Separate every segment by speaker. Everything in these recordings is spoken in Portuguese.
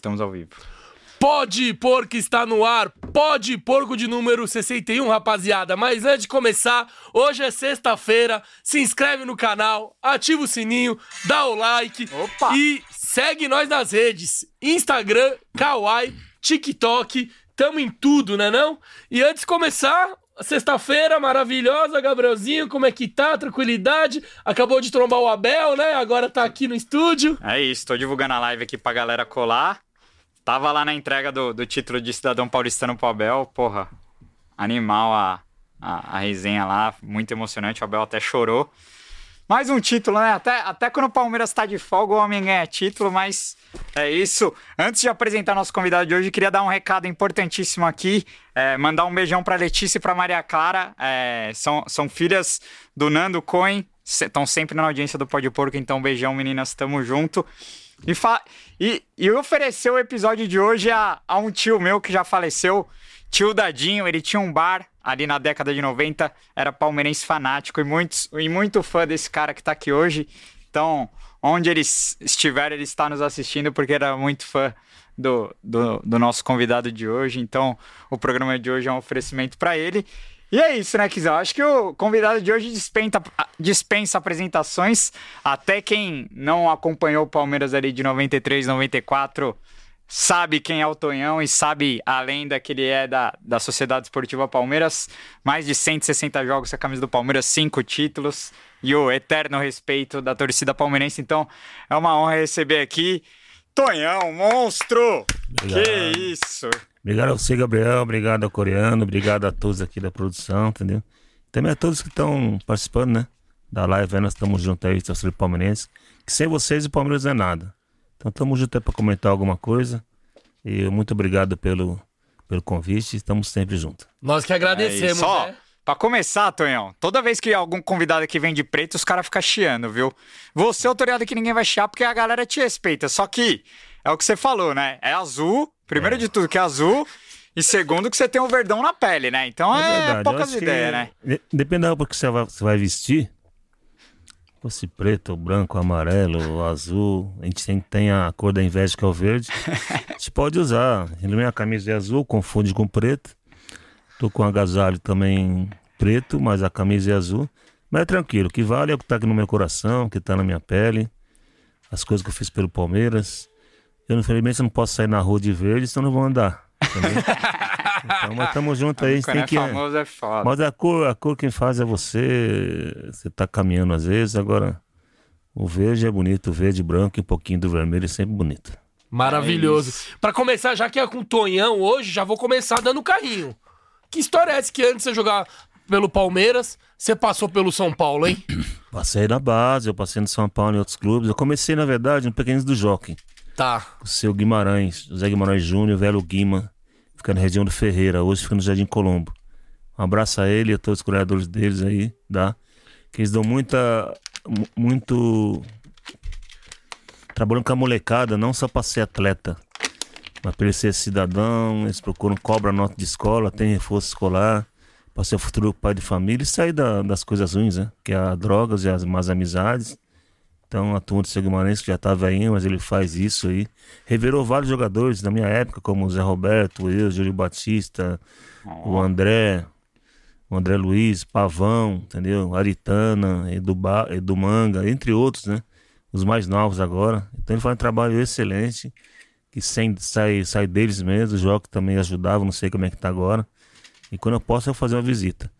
Speaker 1: Estamos ao vivo.
Speaker 2: Pode Porco está no ar, Pode Porco de número 61, rapaziada. Mas antes de começar, hoje é sexta-feira, se inscreve no canal, ativa o sininho, dá o like
Speaker 1: Opa!
Speaker 2: e segue nós nas redes: Instagram, Kawaii, TikTok, tamo em tudo, né não? E antes de começar, sexta-feira maravilhosa, Gabrielzinho, como é que tá? Tranquilidade? Acabou de trombar o Abel, né? Agora tá aqui no estúdio.
Speaker 1: É isso, tô divulgando a live aqui pra galera colar. Tava lá na entrega do, do título de cidadão paulistano pro Abel, porra, animal a, a, a resenha lá, muito emocionante, o Abel até chorou. Mais um título, né? Até, até quando o Palmeiras tá de folga, o homem ganha título, mas é isso. Antes de apresentar nosso convidado de hoje, queria dar um recado importantíssimo aqui. É, mandar um beijão pra Letícia e pra Maria Clara. É, são, são filhas do Nando Cohen, estão sempre na audiência do Pode Porco, então beijão, meninas, tamo junto. E, fa e, e ofereceu o episódio de hoje a, a um tio meu que já faleceu, tio Dadinho. Ele tinha um bar ali na década de 90, era palmeirense fanático e, muitos, e muito fã desse cara que tá aqui hoje. Então, onde ele estiver, ele está nos assistindo porque era muito fã do, do, do nosso convidado de hoje. Então, o programa de hoje é um oferecimento para ele. E é isso, né, Kizão? Acho que o convidado de hoje dispensa, dispensa apresentações. Até quem não acompanhou o Palmeiras ali de 93, 94 sabe quem é o Tonhão e sabe a lenda que ele é da, da Sociedade Esportiva Palmeiras. Mais de 160 jogos com a camisa do Palmeiras, cinco títulos e o eterno respeito da torcida palmeirense. Então, é uma honra receber aqui Tonhão, monstro!
Speaker 3: Obrigado.
Speaker 1: Que isso!
Speaker 3: Obrigado a você, Gabriel. Obrigado ao Coreano. Obrigado a todos aqui da produção, entendeu? Também a todos que estão participando, né? Da live, nós estamos juntos aí, torcedor palmeirense. Que sem vocês o Palmeiras não é nada. Então estamos juntos aí para comentar alguma coisa. E muito obrigado pelo, pelo convite. Estamos sempre juntos.
Speaker 2: Nós que agradecemos,
Speaker 1: É Só,
Speaker 2: né?
Speaker 1: pra começar, Tonhão, toda vez que algum convidado aqui vem de preto, os caras ficam chiando, viu? Você é o ligado que ninguém vai chiar porque a galera te respeita. Só que é o que você falou, né? É azul, primeiro de tudo que é azul, e segundo que você tem o verdão na pele, né? Então é.
Speaker 3: Eu
Speaker 1: poucas ideias, né?
Speaker 3: de- Depende da roupa que você vai, você vai vestir. Fosse preto, branco, amarelo, azul. A gente tem, tem a cor da inveja que é o verde. A gente pode usar. Minha camisa é azul, confunde com preto. Tô com agasalho também preto, mas a camisa é azul. Mas é tranquilo, o que vale é o que tá aqui no meu coração, o que tá na minha pele. As coisas que eu fiz pelo Palmeiras. Eu, infelizmente, não posso sair na rua de verde, senão não vou andar. Então, mas tamo junto aí, a gente
Speaker 1: Quando
Speaker 3: tem
Speaker 1: é
Speaker 3: que.
Speaker 1: famoso é foda.
Speaker 3: Mas a cor, a cor quem faz é você. Você tá caminhando às vezes, agora o verde é bonito, o verde, branco e um pouquinho do vermelho é sempre bonito.
Speaker 2: Maravilhoso.
Speaker 1: É
Speaker 2: Pra começar, já que é com o Tonhão hoje, já vou começar dando carrinho. Que história é essa que antes de você jogar pelo Palmeiras, você passou pelo São Paulo, hein?
Speaker 3: Passei na base, eu passei no São Paulo e outros clubes. Eu comecei, na verdade, no Pequenos do Jockey.
Speaker 2: Tá.
Speaker 3: O seu Guimarães, José Guimarães Júnior, velho Guima, fica na região do Ferreira, hoje fica no Jardim Colombo. Um abraço a ele e a todos os criadores deles aí, tá? Que eles dão muita. mu- muito. Trabalhando com a molecada, não só pra ser atleta, mas pra ele ser cidadão, eles procuram, cobra nota de escola, tem reforço escolar, pra ser futuro pai de família e sair da- das coisas ruins, né? Que é as drogas e as más amizades. Então a turma do Seu Guimarães, que já tá velhinho, mas ele faz isso aí. Reverou vários jogadores da minha época, como o Zé Roberto, eu, Júlio Batista, o André, o André Luiz, Pavão, entendeu? Aritana, Edu, ba Edu Manga, entre outros, né? Os mais novos agora. Então ele faz um trabalho excelente, que sem, sai, sai deles mesmo, os jogos também ajudavam, não sei como é que tá agora. E quando eu posso, eu vou fazer uma visita.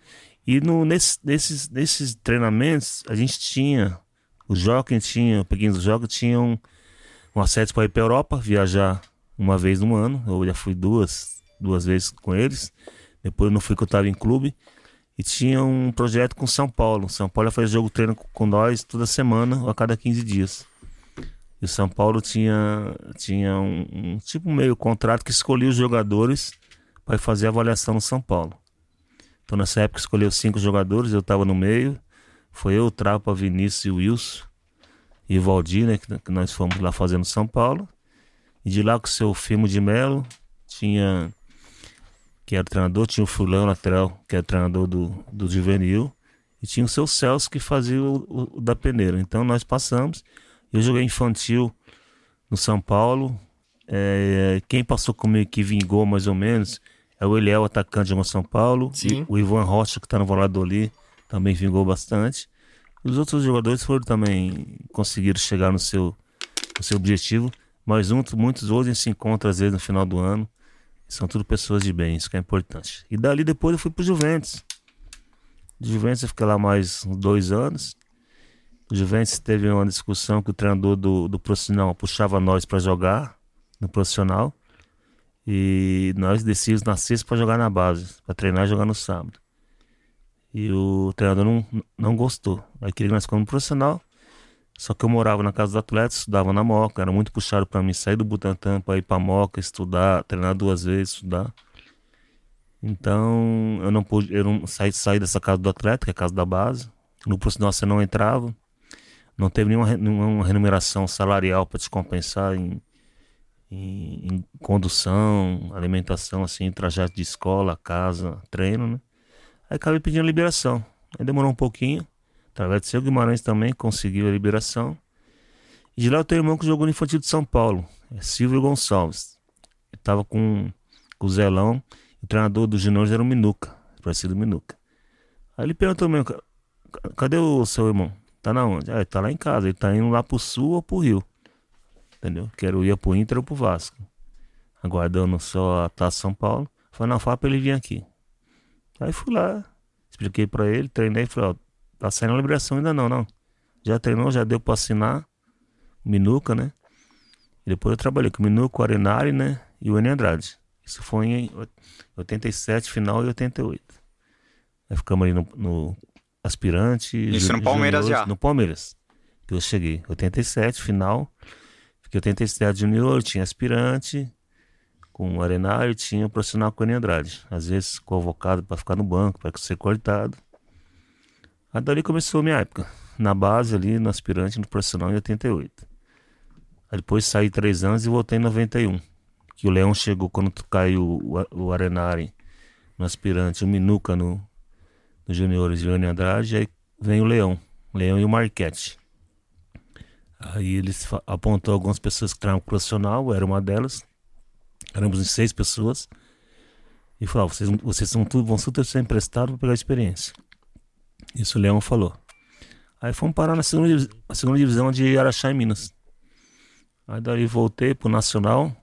Speaker 3: E no, nesse, nesses, nesses treinamentos, a gente tinha os jogos tinha, pequenos jogos tinham um acesso para ir para Europa, viajar uma vez no ano. Eu já fui duas, duas vezes com eles. Depois não fui que eu estava em clube. E tinha um projeto com São Paulo. São Paulo ia fazer jogo treino com nós toda semana ou a cada 15 dias. E o São Paulo tinha, tinha um, um tipo meio contrato que escolhia os jogadores para fazer a avaliação no São Paulo. Então nessa época escolheu cinco jogadores, eu estava no meio. Foi eu, Trapa, Vinícius e Wilson. E Valdir, né? Que, nós fomos lá fazendo São Paulo. E de lá com o seu Firmo de Melo, tinha. Que era o treinador, tinha o Fulão lateral, que era o treinador do, do Juvenil. E tinha o seu Celso que fazia o, o- o da peneira. Então nós passamos. Eu joguei infantil no São Paulo. é, quem passou comigo que vingou mais ou menos é o Eliel, atacante de São Paulo.
Speaker 2: Sim.
Speaker 3: O Ivan Rocha, que tá no Valladolid, também vingou bastante. Os outros jogadores foram também conseguiram chegar no seu, no seu objetivo, mas um, muitos outros se encontram às vezes no final do ano. São tudo pessoas de bem, isso que é importante. E dali depois eu fui pro Juventus. Do Juventus eu fiquei lá mais dois anos. O Juventus teve uma discussão que o treinador do, do profissional puxava nós para jogar no profissional. E nós decidimos na sexta para jogar na base, para treinar e jogar no sábado. E o treinador não, não gostou. Aí queria que nós no profissional. Só que eu morava na casa do atleta, estudava na Moca, era muito puxado para mim sair do Butantã para ir para Moca, estudar, treinar duas vezes, estudar. Então, eu não pude, eu não saí, saí dessa casa do atleta, que é a casa da base. No profissional você não entrava. Não teve nenhuma, nenhuma remuneração salarial para te compensar em, em, em, condução, alimentação, assim, trajeto de escola, casa, treino, né? Acabei pedindo liberação. Aí demorou um pouquinho. Através de seu Guimarães também conseguiu a liberação. E de lá eu tenho um irmão que jogou no Infantil de São Paulo, é Silvio Gonçalves. Ele tava com, com o Zelão, o treinador do Juniores era o Minuca, parecido Minuca. Aí ele perguntou mesmo, cadê o seu irmão? Tá na onde? Ah, ele tá lá em casa, ele tá indo lá pro sul ou pro Rio. Entendeu? Quero ir pro Inter ou pro Vasco. Aguardando só a Taça São Paulo. Não, fala pra ele vir aqui. Aí fui lá, expliquei pra ele, treinei e falei, ó, tá saindo a liberação ainda não, não. Já treinou, já deu pra assinar o Minuca, né? E depois eu trabalhei com o Minuca, o Arenari, né? E o Enem Andrade. Isso foi em 87, final e 88. Aí ficamos ali no, no aspirante.
Speaker 1: Isso no Palmeiras
Speaker 3: juniores,
Speaker 1: já?
Speaker 3: No Palmeiras. Que eu cheguei. 87, final. Fiquei 87 junior, tinha aspirante com o Arenário, tinha o profissional Enem Andrade. Às vezes convocado para ficar no banco, para ser cortado. Aí dali começou a minha época. Na base ali, no aspirante, no profissional em 88. Aí depois saí três anos e voltei em 91. Que o Leão chegou quando caiu o, Arenari no aspirante, o Minuca no, no juniores, Johnny Andrade, aí vem o Leão. O Leão e o Marquete. Aí eles apontou algumas pessoas que estavam profissional, era uma delas. Éramos seis pessoas. E falou: vocês, vocês são tudo, vão tudo ser emprestados para pegar experiência. Isso o Leão falou. Aí fomos parar na segunda, na segunda divisão de Araxá, em Minas. Aí daí voltei pro Nacional.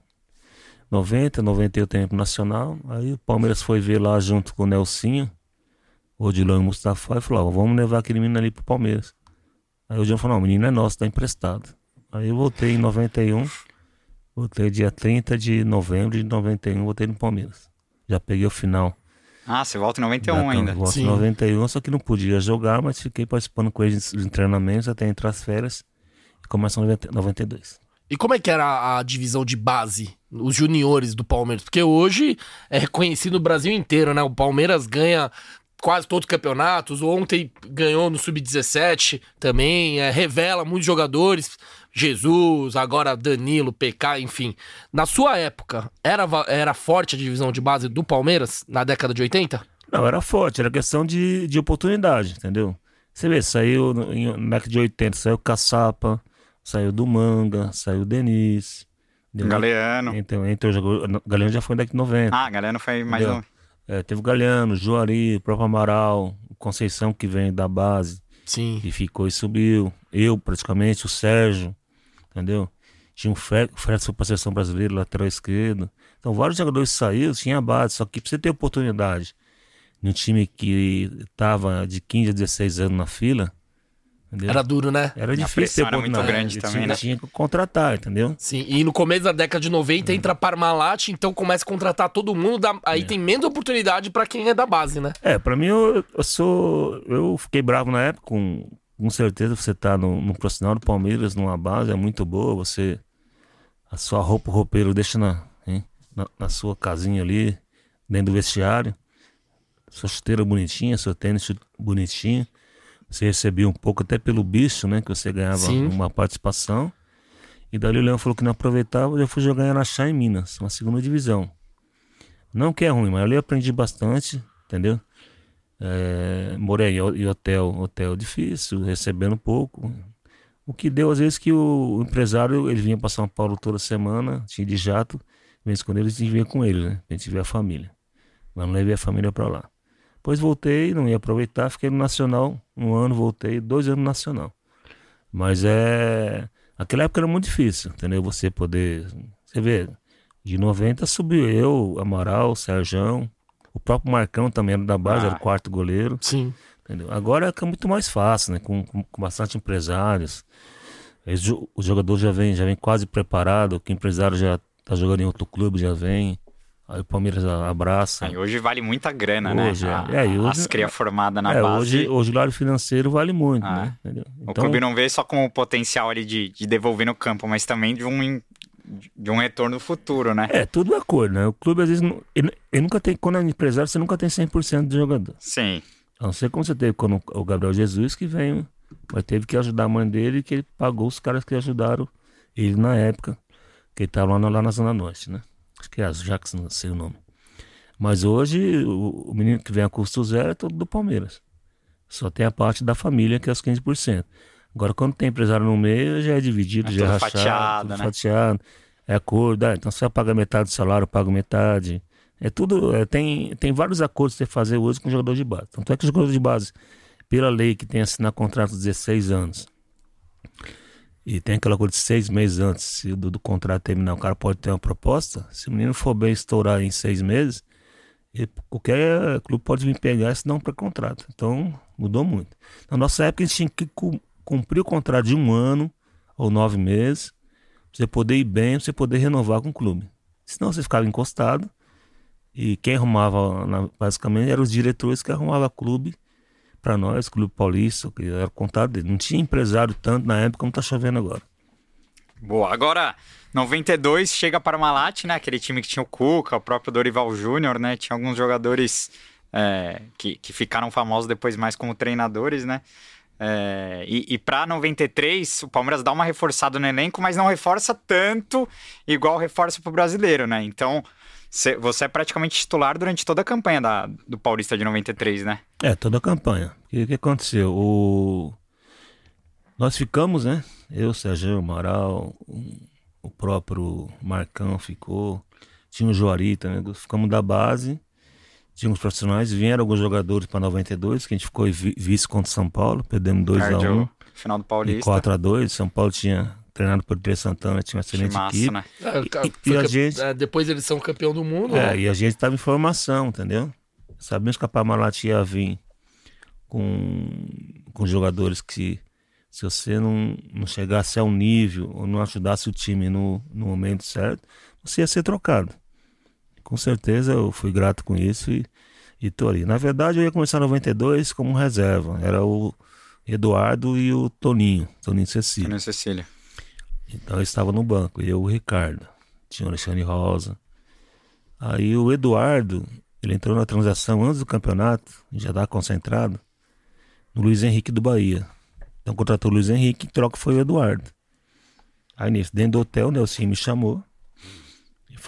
Speaker 3: 90, 91 tempo Nacional. Aí o Palmeiras foi ver lá junto com o Nelsinho, o Odilão e Mustafa, e falou: vamos levar aquele menino ali pro Palmeiras. Aí o Odilão falou: não, o menino é nosso, tá emprestado. Aí eu voltei em 91. Voltei dia 30 de novembro de 91, voltei no Palmeiras. Já peguei o final.
Speaker 1: Ah, você volta em 91
Speaker 3: da,
Speaker 1: ainda.
Speaker 3: Volto
Speaker 2: Sim.
Speaker 3: em 91, só que não podia jogar, mas fiquei participando com eles em treinamentos até entrar as férias. E começa em 90 92.
Speaker 2: E como é que era a, a divisão de base, os juniores do Palmeiras? Porque hoje é reconhecido no Brasil inteiro, né? O Palmeiras ganha quase todos os campeonatos. Ontem ganhou no Sub-17 também, é, revela muitos jogadores. Jesus, agora Danilo, PK, enfim. Na sua época, era, era forte a divisão de base do Palmeiras na década de 80?
Speaker 3: Não, era forte, era questão de, de oportunidade, entendeu? Você vê, saiu no- em- na década de 80, saiu Caçapa, saiu do Manga, saiu Denis. Denis-
Speaker 1: Galeano.
Speaker 3: Então, então jogou, Galeano já foi na década de 90.
Speaker 1: Ah, Galeano foi mais
Speaker 3: Entendeu?
Speaker 1: um.
Speaker 3: É, teve o Galeano, Juari, o próprio Amaral, o Conceição que vem da base
Speaker 2: Sim.
Speaker 3: e ficou e subiu. Eu, praticamente, o Sérgio, entendeu? Tinha o Fred, o Fred foi pra seleção brasileira, lateral esquerdo. Então, vários jogadores saíram, tinha a base, só que pra você ter oportunidade num time que tava de 15 a 16 anos na fila, entendeu?
Speaker 2: Era duro, né?
Speaker 3: Era
Speaker 1: a
Speaker 3: difícil
Speaker 1: pressão
Speaker 3: ter
Speaker 1: era muito grande
Speaker 3: Tinha-
Speaker 1: também, né?
Speaker 3: Tinha que contratar, entendeu?
Speaker 2: Sim, e no começo da década de 90 entra Parmalat, então começa a contratar todo mundo, dá- aí tem menos oportunidade pra quem é da base, né?
Speaker 3: É, pra mim eu, eu sou. Eu fiquei bravo na época, com, com certeza você tá no, no profissional do Palmeiras, numa base, é muito boa, você. A sua roupa, o roupeiro deixa na, hein, na, na sua casinha ali, dentro do vestiário. Sua chuteira bonitinha, seu tênis bonitinho. Você recebia um pouco até pelo bicho, né? Que você ganhava
Speaker 2: Sim.
Speaker 3: uma participação. E dali o Leão falou que não aproveitava, eu fui jogar em Araxá em Minas, uma segunda divisão. Não que é ruim, mas ali eu aprendi bastante, entendeu? É, morei em ho- em hotel, hotel difícil, recebendo pouco. O que deu, às vezes, que o empresário ele vinha para São Paulo toda semana, tinha de jato, vez em quando ele vinha com ele, né? A gente ver a família. Mas não levei a família para lá. Depois voltei, não ia aproveitar, fiquei no Nacional um ano, voltei, dois anos no Nacional. Mas é. Aquela época era muito difícil, entendeu? Você poder. Você vê, de 90 subiu eu, Amaral, Serjão, o próprio Marcão também era da base,
Speaker 1: Ah.
Speaker 3: era o quarto goleiro.
Speaker 2: Sim.
Speaker 3: Entendeu? Agora é muito mais fácil, né? Com, com, com bastante empresários. O jo- o jogador já vem, já vem quase preparado, que o empresário já tá jogando em outro clube, já vem. Aí o Palmeiras a- abraça.
Speaker 1: Aí hoje vale muita grana,
Speaker 3: Hoje,
Speaker 1: né?
Speaker 3: é. É, e hoje-
Speaker 1: As cria formada na
Speaker 3: é,
Speaker 1: base.
Speaker 3: hoje, hoje o lado financeiro vale muito,
Speaker 1: Ah.
Speaker 3: né? Entendeu?
Speaker 1: O clube não vê só como o potencial ali de, de devolver no campo, mas também de um, de um retorno futuro, né?
Speaker 3: É, tudo é acordo, né? O clube às vezes. não- Ele, ele nunca tem. Quando é empresário, você nunca tem 100% de jogador.
Speaker 1: Sim.
Speaker 3: A não ser como você teve quando o Gabriel Jesus que veio, mas teve que ajudar a mãe dele, que ele pagou os caras que ajudaram ele na época, que ele estava lá, na- lá na Zona Norte, né? Acho que é as Jackson, não sei o nome. Mas hoje, o, o menino que vem a custo zero é todo do Palmeiras. Só tem a parte da família, que é os 15%. Agora, quando tem empresário no meio, já é dividido,
Speaker 1: É
Speaker 3: já é rachado,
Speaker 1: fatiado, né?
Speaker 3: fatiado. É acordo, ah, então você vai pagar metade do salário, eu pago metade. É tudo, é, tem, tem vários acordos que você fazer hoje com o jogador de base. Tanto é que o jogador de base, pela lei que tem assinar contrato de 16 anos, e tem aquela coisa de seis meses antes se do, do contrato terminar, o cara pode ter uma proposta. Se o menino for bem estourar em seis meses, ele- qualquer clube pode vir pegar e assinar um pré-contrato. Então, mudou muito. Na nossa época, a gente tinha que cumprir o contrato de um ano ou nove meses, pra você poder ir bem, pra você poder renovar com o clube. Senão você ficava encostado. E quem arrumava, basicamente, eram os diretores que arrumavam clube para nós, Clube Paulista, que era o contato dele. Não tinha empresário tanto na época como tá chovendo agora.
Speaker 1: Boa. Agora, 92 chega para o Malat, né? Aquele time que tinha o Cuca, o próprio Dorival Júnior, né? Tinha alguns jogadores é, que, que ficaram famosos depois mais como treinadores, né? É, e e para 93, o Palmeiras dá uma reforçada no elenco, mas não reforça tanto igual reforça pro brasileiro, né? Então, cê- você é praticamente titular durante toda a campanha da, do Paulista de 93, né?
Speaker 3: É, toda a campanha. O que, que aconteceu? O... Nós ficamos, né? Eu, Sérgio Amaral, o- o próprio Marcão ficou, tinha o Juari também, ficamos da base, tinha os profissionais, vieram alguns jogadores para 92, que a gente ficou vi- vice contra São Paulo, perdemos 2 a
Speaker 1: Cardio,
Speaker 3: 1
Speaker 1: final do
Speaker 3: e
Speaker 1: Paulista.
Speaker 3: 4 a 2 São Paulo tinha treinado por André Santana, tinha uma excelente
Speaker 1: Timaço,
Speaker 3: equipe.
Speaker 1: né?
Speaker 2: É,
Speaker 3: E-
Speaker 2: foi
Speaker 3: e a gente-
Speaker 2: é, depois eles são campeão do mundo.
Speaker 3: É,
Speaker 2: né?
Speaker 3: e a gente estava em formação, entendeu? Sabíamos que a Parmalat ia vir com, com jogadores que, se você não, não chegasse ao nível ou não ajudasse o time no, no momento certo, você ia ser trocado. Com certeza eu fui grato com isso e, e tô ali. Na verdade, eu ia começar em 92 como reserva. Era o Eduardo e o Toninho, Toninho Cecília.
Speaker 1: Antônio Cecília.
Speaker 3: Então eu estava no banco, e eu e o Ricardo. Tinha o Alexandre Rosa. Aí o Eduardo, ele entrou na transação antes do campeonato, já estava concentrado, no Luiz Henrique do Bahia. Então contratou o Luiz Henrique e troca foi o Eduardo. Aí nisso, dentro do hotel, o Nelson me chamou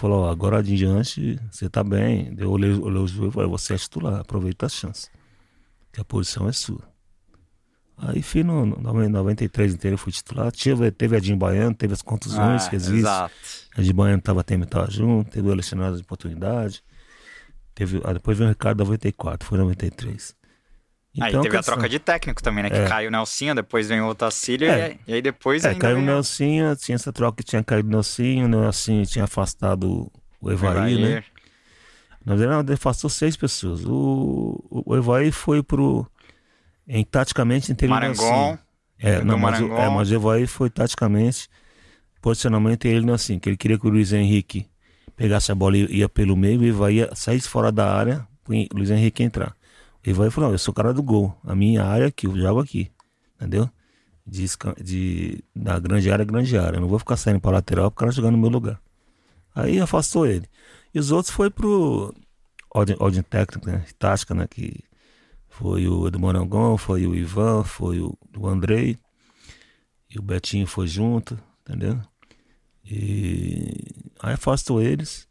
Speaker 3: falou: agora de diante você tá bem. Eu olhei, olhei o jogo e falei: você é titular, aproveita a chance, que a posição é sua. Aí fui no, no 93 inteiro, fui titular. Tive, teve Edinho Baiano, teve as contusões
Speaker 1: Ah,
Speaker 3: que existem.
Speaker 1: Exato.
Speaker 3: Edinho Baiano tempo tava junto, teve o Alexandre de oportunidade. Teve, ah, depois veio o Ricardo 94, foi 93.
Speaker 1: Aí
Speaker 3: Então,
Speaker 1: teve a troca de técnico também, né? Que
Speaker 3: É.
Speaker 1: caiu o Nelsinho, depois vem o Otacílio
Speaker 3: É.
Speaker 1: e, aí- e aí depois
Speaker 3: É,
Speaker 1: ainda
Speaker 3: caiu o Nelsinho, tinha essa troca que tinha caído o Nelsinho, o Nelsinho tinha afastado o Evaí, né? Na verdade, afastou seis pessoas. O, o, Evaí foi pro. Em, taticamente entre ele e o
Speaker 1: Marangon.
Speaker 3: É, não, mas, o-
Speaker 1: Marangon.
Speaker 3: é, mas o Evaí foi taticamente, posicionamento ele não assim, que ele queria que o Luiz Henrique pegasse a bola e ia pelo meio, o Evaí saísse fora da área, o Luiz Henrique ia Evaí falou, não, eu sou o cara do gol, a minha área é aqui, eu jogo aqui, entendeu? De, de, da grande área, grande área, eu não vou ficar saindo para lateral para o cara jogar no meu lugar. Aí afastou ele. E os outros foi pro ordem, ordem técnica, né? tática, né? Que foi o Edu Morangon, foi o Ivan, foi o, o Andrei. E o Betinho foi junto, entendeu? E aí afastou eles.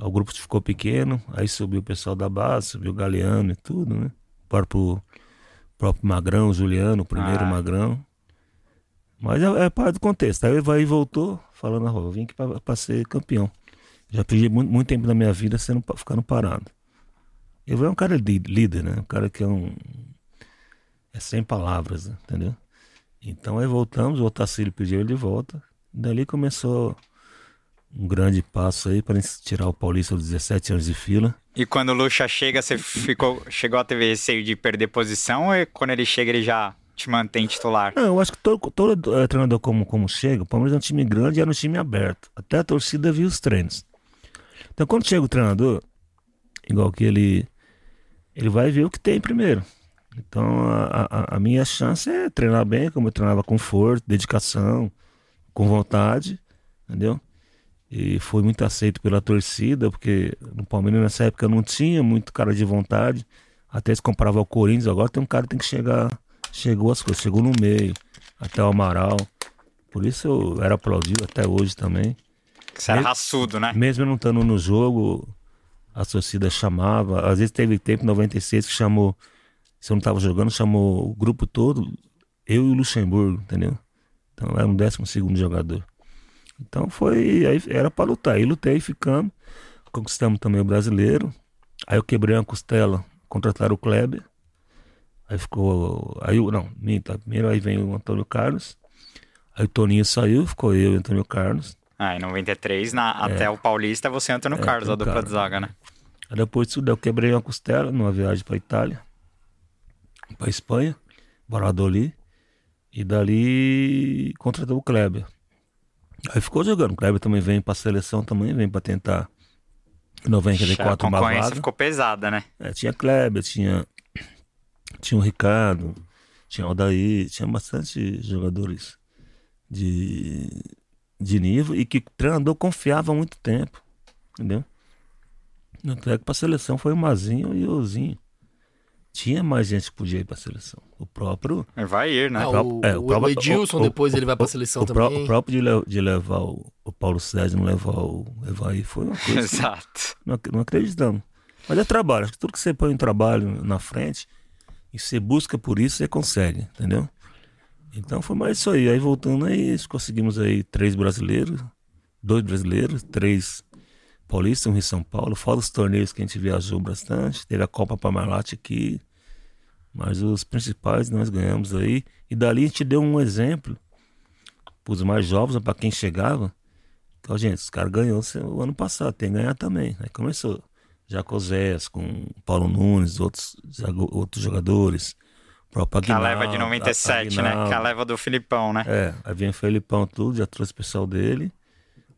Speaker 3: O grupo ficou pequeno, aí subiu o pessoal da base, subiu o Galeano e tudo, né? O próprio, próprio Magrão, o Juliano, o primeiro
Speaker 1: Ah.
Speaker 3: Magrão. Mas é, é parte do contexto. Aí vai e voltou, falando, ah, eu vim aqui pra, pra ser campeão. Já perdi muito, muito tempo da minha vida sendo, ficando parado. Eu é um cara de, líder, né? Um cara que é um. É sem palavras, né? entendeu? Então aí voltamos, o Otacílio pediu ele de volta. Dali começou um grande passo aí para tirar o Paulista dos 17 anos de fila.
Speaker 1: E quando o Lucha chega, você ficou, chegou a ter receio de perder posição ou quando ele chega ele já te mantém titular?
Speaker 3: Não, eu acho que todo, todo é, treinador como, como chega, o Palmeiras é um time grande e era um time aberto. Até a torcida viu os treinos. Então quando chega o treinador, igual que ele, ele vai ver o que tem primeiro. Então a, a, a minha chance é treinar bem, como eu treinava com força, dedicação, com vontade, entendeu? E foi muito aceito pela torcida, porque no Palmeiras nessa época não tinha muito cara de vontade, até se comparava ao Corinthians, agora tem um cara que tem que chegar, chegou as coisas, chegou no meio, até o Amaral, por isso eu era aplaudido até hoje também.
Speaker 1: Você era raçudo, né?
Speaker 3: Mesmo não estando no jogo, a torcida chamava, às vezes teve tempo em 96 que chamou, se eu não estava jogando, chamou o grupo todo, eu e o Luxemburgo, entendeu? Então era um décimo segundo jogador. Então foi. Aí era para lutar. Aí lutei, ficamos. Conquistamos também o brasileiro. Aí eu quebrei uma costela, contrataram o Kleber. Aí ficou. Aí não, minta. Primeiro aí vem o Antônio Carlos. Aí o Toninho saiu, ficou eu e o Antônio Carlos.
Speaker 1: Ah, em 93, na, é. até o Paulista, você e Antônio é, Carlos, a dupla Carlos. de zaga, né?
Speaker 3: Aí depois disso, eu quebrei uma costela numa viagem para Itália, para Espanha, Baradoli. E dali contratou o Kleber. Aí ficou jogando. O Kleber também vem pra seleção, também vem pra tentar. Em 94
Speaker 1: uma vaga. ficou pesada, né?
Speaker 3: É, tinha Kleber, tinha, tinha o Ricardo, tinha o Aldair, tinha bastante jogadores de, de nível e que o treinador confiava há muito tempo. Entendeu? No é que pra seleção foi o Mazinho e o Zinho. Tinha mais gente que podia ir para a seleção. O próprio.
Speaker 1: Vai ir, né?
Speaker 2: Ah, o, é, o, o Edilson, o, depois ele vai para a seleção também.
Speaker 3: o próprio de, de levar o, Paulo César não levar o Evaí foi uma coisa.
Speaker 1: Exato.
Speaker 3: Não, não acreditamos. Mas é trabalho. Acho que tudo que você põe um trabalho na frente e você busca por isso, você consegue, entendeu? Então foi mais isso aí. Aí voltando aí, conseguimos aí três brasileiros, dois brasileiros, três Paulista, um Rio São Paulo, fora os torneios que a gente viajou bastante, teve a Copa Parmalat aqui, mas os principais nós ganhamos aí. E dali a gente deu um exemplo para os mais jovens, para quem chegava. Então, gente, os caras ganhou o ano passado, tem que ganhar também. Aí começou Jacozés com Paulo Nunes, outros, outros jogadores.
Speaker 1: Aguinaldo, a leva de 97, Aguinaldo. né? Que a leva do Filipão, né?
Speaker 3: É, aí vem o Filipão tudo, já trouxe o pessoal dele.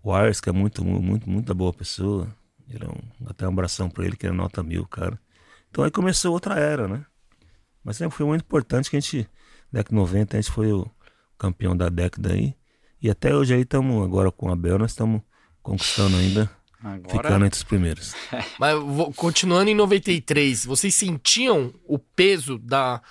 Speaker 3: O Ars, que é muito, muito, muito boa pessoa. Ele é um, até um abração pra ele, que é nota mil, cara. Então aí começou outra era, né? Mas sempre foi muito importante que a gente, década de 90, a gente foi o campeão da década aí. E até hoje aí estamos, agora com a Bel, nós estamos conquistando ainda, agora... ficando entre os primeiros.
Speaker 2: Mas continuando em 93, vocês sentiam o peso da,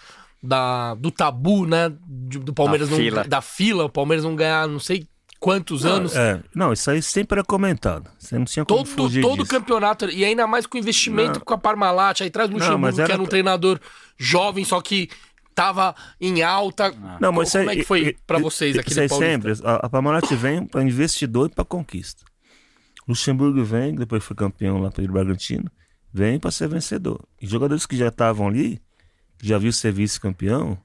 Speaker 2: da, do tabu, né? Do Palmeiras da não, fila. da fila, o Palmeiras não ganhar não sei quantos
Speaker 3: não,
Speaker 2: anos.
Speaker 3: É, não, isso aí sempre era comentado. Você não tinha
Speaker 2: todo, Todo
Speaker 3: disso.
Speaker 2: campeonato, e ainda mais com investimento não. com a Parmalat, aí traz o Luxemburgo, era... que era um treinador jovem, só que tava em alta.
Speaker 3: Não, mas
Speaker 2: como é que foi para vocês aqui
Speaker 3: isso sempre, a, a Parmalat vem para investidor e para conquista. Luxemburgo vem, depois foi campeão lá pelo Bragantino, vem para ser vencedor. E jogadores que já estavam ali, já viu ser vice-campeão,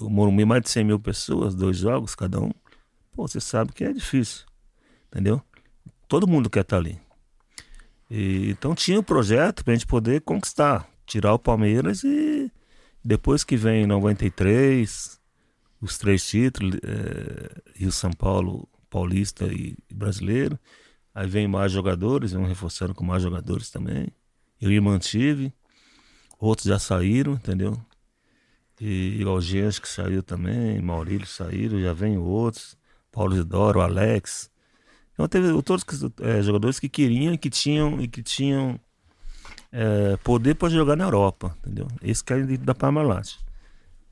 Speaker 3: o Morumbi mais de 100 mil pessoas, dois jogos cada um, pô, você sabe que é difícil, entendeu? Todo mundo quer estar ali. E, então tinha um projeto para a gente poder conquistar, tirar o Palmeiras e depois que vem 93, os três títulos, é, Rio São Paulo, Paulista e Brasileiro, aí vem mais jogadores, vão reforçando com mais jogadores também. Eu me mantive, outros já saíram, entendeu? E o Algês que saiu também, Maurílio saíram, já vem outros. Paulo Isidoro, Alex. Então teve todos é, jogadores que queriam que tinham e que tinham é, poder para jogar na Europa, entendeu? Esse cara da Parmalat.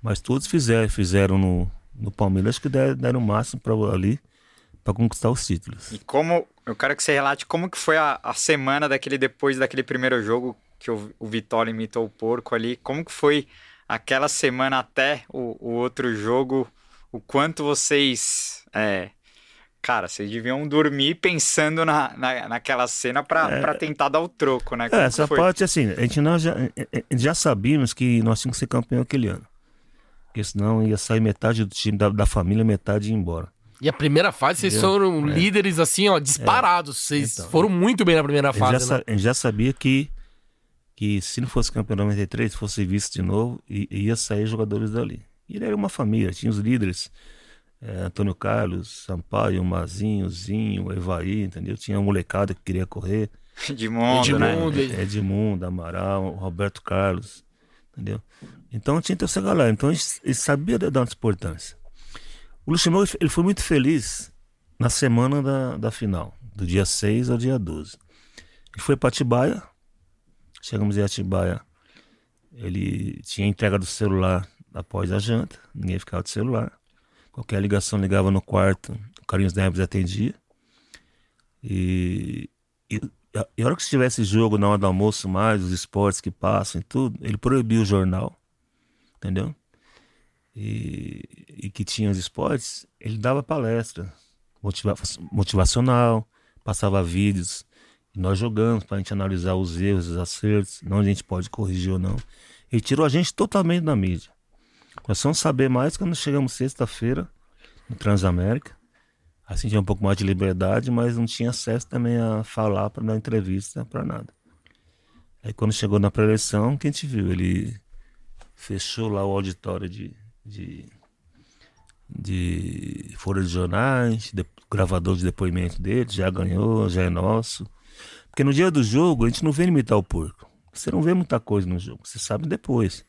Speaker 3: Mas todos fizeram, fizeram no, no Palmeiras que deram, deram o máximo para ali para conquistar os títulos.
Speaker 1: E como eu quero que você relate como que foi a, a semana daquele depois daquele primeiro jogo que o, o Vitória imitou o porco ali, como que foi aquela semana até o, o outro jogo o quanto vocês. É, cara, vocês deviam dormir pensando na, na, naquela cena pra,
Speaker 3: É.
Speaker 1: pra tentar dar o troco, né?
Speaker 3: É,
Speaker 1: Como
Speaker 3: essa
Speaker 1: foi?
Speaker 3: parte, assim, a gente nós já, eh, já sabíamos que nós tínhamos que ser campeão aquele ano. Porque senão ia sair metade do time da, da família, metade ia embora.
Speaker 2: E a primeira fase, vocês
Speaker 3: Entendeu?
Speaker 2: foram líderes, assim, ó, disparados. Vocês
Speaker 3: Então.
Speaker 2: foram muito bem na primeira
Speaker 3: A gente, já,
Speaker 2: fase, né?
Speaker 3: sa- a gente já sabia que, que se não fosse campeão de 93, fosse visto de novo, ia sair jogadores dali. E ele era uma família, tinha os líderes, eh, Antônio Carlos, Sampaio, Mazinho, Zinho, Evaí, entendeu? Tinha uma molecada que queria correr.
Speaker 1: Edmundo, né?
Speaker 2: Edmundo. Ed-
Speaker 3: É, Edmundo, Amaral, Roberto Carlos, entendeu? Então tinha essa galera. Então ele sabia da, da nossa importância. O Luxemburgo ele foi muito feliz na semana da, da final, do dia 6 ao dia 12. Ele foi para Atibaia, chegamos em Atibaia, ele tinha entrega do celular após a janta, ninguém ficava de celular. Qualquer ligação ligava no quarto, o Carlinhos Neves atendia. E, e, e a hora que tivesse jogo na hora do almoço, mais os esportes que passam e tudo, ele proibiu o jornal, entendeu? E, e que tinha os esportes, ele dava palestra motiva- motivacional, passava vídeos, e nós jogamos para a gente analisar os erros, os acertos, onde a gente pode corrigir ou não. Ele tirou a gente totalmente da mídia. Nós vamos saber mais quando chegamos sexta-feira no Transamérica. Assim tinha um pouco mais de liberdade, mas não tinha acesso também a falar para dar entrevista, para nada. Aí quando chegou na pré-eleição, que a gente viu? Ele fechou lá o auditório de, de, de folha de jornais, de, gravador de depoimento dele, já ganhou, já é nosso. Porque no dia do jogo a gente não vê ele imitar o porco. Você não vê muita coisa no jogo, você sabe depois.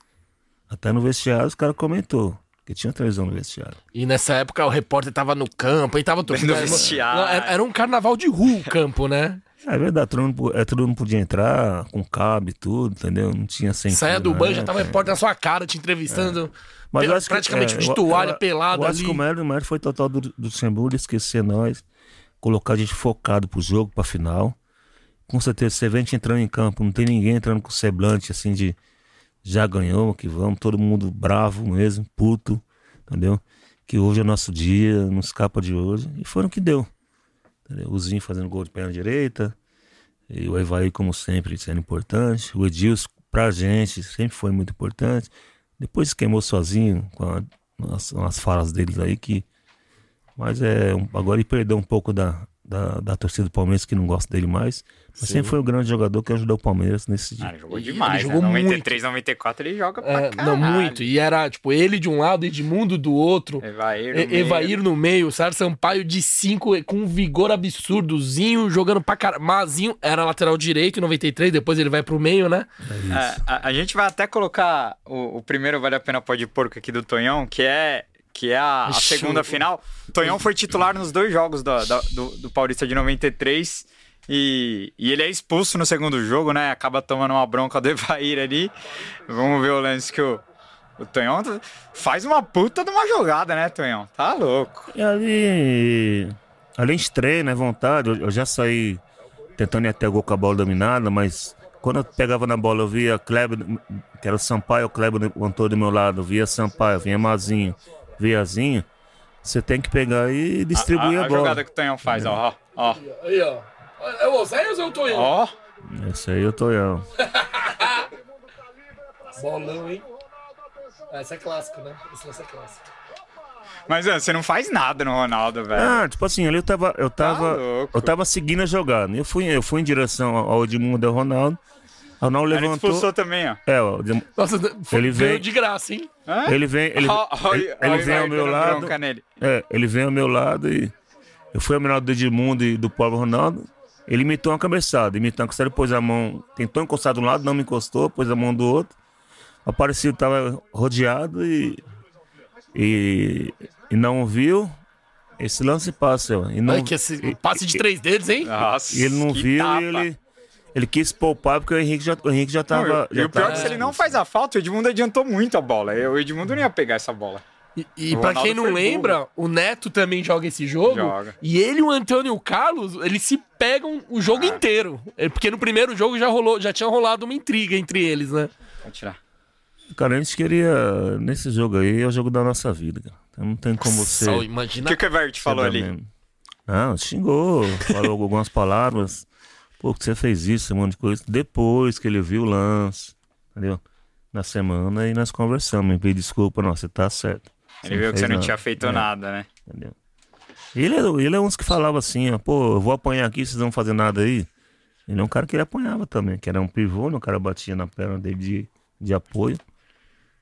Speaker 3: Até no vestiário os caras comentou. Que tinha televisão no vestiário.
Speaker 2: E nessa época o repórter tava no campo, aí tava torcendo.
Speaker 1: No vestiário.
Speaker 2: Não, Era, era um carnaval de rua o campo, né?
Speaker 3: É verdade, todo mundo, é, todo mundo podia entrar com cabo e tudo, entendeu? Não tinha sem
Speaker 2: Saia do
Speaker 3: fio,
Speaker 2: banho,
Speaker 3: né?
Speaker 2: já tava o repórter na sua cara te entrevistando.
Speaker 3: Mas eu acho que,
Speaker 2: praticamente
Speaker 3: é,
Speaker 2: de toalha,
Speaker 3: eu-
Speaker 2: pelado
Speaker 3: Eu acho
Speaker 2: ali.
Speaker 3: que o mérito, o mérito foi total do, do Luxemburgo esquecer nós, colocar a gente focado pro jogo, pra final. Com certeza, você vê a gente entrando em campo, não tem ninguém entrando com semblante assim de já ganhou, que vamos, todo mundo bravo mesmo, puto, entendeu? Que hoje é nosso dia, não escapa de hoje. E o que deu. entendeu? O Zinho fazendo gol de perna direita, e o Evaí, como sempre, sendo importante. O Edilson, pra gente, sempre foi muito importante. Depois se queimou sozinho com a, as, umas falas deles aí que. Mas é. Agora ele perdeu um pouco da, da, da torcida do Palmeiras que não gosta dele mais. Mas sempre foi o grande jogador que ajudou o Palmeiras nesse dia.
Speaker 1: Ah, ele jogou
Speaker 2: Ele
Speaker 1: demais,
Speaker 2: jogou
Speaker 1: né?
Speaker 2: muito.
Speaker 1: 93, 94 ele joga pra
Speaker 2: É,
Speaker 1: caralho.
Speaker 2: não, muito. E era, tipo, ele de um lado, Edmundo do outro.
Speaker 1: Evair,
Speaker 2: E- Evair no meio, Sérgio Sampaio de 5 com um vigor absurdo. Zinho jogando pra caralho. Mazinho era lateral direito em 93, depois ele vai pro meio, né?
Speaker 1: É, a, a gente vai até colocar o, o primeiro Vale a Pena Pode Porco aqui do Tonhão, que é, que é a, a segunda final. Tonhão foi titular nos dois jogos da- da- do, do Paulista de 93. E, e ele é expulso no segundo jogo, né? Acaba tomando uma bronca do Evair ali. Vamos ver o lance que o, o Tonhão faz uma puta de uma jogada, né, Tonhão? Tá louco.
Speaker 3: E ali. Além de treino, é vontade. Eu, eu já saí tentando ir até o gol com a bola dominada, mas quando eu pegava na bola, eu via Kleber, que era o Sampaio, o Kleber Antônio do meu lado, eu via Sampaio, vinha Mazinho, via Zinho. Você tem que pegar e distribuir
Speaker 1: a,
Speaker 3: a,
Speaker 1: a
Speaker 3: bola.
Speaker 1: jogada que o Tonhão faz, ó, ó.
Speaker 2: Aí, ó. É o Oséias ou é o Tonhão?
Speaker 1: Ó,
Speaker 3: Esse aí eu tô eu.
Speaker 2: Bolão, hein? Essa é clássico, né? Esse lance é clássico.
Speaker 1: mas você não faz nada no Ronaldo, velho.
Speaker 3: Ah, tipo assim, ali eu tava, eu tava,
Speaker 1: Tá
Speaker 3: eu tava seguindo a jogada. Eu fui, eu fui em direção ao ao Edmundo e ao Ronaldo. O Ronaldo
Speaker 1: Ele
Speaker 3: levantou.
Speaker 1: expulsou também, ó.
Speaker 3: É, ó,
Speaker 2: Nossa, foi,
Speaker 3: Ele
Speaker 2: veio
Speaker 3: vem-
Speaker 2: de graça, hein?
Speaker 1: Hã?
Speaker 3: ele vem, ele, ele, ele vem ao meu lado. É, ele vem ao meu lado e eu fui ao lado do Edmundo e do Paulo Ronaldo. Ele imitou uma cabeçada, imitou uma cabeçada, pôs a mão, tentou encostar de um lado, não me encostou, pôs a mão do outro. O Aparecido tava rodeado e, e, e não viu. Esse lance passa, ó, e não,
Speaker 2: Ai, que esse
Speaker 3: e-
Speaker 2: passe de três dedos, hein?
Speaker 1: Nossa,
Speaker 3: e ele não viu
Speaker 1: tapa.
Speaker 3: e ele, ele quis poupar porque o Henrique já, o Henrique já
Speaker 1: Não,
Speaker 3: tava.
Speaker 1: e
Speaker 3: já
Speaker 1: o pior é que se ele não faz a falta, o Edmundo adiantou muito a bola. O Edmundo não ia pegar essa bola.
Speaker 2: E, e
Speaker 1: O
Speaker 2: pra
Speaker 1: Ronaldo
Speaker 2: quem não lembra, o Neto também joga esse jogo.
Speaker 1: Joga.
Speaker 2: E ele e o Antônio Carlos, eles se pegam o jogo
Speaker 1: Ah.
Speaker 2: inteiro. É, Porque no primeiro jogo já rolou, já tinha rolado uma intriga entre eles, né?
Speaker 1: Pode tirar.
Speaker 3: Cara, a gente queria. Nesse jogo aí é o jogo da nossa vida, cara. Então não tem como você.
Speaker 2: Só
Speaker 1: O
Speaker 2: imagina.
Speaker 1: que, que o Vert falou ali?
Speaker 3: Mesmo. Não, xingou, falou algumas palavras. Pô, que você fez isso, um monte de coisa. Depois que ele viu o lance, entendeu? Na semana e nós conversamos. Me pediu desculpa, não, você tá certo.
Speaker 1: Ele viu que você não tinha feito
Speaker 3: É,
Speaker 1: nada, né?
Speaker 3: Entendeu? Ele, é- ele é uns que falava assim, ó, pô, eu vou apanhar aqui, vocês não vão fazer nada aí. Ele é um cara que ele apanhava também, que era um pivô, né? o cara batia na perna dele de, de apoio.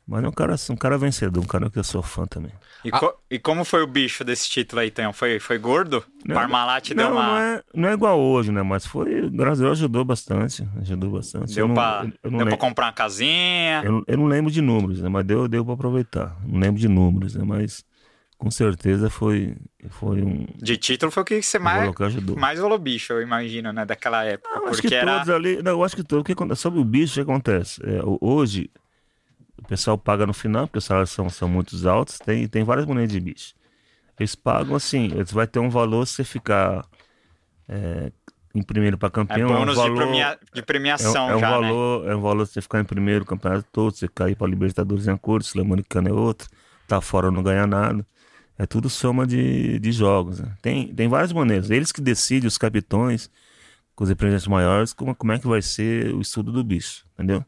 Speaker 3: Mas é um cara, um cara vencedor, um cara que eu sou fã também.
Speaker 1: E,
Speaker 2: Ah.
Speaker 1: co- e como foi o bicho desse título aí, Tonhão? Foi, foi gordo?
Speaker 3: Não,
Speaker 1: Parmalat deu
Speaker 3: não,
Speaker 1: uma.
Speaker 3: não é, não é igual hoje, né? Mas foi, graças a Deus, ajudou bastante. Ajudou bastante.
Speaker 1: Deu,
Speaker 3: eu não,
Speaker 1: pra,
Speaker 3: eu não
Speaker 1: deu pra comprar uma casinha.
Speaker 3: eu, não- eu não lembro de números, né? Mas deu, deu pra aproveitar. Não lembro de números, né? Mas com certeza foi, foi um.
Speaker 1: De título foi o que você mais,
Speaker 3: valor que ajudou.
Speaker 1: mais rolou bicho, eu imagino, né? Daquela época.
Speaker 3: Não, acho
Speaker 1: porque
Speaker 3: que
Speaker 1: era.
Speaker 3: todos ali. Não, eu acho que todos. O que acontece? Sobre o bicho, o que acontece? É, hoje, o pessoal paga no final, porque os salários são, são muito altos. Tem, tem várias maneiras de bicho. Eles pagam assim, eles vai ter um valor se você ficar é, em primeiro para
Speaker 1: É
Speaker 3: campeão. é um
Speaker 1: bônus
Speaker 3: valor,
Speaker 1: de, premia- de
Speaker 3: é,
Speaker 1: premiação
Speaker 3: é um
Speaker 1: já, né?
Speaker 3: valor, é um valor se você ficar em primeiro campeonato todo, você cair para Libertadores em acordo, Sul-Americano é outro, tá fora não ganha nada. É tudo soma de, de jogos. né? Tem, tem várias maneiras. Eles que decidem, os capitões, com os representantes maiores, como, como é que vai ser o estudo do bicho, entendeu?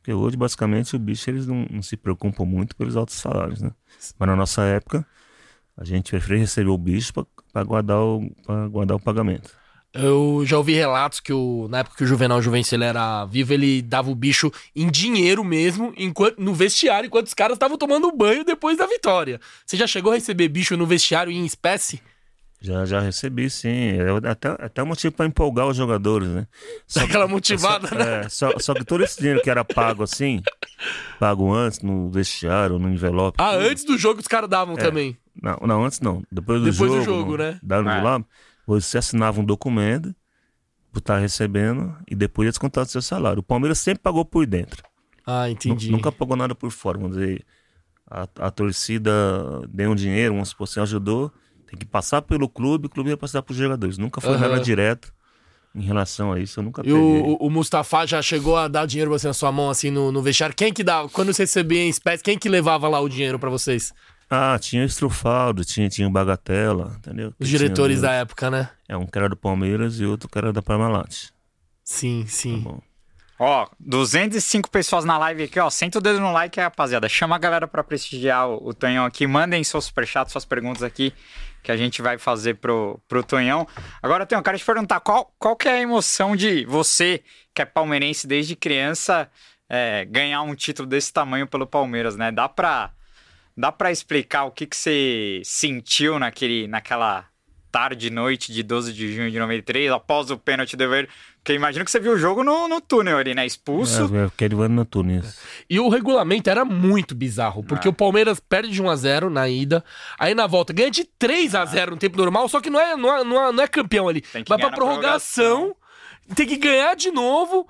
Speaker 3: Porque hoje, basicamente, o bicho eles não, não se preocupam muito pelos altos salários, né? Mas na nossa época, a gente preferia receber o bicho para guardar, o- guardar o pagamento.
Speaker 2: Eu já ouvi relatos que o, na época que o Juvenal Juvencio ele era vivo, ele dava o bicho em dinheiro mesmo, enquanto, no vestiário, enquanto os caras estavam tomando banho depois da vitória. Você já chegou a receber bicho no vestiário em espécie?
Speaker 3: Já, já recebi, sim. É até, até um motivo para empolgar os jogadores, né? Só
Speaker 2: aquela motivada,
Speaker 3: só,
Speaker 2: né?
Speaker 3: é, só, só que todo esse dinheiro que era pago assim, pago antes, no vestiário, no envelope.
Speaker 2: Ah,
Speaker 3: tudo.
Speaker 2: antes do jogo os caras davam também.
Speaker 3: Não, não, antes não. Depois do
Speaker 2: Depois do
Speaker 3: jogo.
Speaker 2: jogo,
Speaker 3: no-
Speaker 2: né?
Speaker 3: Dando
Speaker 1: É.
Speaker 3: lá, você assinava um documento por estar recebendo e depois ia descontar do seu salário. O Palmeiras sempre pagou por dentro.
Speaker 2: Ah, entendi.
Speaker 3: Nunca pagou nada por fora. Vamos dizer, a, a torcida deu um dinheiro, vamos supor, você ajudou, tem que passar pelo clube, o clube ia passar para os jogadores. Nunca foi
Speaker 2: Aham.
Speaker 3: nada direto em relação a isso. Eu nunca
Speaker 2: E
Speaker 3: peguei.
Speaker 2: o, o- o Mustafa já chegou a dar dinheiro pra você na sua mão, assim, no, no vestiário. Quem que dava? Quando você recebia em espécie, quem que levava lá o dinheiro pra vocês?
Speaker 3: Ah, tinha o Estrufaldo, tinha, tinha o Bagatela, entendeu?
Speaker 2: Os
Speaker 3: Tinha
Speaker 2: diretores
Speaker 3: dois.
Speaker 2: da época, né?
Speaker 3: É, um que era do Palmeiras e outro que era da Parmalat.
Speaker 2: Sim,
Speaker 3: Tá
Speaker 2: sim.
Speaker 3: bom.
Speaker 1: Ó, 205 pessoas na live aqui, ó. Senta o dedo no like, rapaziada. Chama a galera pra prestigiar o, o Tonhão aqui. Mandem seus superchats, suas perguntas aqui que a gente vai fazer pro, pro Tonhão. Agora, Tonhão, quero te perguntar qual, qual que é a emoção de você, que é palmeirense desde criança, é, ganhar um título desse tamanho pelo Palmeiras, né? Dá pra, dá pra explicar o que, que você sentiu naquele, naquela tarde e noite de 12 de junho de 93, após o pênalti do Verde? Porque eu imagino que você viu o jogo no, no túnel ali, né? Expulso.
Speaker 3: É, aquele ano no Tunis.
Speaker 2: E o regulamento era muito bizarro, porque
Speaker 1: Ah.
Speaker 2: o Palmeiras perde de 1x0 na ida, aí na volta ganha de 3x0 no tempo normal, só que não é, não é, não é, não é campeão ali. Vai pra
Speaker 1: na
Speaker 2: prorrogação, tem que ganhar de novo.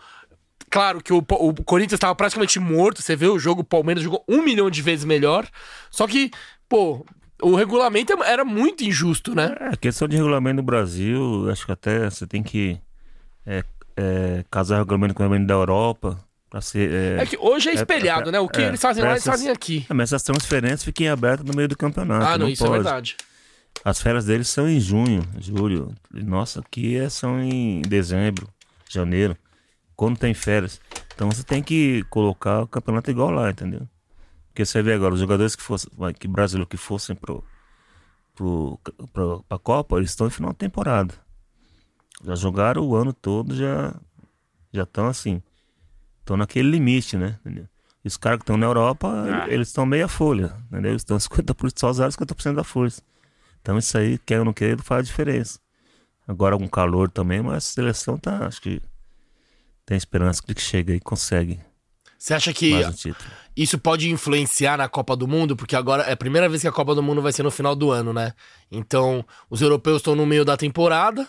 Speaker 2: Claro que o, o Corinthians estava praticamente morto, você vê o jogo, o Palmeiras jogou um milhão de vezes melhor, só que, pô, o regulamento era muito injusto, né?
Speaker 3: É, questão de regulamento no Brasil, acho que até você tem que é, é, casar o regulamento com o regulamento da Europa. Pra ser, é,
Speaker 2: É que hoje é
Speaker 3: é,
Speaker 2: espelhado,
Speaker 3: é,
Speaker 2: né? O que
Speaker 3: é,
Speaker 2: eles fazem lá, eles
Speaker 3: essas-
Speaker 2: fazem aqui.
Speaker 3: É, mas essas transferências fiquem abertas no meio do campeonato.
Speaker 2: Ah, não,
Speaker 3: não
Speaker 2: isso é
Speaker 3: pode.
Speaker 2: verdade.
Speaker 3: As férias deles são em junho, julho. Nossa, aqui é, são em dezembro, janeiro. Quando tem férias. Então você tem que colocar o campeonato igual lá, entendeu? Porque você vê agora, os jogadores que fossem, que brasileiros que fossem pro, pro, pro, pra Copa, eles estão em final de temporada. Já jogaram o ano todo, já já estão assim. Estão naquele limite, né? Entendeu? E os caras que estão na Europa,
Speaker 1: Ah.
Speaker 3: eles estão meia folha, entendeu? Eles estão 50% só usaram 50% da força. Então isso aí, quer ou não quer, faz diferença. Agora com calor também, mas a seleção tá, acho que tem esperança que chega e consegue
Speaker 2: Você acha que
Speaker 3: mais um título.
Speaker 2: Isso pode influenciar na Copa do Mundo? Porque agora é a primeira vez que a Copa do Mundo vai ser no final do ano, né? Então, os europeus estão no meio da temporada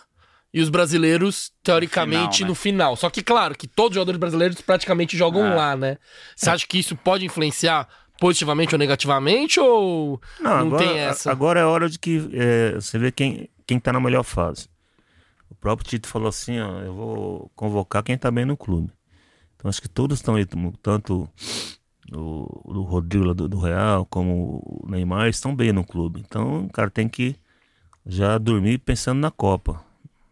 Speaker 2: e os brasileiros, teoricamente, no final.
Speaker 1: né?
Speaker 2: Só que, claro, que todos os jogadores brasileiros praticamente jogam
Speaker 1: É.
Speaker 2: lá, né? Você acha que isso pode influenciar positivamente ou negativamente? Ou não,
Speaker 3: agora,
Speaker 2: tem essa?
Speaker 3: Agora é hora de que é, você vê quem, quem tá na melhor fase. O próprio Tito falou assim, ó, eu vou convocar quem tá bem no clube. Então acho que todos estão aí, tanto o, o Rodrigo do, do, Real, como o Neymar, estão bem no clube. Então o cara tem que já dormir pensando na Copa.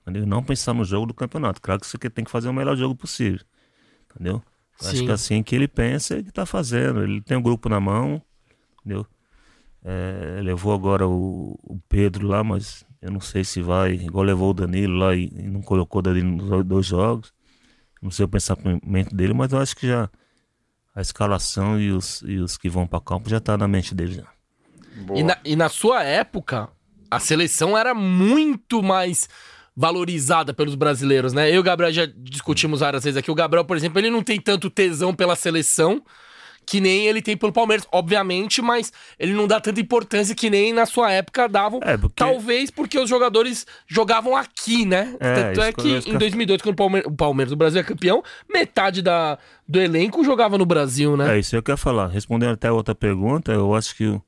Speaker 3: Entendeu? Não pensar no jogo do campeonato. Claro que você tem que fazer o melhor jogo possível. Entendeu? Acho que é assim que ele pensa, ele está fazendo. Ele tem um grupo na mão, entendeu? É, levou agora o, o, Pedro lá, mas eu não sei se vai. Igual levou o Danilo lá e, e não colocou o Danilo nos dois jogos. Não sei o pensamento dele, mas eu acho que já a escalação e os, e os que vão para campo já tá na mente dele já.
Speaker 2: E na, e na sua época, a seleção era muito mais valorizada pelos brasileiros, né? Eu e o Gabriel já discutimos várias vezes aqui. O Gabriel, por exemplo, ele não tem tanto tesão pela seleção que nem ele tem pelo Palmeiras, obviamente, mas ele não dá tanta importância que nem na sua época davam. É, porque... Talvez porque os jogadores jogavam aqui, né? É, Tanto é que em 2002, quando o Palmeiras, o Palmeiras do Brasil é campeão, metade da, do elenco jogava no Brasil, né?
Speaker 3: É, isso eu quero falar. Respondendo até outra pergunta, eu acho que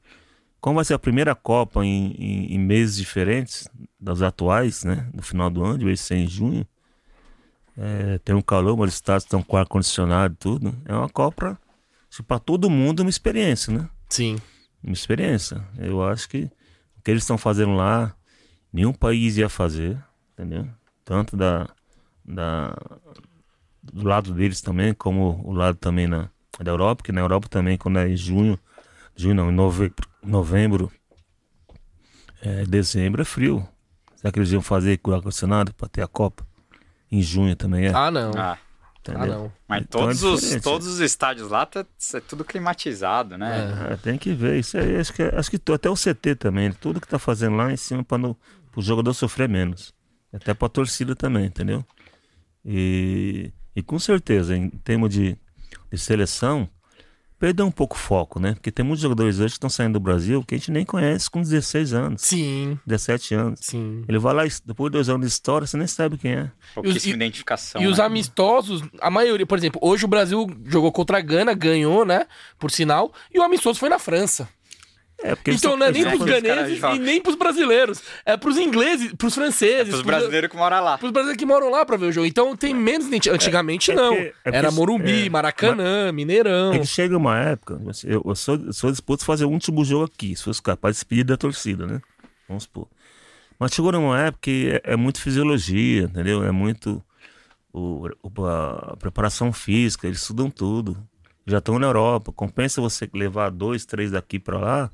Speaker 3: como vai ser a primeira Copa em, em, em meses diferentes das atuais, né? No final do ano, vai ser em junho. É, tem um calor, mas os estados estão com ar-condicionado e tudo. É uma Copa para todo mundo uma experiência, né?
Speaker 2: Sim.
Speaker 3: Uma experiência. Eu acho que o que eles estão fazendo lá, nenhum país ia fazer, entendeu? Tanto da, da do lado deles também, como o lado também na, da Europa, que na Europa também, quando é em junho, junho não, em novembro, novembro é, dezembro é frio. Será que eles iam fazer com ar-condicionado para ter a Copa? Em junho também é?
Speaker 2: Ah, não. Ah.
Speaker 1: Entendeu? Ah, não. Mas então todos, é os, todos os estádios lá tá, é tudo climatizado, né?
Speaker 3: É, tem que ver. Isso aí, acho que, acho que até o CT também. Tudo que tá fazendo lá em cima para o jogador sofrer menos. Até para a torcida também, entendeu? E, e com certeza, em termos de, de seleção, perdeu um pouco o foco, né? Porque tem muitos jogadores hoje que estão saindo do Brasil que a gente nem conhece com 16 anos.
Speaker 2: Sim.
Speaker 3: 17 anos.
Speaker 2: Sim.
Speaker 3: Ele vai lá, depois de dois anos de história, você nem sabe quem é.
Speaker 1: Pouquíssima identificação.
Speaker 2: E né? os amistosos, a maioria, por exemplo, hoje o Brasil jogou contra a Gana, ganhou, né? Por sinal, e o amistoso foi na França. É, então não é nem pros ganeses e nem pros brasileiros. É pros ingleses, pros franceses. É
Speaker 1: pros brasileiros que moram lá.
Speaker 2: Pros brasileiros que moram lá pra ver o jogo. Então tem menos identidade. Antigamente é, é não. É Era Morumbi, Maracanã, Mineirão.
Speaker 3: É chega uma época, eu, eu, sou, eu sou disposto a fazer um último jogo aqui, se fosse capaz de despedir da torcida, né? Vamos supor. Mas chegou numa época que é, é muito fisiologia, entendeu? É muito o, a preparação física, eles estudam tudo. Já estão na Europa. Compensa você levar dois, três daqui para lá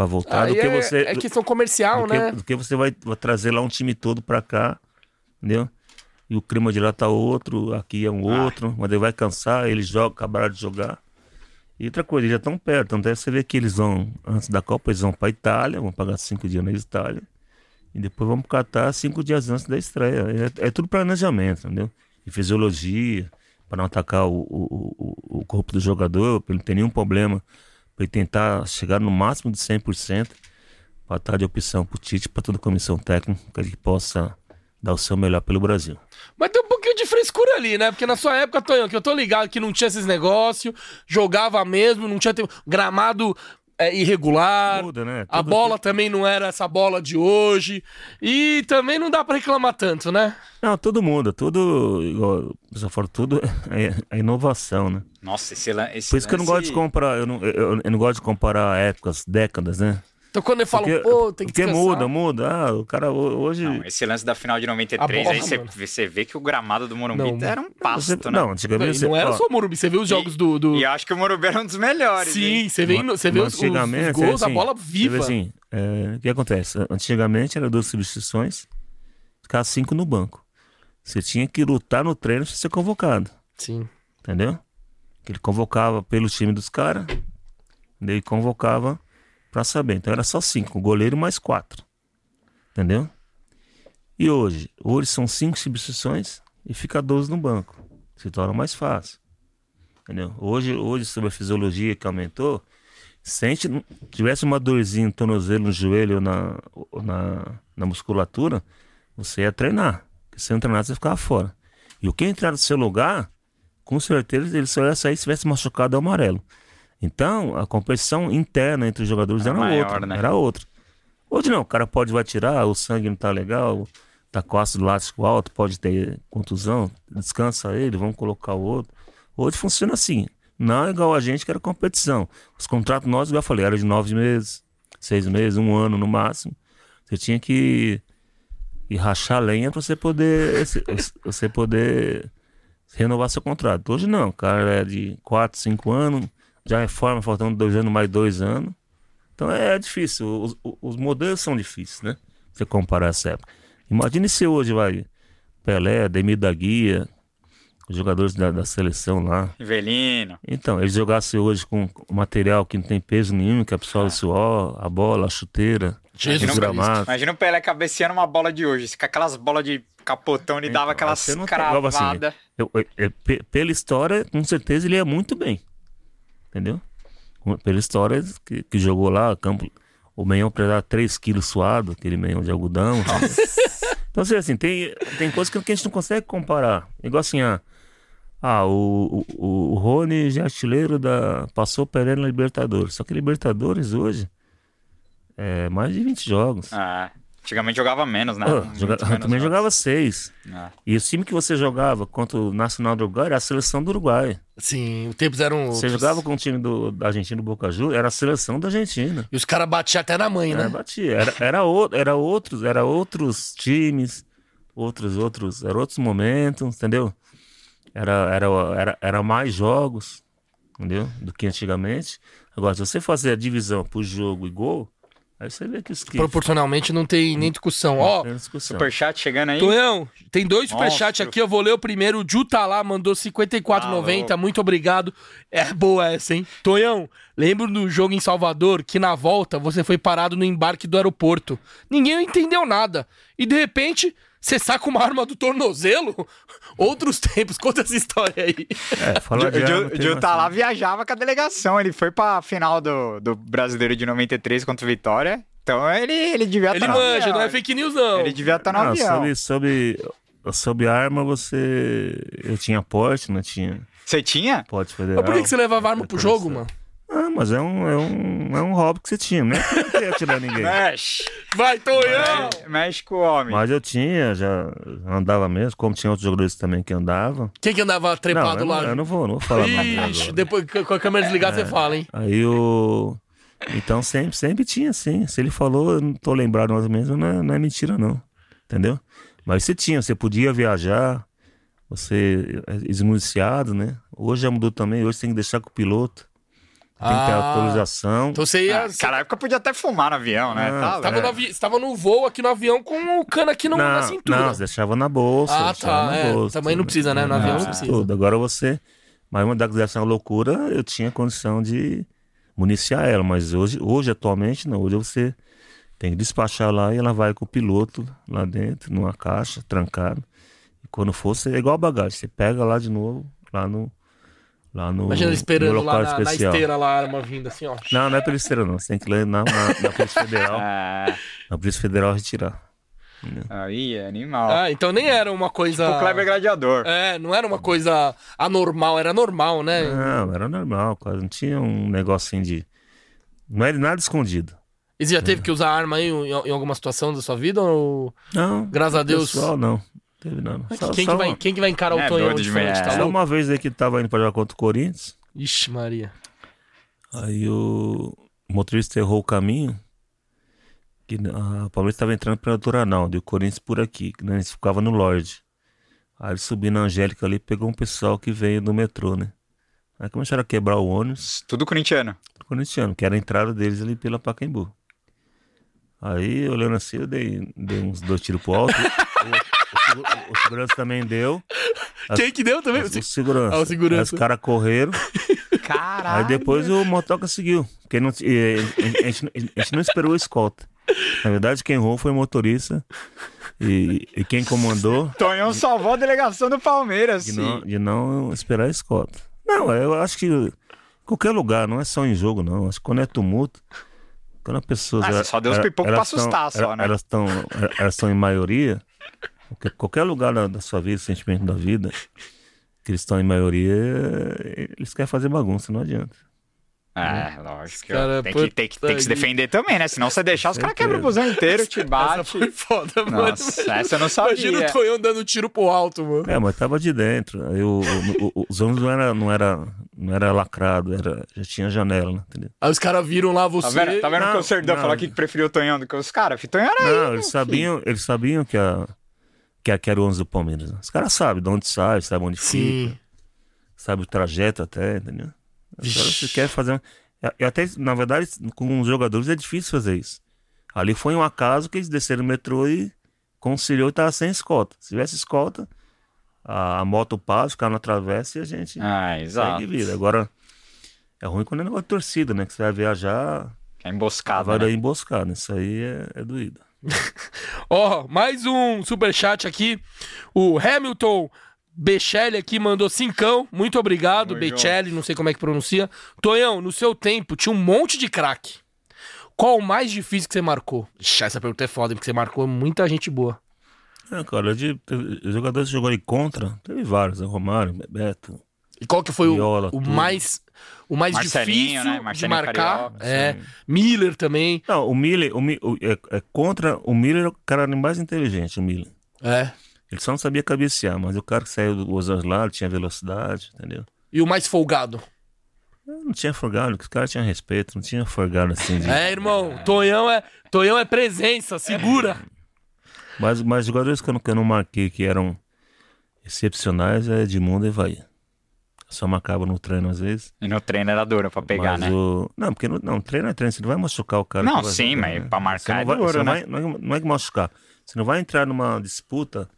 Speaker 3: para voltar do que
Speaker 2: é,
Speaker 3: você.
Speaker 2: É questão comercial,
Speaker 3: do
Speaker 2: né?
Speaker 3: Que, do que você vai, vai, trazer lá um time todo para cá, entendeu? E o clima de lá tá outro, aqui é um ah. outro, mas ele vai cansar, eles jogam, acabaram de jogar. E outra coisa, eles já estão perto, então você vê que eles vão, antes da Copa, eles vão para Itália, vão pagar cinco dias na Itália, e depois vão para Catar cinco dias antes da estreia. É, é tudo planejamento, entendeu? E fisiologia, para não atacar o, o, o, o corpo do jogador, para ele não ter nenhum problema para tentar chegar no máximo de 100% para estar de opção para o Tite, para toda a comissão técnica que possa dar o seu melhor pelo Brasil.
Speaker 2: Mas tem um pouquinho de frescura ali, né? Porque na sua época, Tonhão, que eu tô ligado que não tinha esses negócios, jogava mesmo, não tinha gramado é, irregular. Muda, né? Tudo a bola também não era essa bola de hoje. E também não dá para reclamar tanto, né?
Speaker 3: Não, todo mundo, tudo, igual você falou, tudo é, é inovação, né?
Speaker 1: Nossa, esse, esse
Speaker 3: Por isso que eu não gosto de comparar, eu não, eu, eu não gosto de comparar épocas, décadas, né?
Speaker 2: Então quando eu falo, porque, pô, tem que
Speaker 3: Porque descansar. muda, muda. Ah, o cara hoje... Não,
Speaker 1: esse lance da final de 93, bola, aí você, você vê que o gramado do Morumbi não, era um pasto,
Speaker 3: você,
Speaker 1: né?
Speaker 3: Não, antigamente...
Speaker 2: Não, não era ó, só o Morumbi, você vê os jogos do, do...
Speaker 1: E acho que o Morumbi era um dos melhores.
Speaker 2: Sim, você vê, você vê os, os gols, assim, a bola viva.
Speaker 3: Assim, é, o que acontece? Antigamente era duas substituições, ficar cinco no banco. Você tinha que lutar no treino para ser convocado.
Speaker 2: Sim.
Speaker 3: Entendeu? Que ele convocava pelo time dos caras, daí convocava para saber. Então era só cinco, goleiro mais quatro. Entendeu? E hoje? Hoje são cinco substituições e fica 12 no banco. Se torna mais fácil. Entendeu? Hoje, hoje sobre a fisiologia que aumentou, sente, tivesse uma dorzinha no tornozelo, no joelho ou na, ou na, na musculatura, você ia treinar. Porque se não treinar, você ficava fora. E o que entrar no seu lugar, com certeza ele só ia sair se tivesse machucado amarelo. Então, a competição interna entre os jogadores era, era maior, outra. Né? Era outra. Hoje não, o cara pode vai tirar, o sangue não tá legal, tá com ácido lático alto, pode ter contusão, descansa ele, vamos colocar o outro. Hoje funciona assim. Não é igual a gente que era competição. Os contratos nossos, igual eu falei, eram de nove meses, seis meses, um ano no máximo. Você tinha que ir rachar lenha para você poder você poder renovar seu contrato. Hoje não, o cara é de quatro, cinco anos, já reforma faltando dois anos, mais dois anos. Então é difícil. Os, os modelos são difíceis, né? Você comparar essa época. Imagine se hoje vai Pelé, Demir da Guia, os jogadores da, da seleção lá.
Speaker 1: Velino.
Speaker 3: Então, eles jogassem hoje com material que não tem peso nenhum, que absorve o suor, a bola, a chuteira,
Speaker 2: Jesus
Speaker 3: os gramados.
Speaker 1: Imagina o Pelé cabeceando uma bola de hoje. Com aquelas bolas de capotão, ele dava aquelas
Speaker 3: assim,
Speaker 1: cravadas.
Speaker 3: Pe- pela história, com certeza ele ia muito bem. Entendeu? Pela história que, que jogou lá, campo, o meião pesava 3 quilos suado, aquele meião de algodão. então, assim, assim, tem, tem coisas que, a gente não consegue comparar. Igual assim, ah, ah o, o, o Rony já artilheiro da. Passou o Pelé na Libertadores. Só que Libertadores hoje é mais de 20 jogos.
Speaker 1: Ah, antigamente jogava menos, né? Muito
Speaker 3: joga-
Speaker 1: menos
Speaker 3: também
Speaker 1: jogos.
Speaker 3: jogava seis.
Speaker 1: Ah.
Speaker 3: E o time que você jogava contra o Nacional do Uruguai era a seleção do Uruguai.
Speaker 2: Sim, os tempos eram.
Speaker 3: Você
Speaker 2: outros.
Speaker 3: jogava com o time do, da Argentina do Boca Juniors, era a seleção da Argentina.
Speaker 2: E os caras batiam até na mãe,
Speaker 3: É,
Speaker 2: né?
Speaker 3: batia. Era, era, o- era outros, era outros times, outros, outros, era outros momentos, entendeu? Era, era, era, era mais jogos, entendeu? Do que antigamente. Agora, se você fazer a divisão por jogo e gol, aí você vê que os que
Speaker 2: Proporcionalmente não tem nem discussão. Ó,
Speaker 3: discussão.
Speaker 1: Superchat chegando aí.
Speaker 2: Tonhão, tem dois superchats aqui, eu vou ler o primeiro. O Ju tá lá, mandou 54,90,
Speaker 1: Ah,
Speaker 2: muito obrigado. É boa essa, hein? Tonhão, lembro do jogo em Salvador que na volta você foi parado no embarque do aeroporto. Ninguém entendeu nada. E de repente, você saca uma arma do tornozelo? Outros tempos, conta essa história aí.
Speaker 3: É,
Speaker 1: O
Speaker 3: falar de arma,
Speaker 1: Gil
Speaker 3: uma-
Speaker 1: tá lá, viajava com a delegação. Ele foi pra final do, do Brasileiro de 93 contra o Vitória. Então ele, ele devia
Speaker 2: Ele
Speaker 1: estar no
Speaker 2: manja,
Speaker 1: avião.
Speaker 2: não é fake news, não.
Speaker 1: Ele devia estar no
Speaker 3: Não,
Speaker 1: avião.
Speaker 3: sobre, sobre, sobre arma, você. Eu tinha porte, não tinha
Speaker 1: Você tinha?
Speaker 3: porte federal.
Speaker 2: Mas por que, que você levava arma pro jogo, mano?
Speaker 3: Ah, mas é um, é um, é um hobby que você tinha, né? Eu não queria atirar ninguém.
Speaker 1: Mexe.
Speaker 2: Vai, Tonhão!
Speaker 1: Mexe com o homem.
Speaker 3: Mas eu tinha, já andava mesmo, como tinha outros jogadores também que andavam.
Speaker 2: Quem que andava
Speaker 3: Não,
Speaker 2: trepado
Speaker 3: eu não,
Speaker 2: lá?
Speaker 3: eu não vou, não vou falar nada
Speaker 2: Ixi,
Speaker 3: agora.
Speaker 2: depois com a câmera desligada você fala, hein?
Speaker 3: Aí o. Então sempre, sempre tinha, sim. Se ele falou, eu não tô lembrado mais ou menos, não é, não é mentira, não. Entendeu? Mas você tinha, você podia viajar, você é esmuniciado, né? Hoje já mudou também, hoje tem que deixar com o piloto. Tem que ter
Speaker 2: Ah.
Speaker 3: autorização.
Speaker 2: Então você ia.
Speaker 1: Ah, época podia até fumar no avião, né?
Speaker 3: Não,
Speaker 1: Tá
Speaker 2: Tava
Speaker 1: louco.
Speaker 2: no, avi... Você tava no voo aqui no avião com o cano aqui no- na
Speaker 3: não,
Speaker 2: cintura.
Speaker 3: não, você deixava na bolsa.
Speaker 2: Ah,
Speaker 3: deixava
Speaker 2: tá,
Speaker 3: na
Speaker 2: é.
Speaker 3: bolsa,
Speaker 2: Também não precisa, né? No
Speaker 3: Ah,
Speaker 2: avião não
Speaker 3: isso
Speaker 2: precisa.
Speaker 3: Tudo. Agora você. Mas uma das dessa loucura, eu tinha condição de municiar ela. Mas hoje, hoje atualmente, não. Hoje você tem que despachar lá e ela vai com o piloto lá dentro, numa caixa, trancado. E quando for, você, é igual a bagagem. Você pega lá de novo, lá no. Lá no,
Speaker 2: Imagina ele
Speaker 3: no
Speaker 2: esperando
Speaker 3: local
Speaker 2: lá na, na esteira lá, a arma vindo assim, ó.
Speaker 3: Não, não é pela esteira, não. Você tem que ir lá na, na, na Polícia Federal.
Speaker 1: É,
Speaker 3: na Polícia Federal retirar.
Speaker 1: aí, é animal.
Speaker 2: Ah, então nem era uma coisa.
Speaker 1: o Kleber Gladiador.
Speaker 2: É, não era uma coisa anormal, era normal, né?
Speaker 3: Não, era normal, quase não tinha um negocinho de. Não era nada escondido.
Speaker 2: E você já teve que usar arma aí em, em alguma situação da sua vida? Ou...
Speaker 3: Não.
Speaker 2: Graças a Deus.
Speaker 3: Pessoal, não. Teve não. Só,
Speaker 2: quem,
Speaker 3: só
Speaker 2: que vai,
Speaker 3: uma,
Speaker 2: quem que vai encarar
Speaker 1: É
Speaker 2: o Tonhão
Speaker 1: doido
Speaker 2: de
Speaker 1: de
Speaker 2: frente,
Speaker 1: mulher.
Speaker 2: tá louco?
Speaker 3: uma vez aí que tava indo pra jogar contra o Corinthians.
Speaker 2: Ixi, Maria.
Speaker 3: Aí o motorista errou o caminho. Que a Palmeiras estava entrando pela doutora Arnaldo e o Corinthians por aqui. Que né, eles ficava no Lorde. Aí ele subiu na Angélica ali pegou um pessoal que veio do metrô, né? Aí começaram a quebrar o ônibus.
Speaker 1: Tudo corintiano.
Speaker 3: corintiano, que era a entrada deles ali pela Pacaembu. Aí, olhando assim, eu dei, dei uns dois tiros pro alto. o, o segu- o segurança também deu.
Speaker 2: Quem que deu também?
Speaker 3: O segurança.
Speaker 2: Ah, o segurança.
Speaker 3: Aí os caras correram.
Speaker 1: Caralho.
Speaker 3: Aí depois o motoca seguiu. Porque não, e, a, gente, a gente não esperou a escolta. Na verdade, quem errou foi o motorista. E, e quem comandou
Speaker 1: Tonhão salvou a delegação do Palmeiras.
Speaker 3: de não, de não esperar a escolta. Não, eu acho que em qualquer lugar, não é só em jogo, não. Acho que quando é tumulto, quando a pessoa.
Speaker 1: Ah, só deu os pipocos pra assustar, só, né?
Speaker 3: Elas estão elas estão em maioria. Qualquer- Qualquer lugar da, da sua vida, sentimento da vida, que eles estão em maioria, eles querem fazer bagunça, não adianta.
Speaker 1: É, lógico. que,
Speaker 2: cara,
Speaker 1: tem, que, tem, que, tem que se defender também, né? Senão você deixar, os caras quebram o busão inteiro, te
Speaker 2: Essa
Speaker 1: bate.
Speaker 2: foi foda, mano.
Speaker 1: Nossa, essa eu não sabia.
Speaker 2: Imagina o Tonhão dando tiro pro alto, mano.
Speaker 3: É, mas tava de dentro. Aí o, o- o- os ônibus não era, não era, não era lacrado, era, já tinha janela, né, entendeu?
Speaker 2: Aí os caras viram lá
Speaker 1: Tá
Speaker 2: você.
Speaker 1: vendo, tá vendo que
Speaker 3: Não,
Speaker 1: o Serdão falou aqui que preferiu o Tonhão do que os caras? Tonhão era aí.
Speaker 3: Não,
Speaker 1: meu
Speaker 3: eles
Speaker 1: filho.
Speaker 3: sabiam, eles sabiam que, a, que, a, que era o ônibus do Palmeiras. né? Os caras sabem de onde sai, sabem onde
Speaker 2: Sim.
Speaker 3: fica, sabem o trajeto até, entendeu? Agora
Speaker 2: Vixe.
Speaker 3: você quer fazer. um- E até, na verdade, com os jogadores é difícil fazer isso. Ali foi um acaso que eles desceram no metrô e conciliou e tava sem escolta. Se tivesse escolta, a, a moto passa, ficar na travessa e a gente
Speaker 1: Ah, exato.
Speaker 3: segue vida. Agora, é ruim quando é negócio de torcida, né? Que você vai viajar,
Speaker 1: É emboscada,
Speaker 3: vai
Speaker 1: né?
Speaker 3: emboscada. Isso aí é, é doído.
Speaker 2: Ó, mais um superchat aqui. O Hamilton Bechelli aqui mandou cincão. Muito obrigado,
Speaker 1: Tamo
Speaker 2: Bechelli, não sei como é que pronuncia. Tonhão, no seu tempo tinha um monte de craque. Qual o mais difícil que você marcou? Ixi, essa pergunta é foda, porque você marcou muita gente boa.
Speaker 3: É, cara, de, teve- os jogadores que jogou aí contra, teve vários, né? Romário, Bebeto.
Speaker 2: E qual que foi o,
Speaker 3: Viola,
Speaker 2: o
Speaker 3: tudo.
Speaker 2: mais o mais
Speaker 1: Marcelinho,
Speaker 2: difícil
Speaker 1: né?
Speaker 2: de marcar?
Speaker 1: Carioca,
Speaker 2: é,
Speaker 3: sim.
Speaker 2: Miller também.
Speaker 3: Não, o Miller, o, o- é, é contra o Miller, o cara era mais inteligente, o Miller.
Speaker 2: É.
Speaker 3: Ele só não sabia cabecear, mas o cara que saiu do Osaslar tinha velocidade, entendeu?
Speaker 2: E o mais folgado?
Speaker 3: Não tinha forgado, que os caras tinham respeito, não tinha forgado assim. de-
Speaker 2: É, irmão, Tonhão é, Tonhão é presença, segura.
Speaker 3: Mas, mas jogadores que eu, não, que eu não marquei que eram excepcionais é Edmundo e Evaí. Só marcava no treino às vezes.
Speaker 1: E no treino era duro pra pegar,
Speaker 3: mas
Speaker 1: né?
Speaker 3: o... Não, porque no, não, treino é treino, você não vai machucar o cara.
Speaker 1: Não, sim,
Speaker 3: jogar,
Speaker 1: mas
Speaker 3: né?
Speaker 1: pra
Speaker 3: Você
Speaker 1: marcar
Speaker 3: não
Speaker 1: é
Speaker 3: vai,
Speaker 1: duro,
Speaker 3: você não
Speaker 1: né?
Speaker 3: vai- não, é, não é que machucar. Você não vai entrar numa disputa.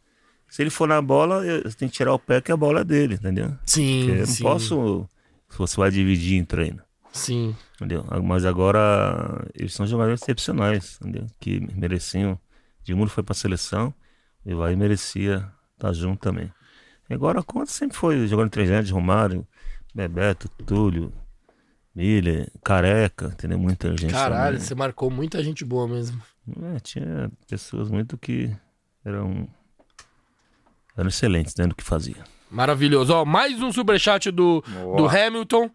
Speaker 3: Se ele for na bola, você tem que tirar o pé que a bola é dele, entendeu?
Speaker 2: Sim,
Speaker 3: Porque eu não posso. Se você vai dividir em treino.
Speaker 2: Sim.
Speaker 3: Entendeu? Mas agora eles são jogadores excepcionais, entendeu? Que mereciam. Edmundo foi pra seleção, e vai merecia estar junto também. E agora a conta sempre foi jogando três anos de Romário, Bebeto, Túlio, Miller, Careca, entendeu? Muita gente.
Speaker 2: Caralho,
Speaker 3: também.
Speaker 2: você marcou muita gente boa mesmo.
Speaker 3: É, tinha pessoas muito que eram, eram excelentes dentro do que fazia.
Speaker 2: Maravilhoso. Ó, mais um superchat do,
Speaker 1: Boa.
Speaker 2: do Hamilton.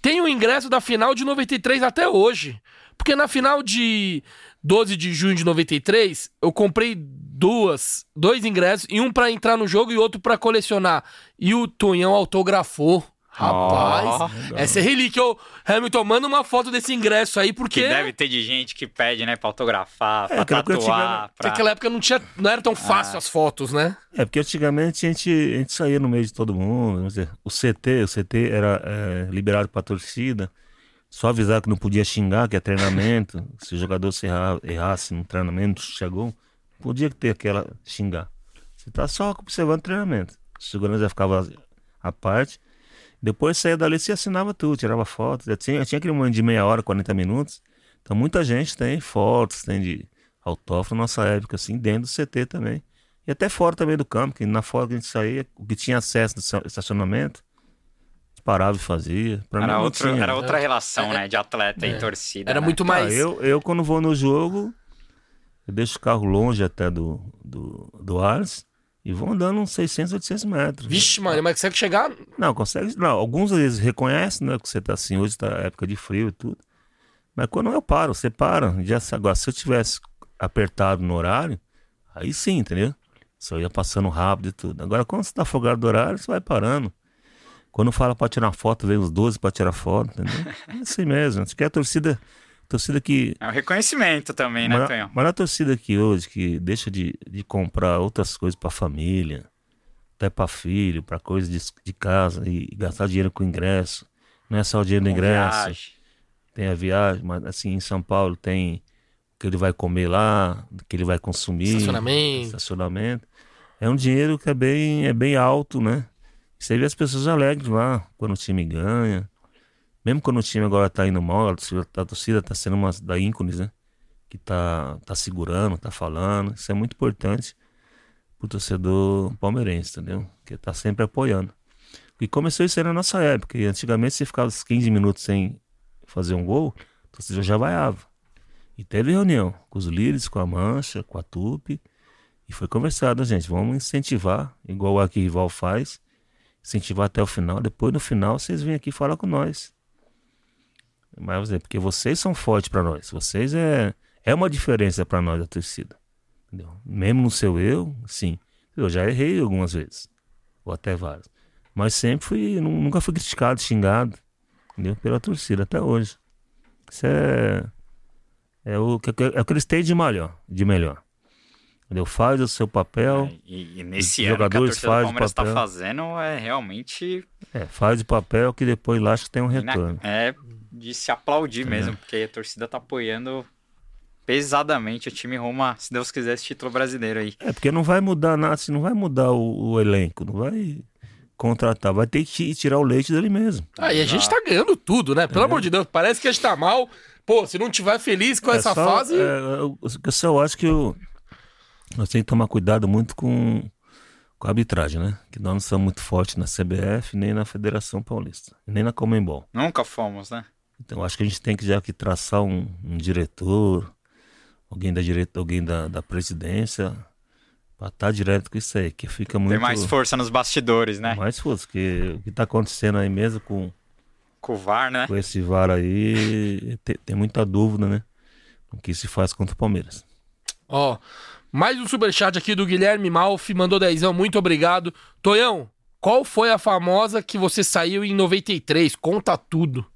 Speaker 2: Tem o ingresso da final de 93 até hoje. Porque na final de 12 de junho de 93, eu comprei duas, dois ingressos, e um pra entrar no jogo e outro pra colecionar. E o Tonhão autografou. Rapaz,
Speaker 1: Ó.
Speaker 2: essa é relíquia. Ô, Hamilton, manda uma foto desse ingresso aí, porque
Speaker 1: Que deve ter de gente que pede, né, pra autografar, pra
Speaker 3: aquela coisa
Speaker 1: tatuar,
Speaker 3: antigamente-
Speaker 1: pra...
Speaker 2: naquela época não, tinha, não era tão fácil as fotos, né?
Speaker 3: É, porque antigamente a gente, a gente saía no meio de todo mundo. Dizer, o CT, o CT era é, liberado para torcida. Só avisar que não podia xingar, que é treinamento. Se o jogador se errasse no treinamento, chegou, podia ter aquela xingar. Você tá só observando o treinamento. O segurança ficava à parte. Depois saía dali, você assinava tudo, tirava fotos. Já tinha, tinha aquele momento de meia hora, 40 minutos. Então muita gente tem fotos, tem de autógrafo na nossa época, assim, dentro do CT também. E até fora também do campo, que na foto que a gente saía, o que tinha acesso no esta- estacionamento, a gente parava e fazia. Pra mim
Speaker 1: Era,
Speaker 3: não
Speaker 1: outro,
Speaker 3: tinha.
Speaker 1: era outra relação, né, de atleta
Speaker 2: É.
Speaker 1: e torcida,
Speaker 2: Era
Speaker 1: né?
Speaker 2: muito
Speaker 3: Ah,
Speaker 2: mais.
Speaker 3: eu, eu, quando vou no jogo, eu deixo o carro longe até do, do, do Ars e vou andando uns 600, 800 metros.
Speaker 2: Vixe, mano, mas consegue chegar.
Speaker 3: Não, consegue. Não, alguns vezes reconhecem, né? Que você tá assim, hoje tá época de frio e tudo. Mas quando eu paro, você para. Já, se- agora, se eu tivesse apertado no horário, aí sim, entendeu? Só ia passando rápido e tudo. Agora, quando você tá folgado do horário, você vai parando. Quando fala pra tirar foto, vem os 12 pra tirar foto, entendeu? É assim mesmo. Acho que é a torcida, torcida que.
Speaker 1: É um reconhecimento também, né,
Speaker 3: Mas,
Speaker 1: Tonhão?
Speaker 3: mas a torcida aqui hoje que deixa de, de comprar outras coisas pra família, até pra filho, pra coisa de, de casa e gastar dinheiro com ingresso. Não é só o dinheiro do ingresso,
Speaker 1: viagem.
Speaker 3: tem a viagem, mas assim em São Paulo tem o que ele vai comer lá, o que ele vai consumir,
Speaker 2: Estacionamento.
Speaker 3: estacionamento. É um dinheiro que é bem, é bem alto, né? Você vê as pessoas alegres lá quando o time ganha. Mesmo quando o time agora tá indo mal, a torcida, a torcida tá sendo uma da ícones, né? Que tá, tá segurando, tá falando. Isso é muito importante pro torcedor palmeirense, entendeu? Que tá sempre apoiando. E começou isso aí na nossa época. E antigamente você ficava uns 15 minutos sem fazer um gol, torcida já vaiava. E teve reunião com os líderes, com a Mancha, com a Tupi. E foi conversado, gente, vamos incentivar, igual o Rival faz, incentivar até o final. Depois, no final, vocês vêm aqui falar com nós. Mas é porque vocês são fortes pra nós. Vocês é, é uma diferença pra nós, a torcida. Entendeu? Mesmo no seu eu, sim. Eu já errei algumas vezes. Ou até várias. Mas sempre fui, nu- nunca fui criticado, xingado. Entendeu? Pela torcida, até hoje. Isso é. É o que, é o que eles têm de melhor. De melhor. Entendeu? Faz o seu papel.
Speaker 1: E, e nesse ano que a
Speaker 3: jogadores
Speaker 1: torcida do Palmeiras tá
Speaker 3: papel.
Speaker 1: fazendo é realmente
Speaker 3: É, faz o papel que depois lá acho que tem um retorno.
Speaker 1: é de se aplaudir mesmo, porque a torcida tá apoiando pesadamente o time Roma, se Deus quiser, esse título brasileiro aí.
Speaker 3: É, porque não vai mudar nada, assim, não vai mudar o, o elenco, não vai contratar, vai ter que tirar o leite dele mesmo.
Speaker 2: Ah, e a gente tá ganhando tudo, né? Pelo amor de Deus, parece que a gente tá mal. Pô, se não tiver feliz com
Speaker 3: É
Speaker 2: essa
Speaker 3: só-
Speaker 2: fase.
Speaker 3: é, eu, eu só acho que o- nós temos que tomar cuidado muito com, com a arbitragem, né? Que nós não somos muito fortes na CBF, nem na Federação Paulista, nem na Comembol.
Speaker 1: Nunca fomos, né?
Speaker 3: Então acho que a gente tem que já que traçar um, um diretor, alguém da direita, alguém da, da presidência, pra estar direto com isso aí, que fica muito
Speaker 1: Tem mais força nos bastidores, né?
Speaker 3: mais força, porque o que tá acontecendo aí mesmo com,
Speaker 1: Com o VAR, né?
Speaker 3: com esse VAR aí, tem, tem muita dúvida, né? O que se faz contra o Palmeiras.
Speaker 2: Ó, mais um superchat aqui do Guilherme Malfi, mandou dezão, muito obrigado. Tonhão, qual foi a famosa que você saiu em 93? Conta tudo.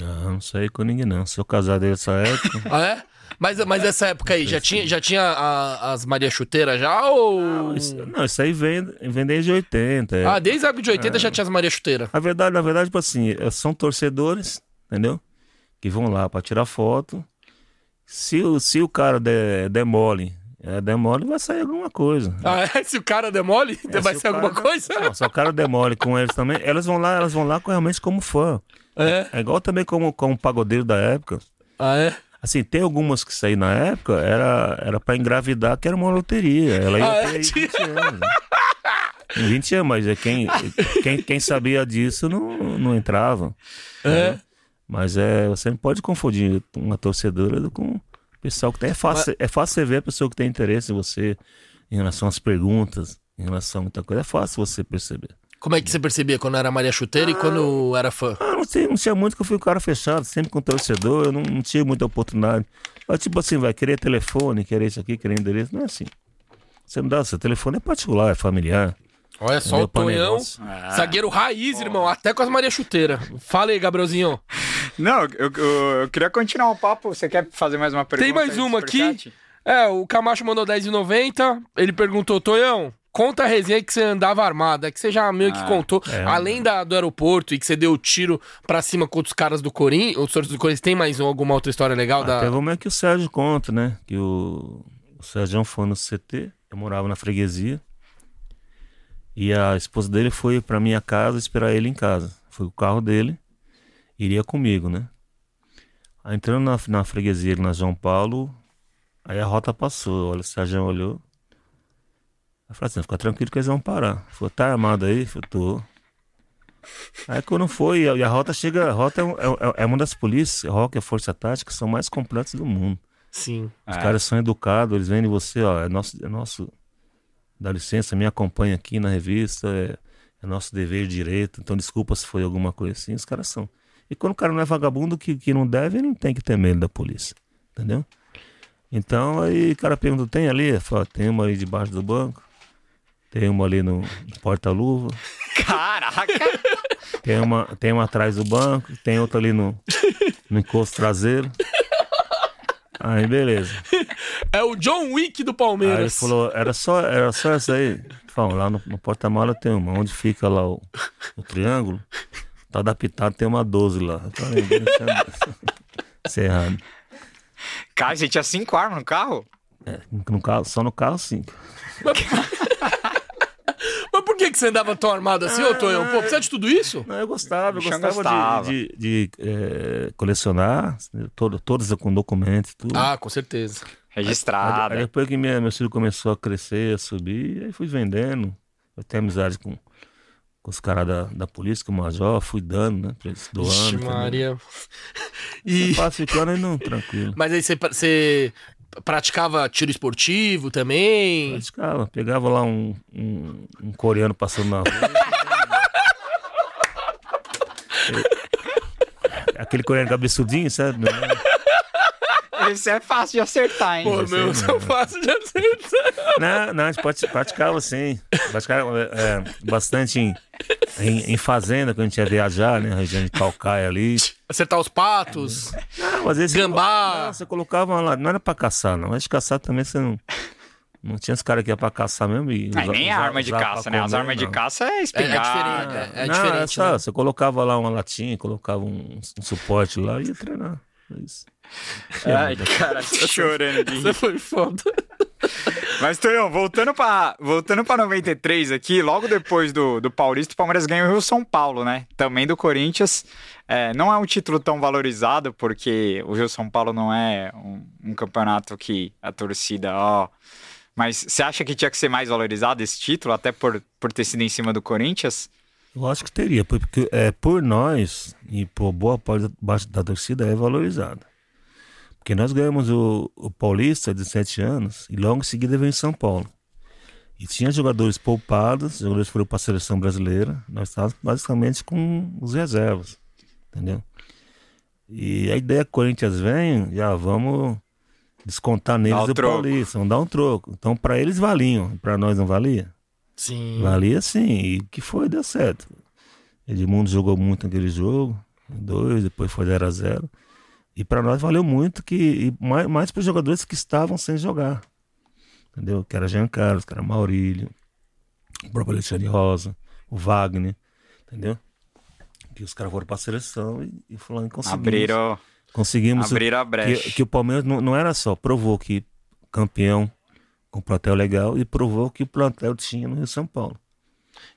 Speaker 3: Não, não sei com ninguém não. Sou casado nessa época.
Speaker 2: Ah, é? Mas, mas essa época aí, já tinha, já tinha a- as Maria Chuteira já ou...
Speaker 3: isso, não, isso aí vem, vem desde 80. é.
Speaker 2: Ah, desde a época de 80 já tinha as Maria Chuteira.
Speaker 3: Na verdade, na verdade, tipo assim, é, são torcedores, entendeu? Que vão lá pra tirar foto. Se o, se o cara der, der mole, é, der mole, vai sair alguma coisa.
Speaker 2: Ah, é? Se o cara demole,
Speaker 3: É,
Speaker 2: vai
Speaker 3: o
Speaker 2: alguma coisa?
Speaker 3: Não, se o cara demole com eles também, elas vão lá, elas vão lá com- realmente como fã.
Speaker 2: É.
Speaker 3: É igual também como, como pagodeiro da época.
Speaker 2: Ah, é?
Speaker 3: Assim, tem algumas que saí na época, era, era pra engravidar, que era uma loteria. Ela ia
Speaker 2: Ah, é?
Speaker 3: ter 20 anos. né? Em 20 anos, mas é quem, quem, quem sabia disso não, não entrava.
Speaker 2: É.
Speaker 3: Mas é, você não pode confundir uma torcedora com pessoal que tem. É fácil, é fácil você ver a pessoa que tem interesse em você, em relação às perguntas, em relação a muita coisa. É fácil você perceber.
Speaker 2: Como é que você percebia quando era Maria Chuteira e quando era fã?
Speaker 3: Ah, não, tinha, não tinha muito que eu fui um cara fechado, sempre com torcedor, eu não, não tinha muita oportunidade. Mas, tipo assim, vai querer telefone, querer isso aqui, querer endereço, não é assim. Você não dá, seu telefone é particular, é familiar.
Speaker 2: Olha só o Tonhão.
Speaker 1: Ah.
Speaker 2: zagueiro raiz, irmão, até com as Maria Chuteira. Fala aí, Gabrielzinho.
Speaker 1: Não, eu, eu, eu queria continuar o papo. Você quer fazer mais uma pergunta?
Speaker 2: Tem mais uma aqui. É, o Camacho mandou 10,90. Ele perguntou, Tonhão, conta a resenha que você andava armada, que você já meio que
Speaker 1: Ah,
Speaker 2: contou.
Speaker 3: é.
Speaker 2: Além da, do aeroporto e que você deu o tiro pra cima contra os caras do Corinthians, os torcedores do Corinthians, tem mais um- alguma outra história legal? da...
Speaker 3: Até como é que o Sérgio conta, né? Que o, o Sérgio foi no CT, eu morava na freguesia. E a esposa dele foi pra minha casa esperar ele em casa. Foi o carro dele, iria comigo, né? Aí entrando na, na freguesia ali na João Paulo, aí a rota passou. Olha, o Sérgio olhou. Eu falei assim, fica tranquilo que eles vão parar. Falou, tá armado aí? Eu falei, tô. Aí quando foi, e a, e a rota chega, a rota é, um- é, é uma das polícias, a ROC e a Força Tática são mais completas do mundo.
Speaker 2: Sim.
Speaker 3: Os
Speaker 1: É.
Speaker 3: caras são educados, eles vêm de você, ó, é nosso, é nosso, dá licença, me acompanha aqui na revista, é, é nosso dever e direito, então desculpa se foi alguma coisa assim, os caras são. E quando o cara não é vagabundo que, que não deve, ele não tem que ter medo da polícia, entendeu? Então aí o cara pergunta, tem ali? Eu falo, tem uma ali debaixo do banco, tem uma ali no, no porta-luva,
Speaker 1: Caraca!
Speaker 3: tem uma, tem uma atrás do banco, tem outra ali no, no encosto traseiro. Aí beleza.
Speaker 2: É o John Wick do
Speaker 3: Aí ele
Speaker 2: Palmeiras.
Speaker 3: falou, era só, era só essa aí. Falou, lá no, no porta-mala tem uma. Onde fica lá o, o triângulo, tá adaptado, tem uma 12 lá. Eu falei, isso é- isso é errado.
Speaker 1: Cara, você tinha cinco armas no carro?
Speaker 3: É, no carro, só no carro, sim.
Speaker 2: Mas por que, que você andava tão armado assim, ô Tonhão? Pô, precisa de tudo isso?
Speaker 3: Não, eu gostava, eu gostava,
Speaker 1: gostava.
Speaker 3: de, de, de, eh, colecionar, todo, todas com documentos e tudo.
Speaker 2: Ah, com certeza.
Speaker 3: Aí,
Speaker 1: Registrada.
Speaker 3: aí depois que minha, meu filho começou a crescer, a subir, aí fui vendendo. Eu tenho amizade com, com os caras da, da polícia, com o major, fui dando, né? Pra eles doando.
Speaker 2: Vixe,
Speaker 3: entendeu?
Speaker 2: Maria. E...
Speaker 3: passo ficando aí não, tranquilo.
Speaker 2: Mas aí você, você praticava tiro esportivo também?
Speaker 3: Praticava, pegava lá um, um, um coreano passando na rua. É, aquele coreano cabeçudinho, sabe?
Speaker 1: Esse é fácil de acertar, hein?
Speaker 2: Pô,
Speaker 3: Esse
Speaker 2: meu,
Speaker 3: aí,
Speaker 2: são fácil de acertar.
Speaker 3: Não, não, a gente pode, praticava sim. Praticava é, bastante em, em, em fazenda, quando a gente ia viajar, né? Região de Calcaia ali.
Speaker 2: Acertar os patos.
Speaker 3: Não, às vezes
Speaker 2: Gambá.
Speaker 3: Não, você colocava lá, não era pra caçar, não. Mas de caçar também você não. Não tinha os caras que ia pra caçar mesmo. E usa-
Speaker 1: nem a
Speaker 3: usa-
Speaker 1: arma de caça,
Speaker 3: pra
Speaker 1: né? As
Speaker 3: comer,
Speaker 1: armas de caça é
Speaker 2: É, é
Speaker 1: espingarda.
Speaker 2: diferente. É, é
Speaker 3: não,
Speaker 2: diferente.
Speaker 3: só,
Speaker 2: né?
Speaker 3: Você colocava lá uma latinha, colocava um, um suporte lá e ia treinar. É isso.
Speaker 1: Ai, cara, tô chorando de
Speaker 2: Você foi foda.
Speaker 1: Mas, Tonhão, voltando pra, voltando pra 93 aqui, logo depois do, do Paulista, o Palmeiras ganhou o Rio São Paulo, né? Também do Corinthians. É, não é um título tão valorizado, porque o Rio São Paulo não é um, um campeonato que a torcida, ó. Mas você acha que tinha que ser mais valorizado esse título, até por, por ter sido em cima do Corinthians?
Speaker 3: Eu acho que teria, porque é, por nós e por boa parte da- da torcida é valorizado. Porque nós ganhamos o, o Paulista de 7 anos e logo em seguida veio em São Paulo. E tinha jogadores poupados, jogadores foram para a seleção brasileira, nós estávamos basicamente com os reservas, entendeu? E a ideia que o Corinthians vem, já vamos descontar neles
Speaker 1: o.
Speaker 3: Paulista, vamos dar um troco. Então para eles valiam, para nós não valia?
Speaker 2: Sim.
Speaker 3: Valia sim, e que foi, deu certo. Edmundo jogou muito naquele jogo, dois, depois foi 0 a 0 E para nós valeu muito, que, e mais, mais para os jogadores que estavam sem jogar. Entendeu? Que era Jean Carlos, que era Maurílio, o próprio Alexandre Rosa, o Wagner, entendeu? Que os caras foram para a seleção e, e falando conseguimos.
Speaker 1: Abriram,
Speaker 3: conseguimos
Speaker 1: abriram a brecha.
Speaker 3: que, que o Palmeiras não, não era só, provou que campeão com plantel legal e provou que o plantel tinha no Rio São Paulo.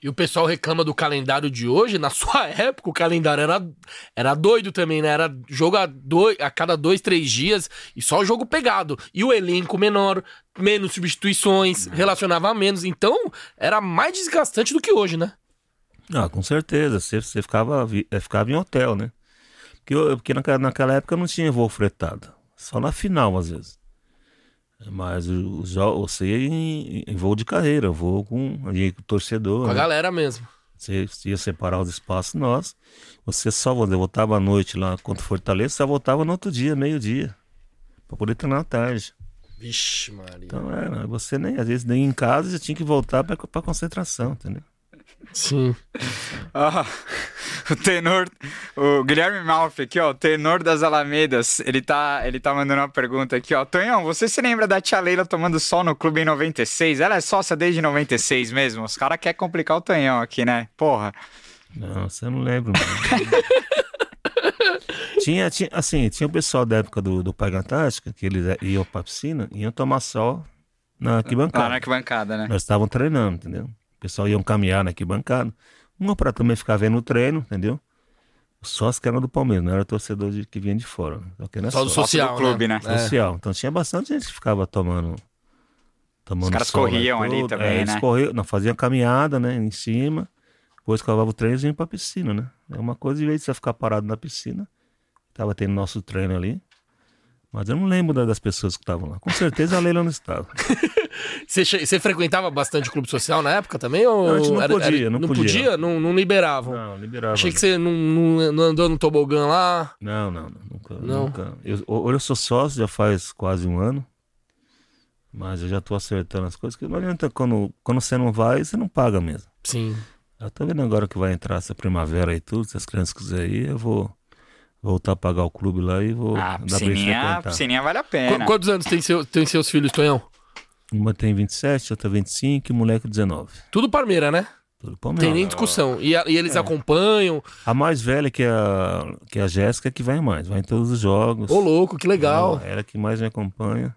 Speaker 2: E o pessoal reclama do calendário de hoje. Na sua época, o calendário era, era doido também, né? Era jogo a, dois, a cada dois, três dias e só jogo pegado. E o elenco menor, menos substituições, relacionava a menos. Então, era mais desgastante do que hoje, né?
Speaker 3: Ah, com certeza. Você, você ficava, eh, ficava em hotel, né? Porque, eu- porque naquela, naquela época não tinha voo fretado. Só na final, às vezes. Mas você em, em voo de carreira, voo com, ia com o torcedor.
Speaker 2: Com a
Speaker 3: né?
Speaker 2: galera mesmo.
Speaker 3: Você ia separar os espaços nós. Você só voltava à noite lá contra o Fortaleza, só voltava no outro dia, meio-dia. Pra poder treinar à tarde.
Speaker 2: Vixe, Maria.
Speaker 3: Então era, você nem, às vezes nem em casa já tinha que voltar pra, pra concentração, entendeu?
Speaker 2: Sim.
Speaker 1: Ah, o tenor, o Guilherme Malfi aqui, ó, o tenor das Alamedas, ele tá, ele tá mandando uma pergunta aqui, ó. Tonhão, você se lembra da tia Leila tomando sol no clube em 96? Ela é sócia desde 96 mesmo? Os caras querem complicar o Tonhão aqui, né? Porra.
Speaker 3: Não, você não lembra. tinha, tinha, assim, tinha o pessoal da época do, do Pai Antártica, que eles iam pra piscina, iam tomar sol na arquibancada.
Speaker 1: Lá na arquibancada, né?
Speaker 3: Nós estávamos treinando, entendeu? O pessoal iam caminhar na arquibancada. Uma pra também ficar vendo o treino, entendeu? Só que eram do Palmeiras, não era torcedor de, que vinha de fora. Né? Só
Speaker 2: do social,
Speaker 1: clube, né?
Speaker 2: É.
Speaker 3: social. Então tinha bastante gente que ficava tomando. tomando
Speaker 1: Os caras
Speaker 3: sol e
Speaker 1: corriam ali também,
Speaker 3: é, Eles
Speaker 1: né?
Speaker 3: corriam, não, faziam caminhada, né? Em cima. Depois cavava o treino e iam pra piscina, né? É uma coisa, em vez de você ficar parado na piscina, tava tendo nosso treino ali. Mas eu não lembro da- das pessoas que estavam lá. Com certeza a Leila não estava.
Speaker 2: Você, você frequentava bastante clube social na época também? Ou
Speaker 3: Não, a gente não
Speaker 2: era-
Speaker 3: podia,
Speaker 2: era-
Speaker 3: não
Speaker 2: não
Speaker 3: podia.
Speaker 2: podia? Não, não liberavam?
Speaker 3: Não, liberava.
Speaker 2: Achei que você não, não, andou no tobogã lá.
Speaker 3: Não, não, nunca.
Speaker 2: Não?
Speaker 3: nunca. Eu, hoje eu sou sócio, já faz quase um ano. Mas eu já tô acertando as coisas. Que não adianta quando, quando você não vai, você não paga mesmo.
Speaker 2: Sim.
Speaker 3: Eu tô vendo agora que vai entrar essa primavera e tudo. Se as crianças quiserem ir, eu vou voltar a pagar o clube lá e vou
Speaker 1: Ah,
Speaker 3: dar pra eles
Speaker 1: piscininha,
Speaker 3: frequentar.
Speaker 1: piscininha vale a
Speaker 2: Qu-
Speaker 1: pena.
Speaker 2: quantos anos tem, seu, tem seus filhos, Tonhão?
Speaker 3: Uma tem 27, outra 25 e o moleque 19.
Speaker 2: Tudo Parmeira, né?
Speaker 3: Tudo
Speaker 2: Tem
Speaker 3: Palmeiras.
Speaker 2: nem discussão. E, a- e eles
Speaker 3: É.
Speaker 2: acompanham.
Speaker 3: A mais velha, que é a, que é a Jéssica, que vai mais. Vai em todos os jogos.
Speaker 2: Ô, louco, que legal.
Speaker 3: Ela, ela que mais me acompanha.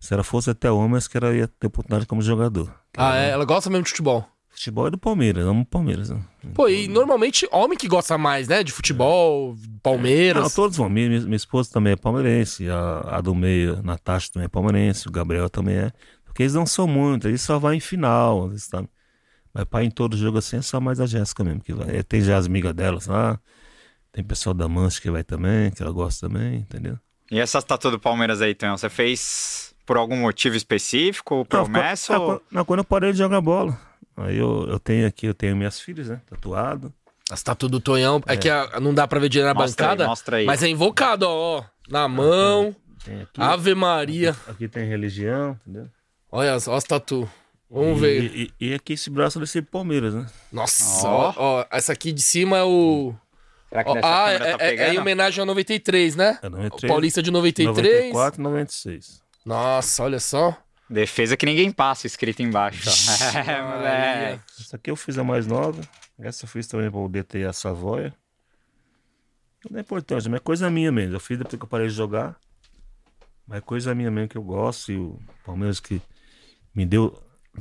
Speaker 3: Se ela fosse até homem, acho que ela ia ter oportunidade como jogador.
Speaker 2: Ah, é? Ela gosta mesmo de futebol.
Speaker 3: Futebol é do Palmeiras, amo o Palmeiras. Né?
Speaker 2: Pô, e normalmente homem que gosta mais, né? De futebol, Palmeiras.
Speaker 3: Não, todos vão. Minha, minha, esposa também é palmeirense, a, a do meio, Natasha também é palmeirense, o Gabriel também é. Porque eles não são muito, eles só vão em final, eles tá... Mas pra ir em todo jogo assim é só mais a Jéssica mesmo que vai. Tem já as amigas delas lá, tem pessoal da Mancha que vai também, que ela gosta também, entendeu?
Speaker 1: E essa tatu do Palmeiras aí, Tonhão, você fez por algum motivo específico?
Speaker 3: Não,
Speaker 1: Promessa?
Speaker 3: quando-
Speaker 1: ou-
Speaker 3: não, quando eu parei de jogar bola. Aí eu, eu tenho aqui, eu tenho minhas filhas, né? Tatuado.
Speaker 2: As tatu do Tonhão. É, que a- não dá pra ver dinheiro na
Speaker 1: Mostra aí,
Speaker 2: bancada.
Speaker 1: mostra aí.
Speaker 2: Mas é invocado, ó. ó, Na mão.
Speaker 3: Tem aqui,
Speaker 2: Ave Maria.
Speaker 3: aqui tem religião, entendeu?
Speaker 2: Olha as, ó as tatu. Vamos ver.
Speaker 3: E, e- e aqui esse braço desse Palmeiras, né?
Speaker 2: Nossa,
Speaker 1: Ó.
Speaker 2: ó. ó, Essa aqui de cima é o.
Speaker 1: Será que
Speaker 2: ah, é,
Speaker 1: tá
Speaker 2: é- é em homenagem ao 93, né?
Speaker 3: É
Speaker 2: O
Speaker 3: 93,
Speaker 2: Paulista de 93.
Speaker 3: 94 e 96.
Speaker 2: Nossa, olha só.
Speaker 1: Defesa que ninguém passa, escrito embaixo. É, moleque.
Speaker 3: Essa aqui eu fiz a mais nova. Essa eu fiz também para o DT a Savoia. Não é importante, mas é coisa minha mesmo. Eu fiz depois que eu parei de jogar. Mas é coisa minha mesmo que eu gosto. E o Palmeiras que me deu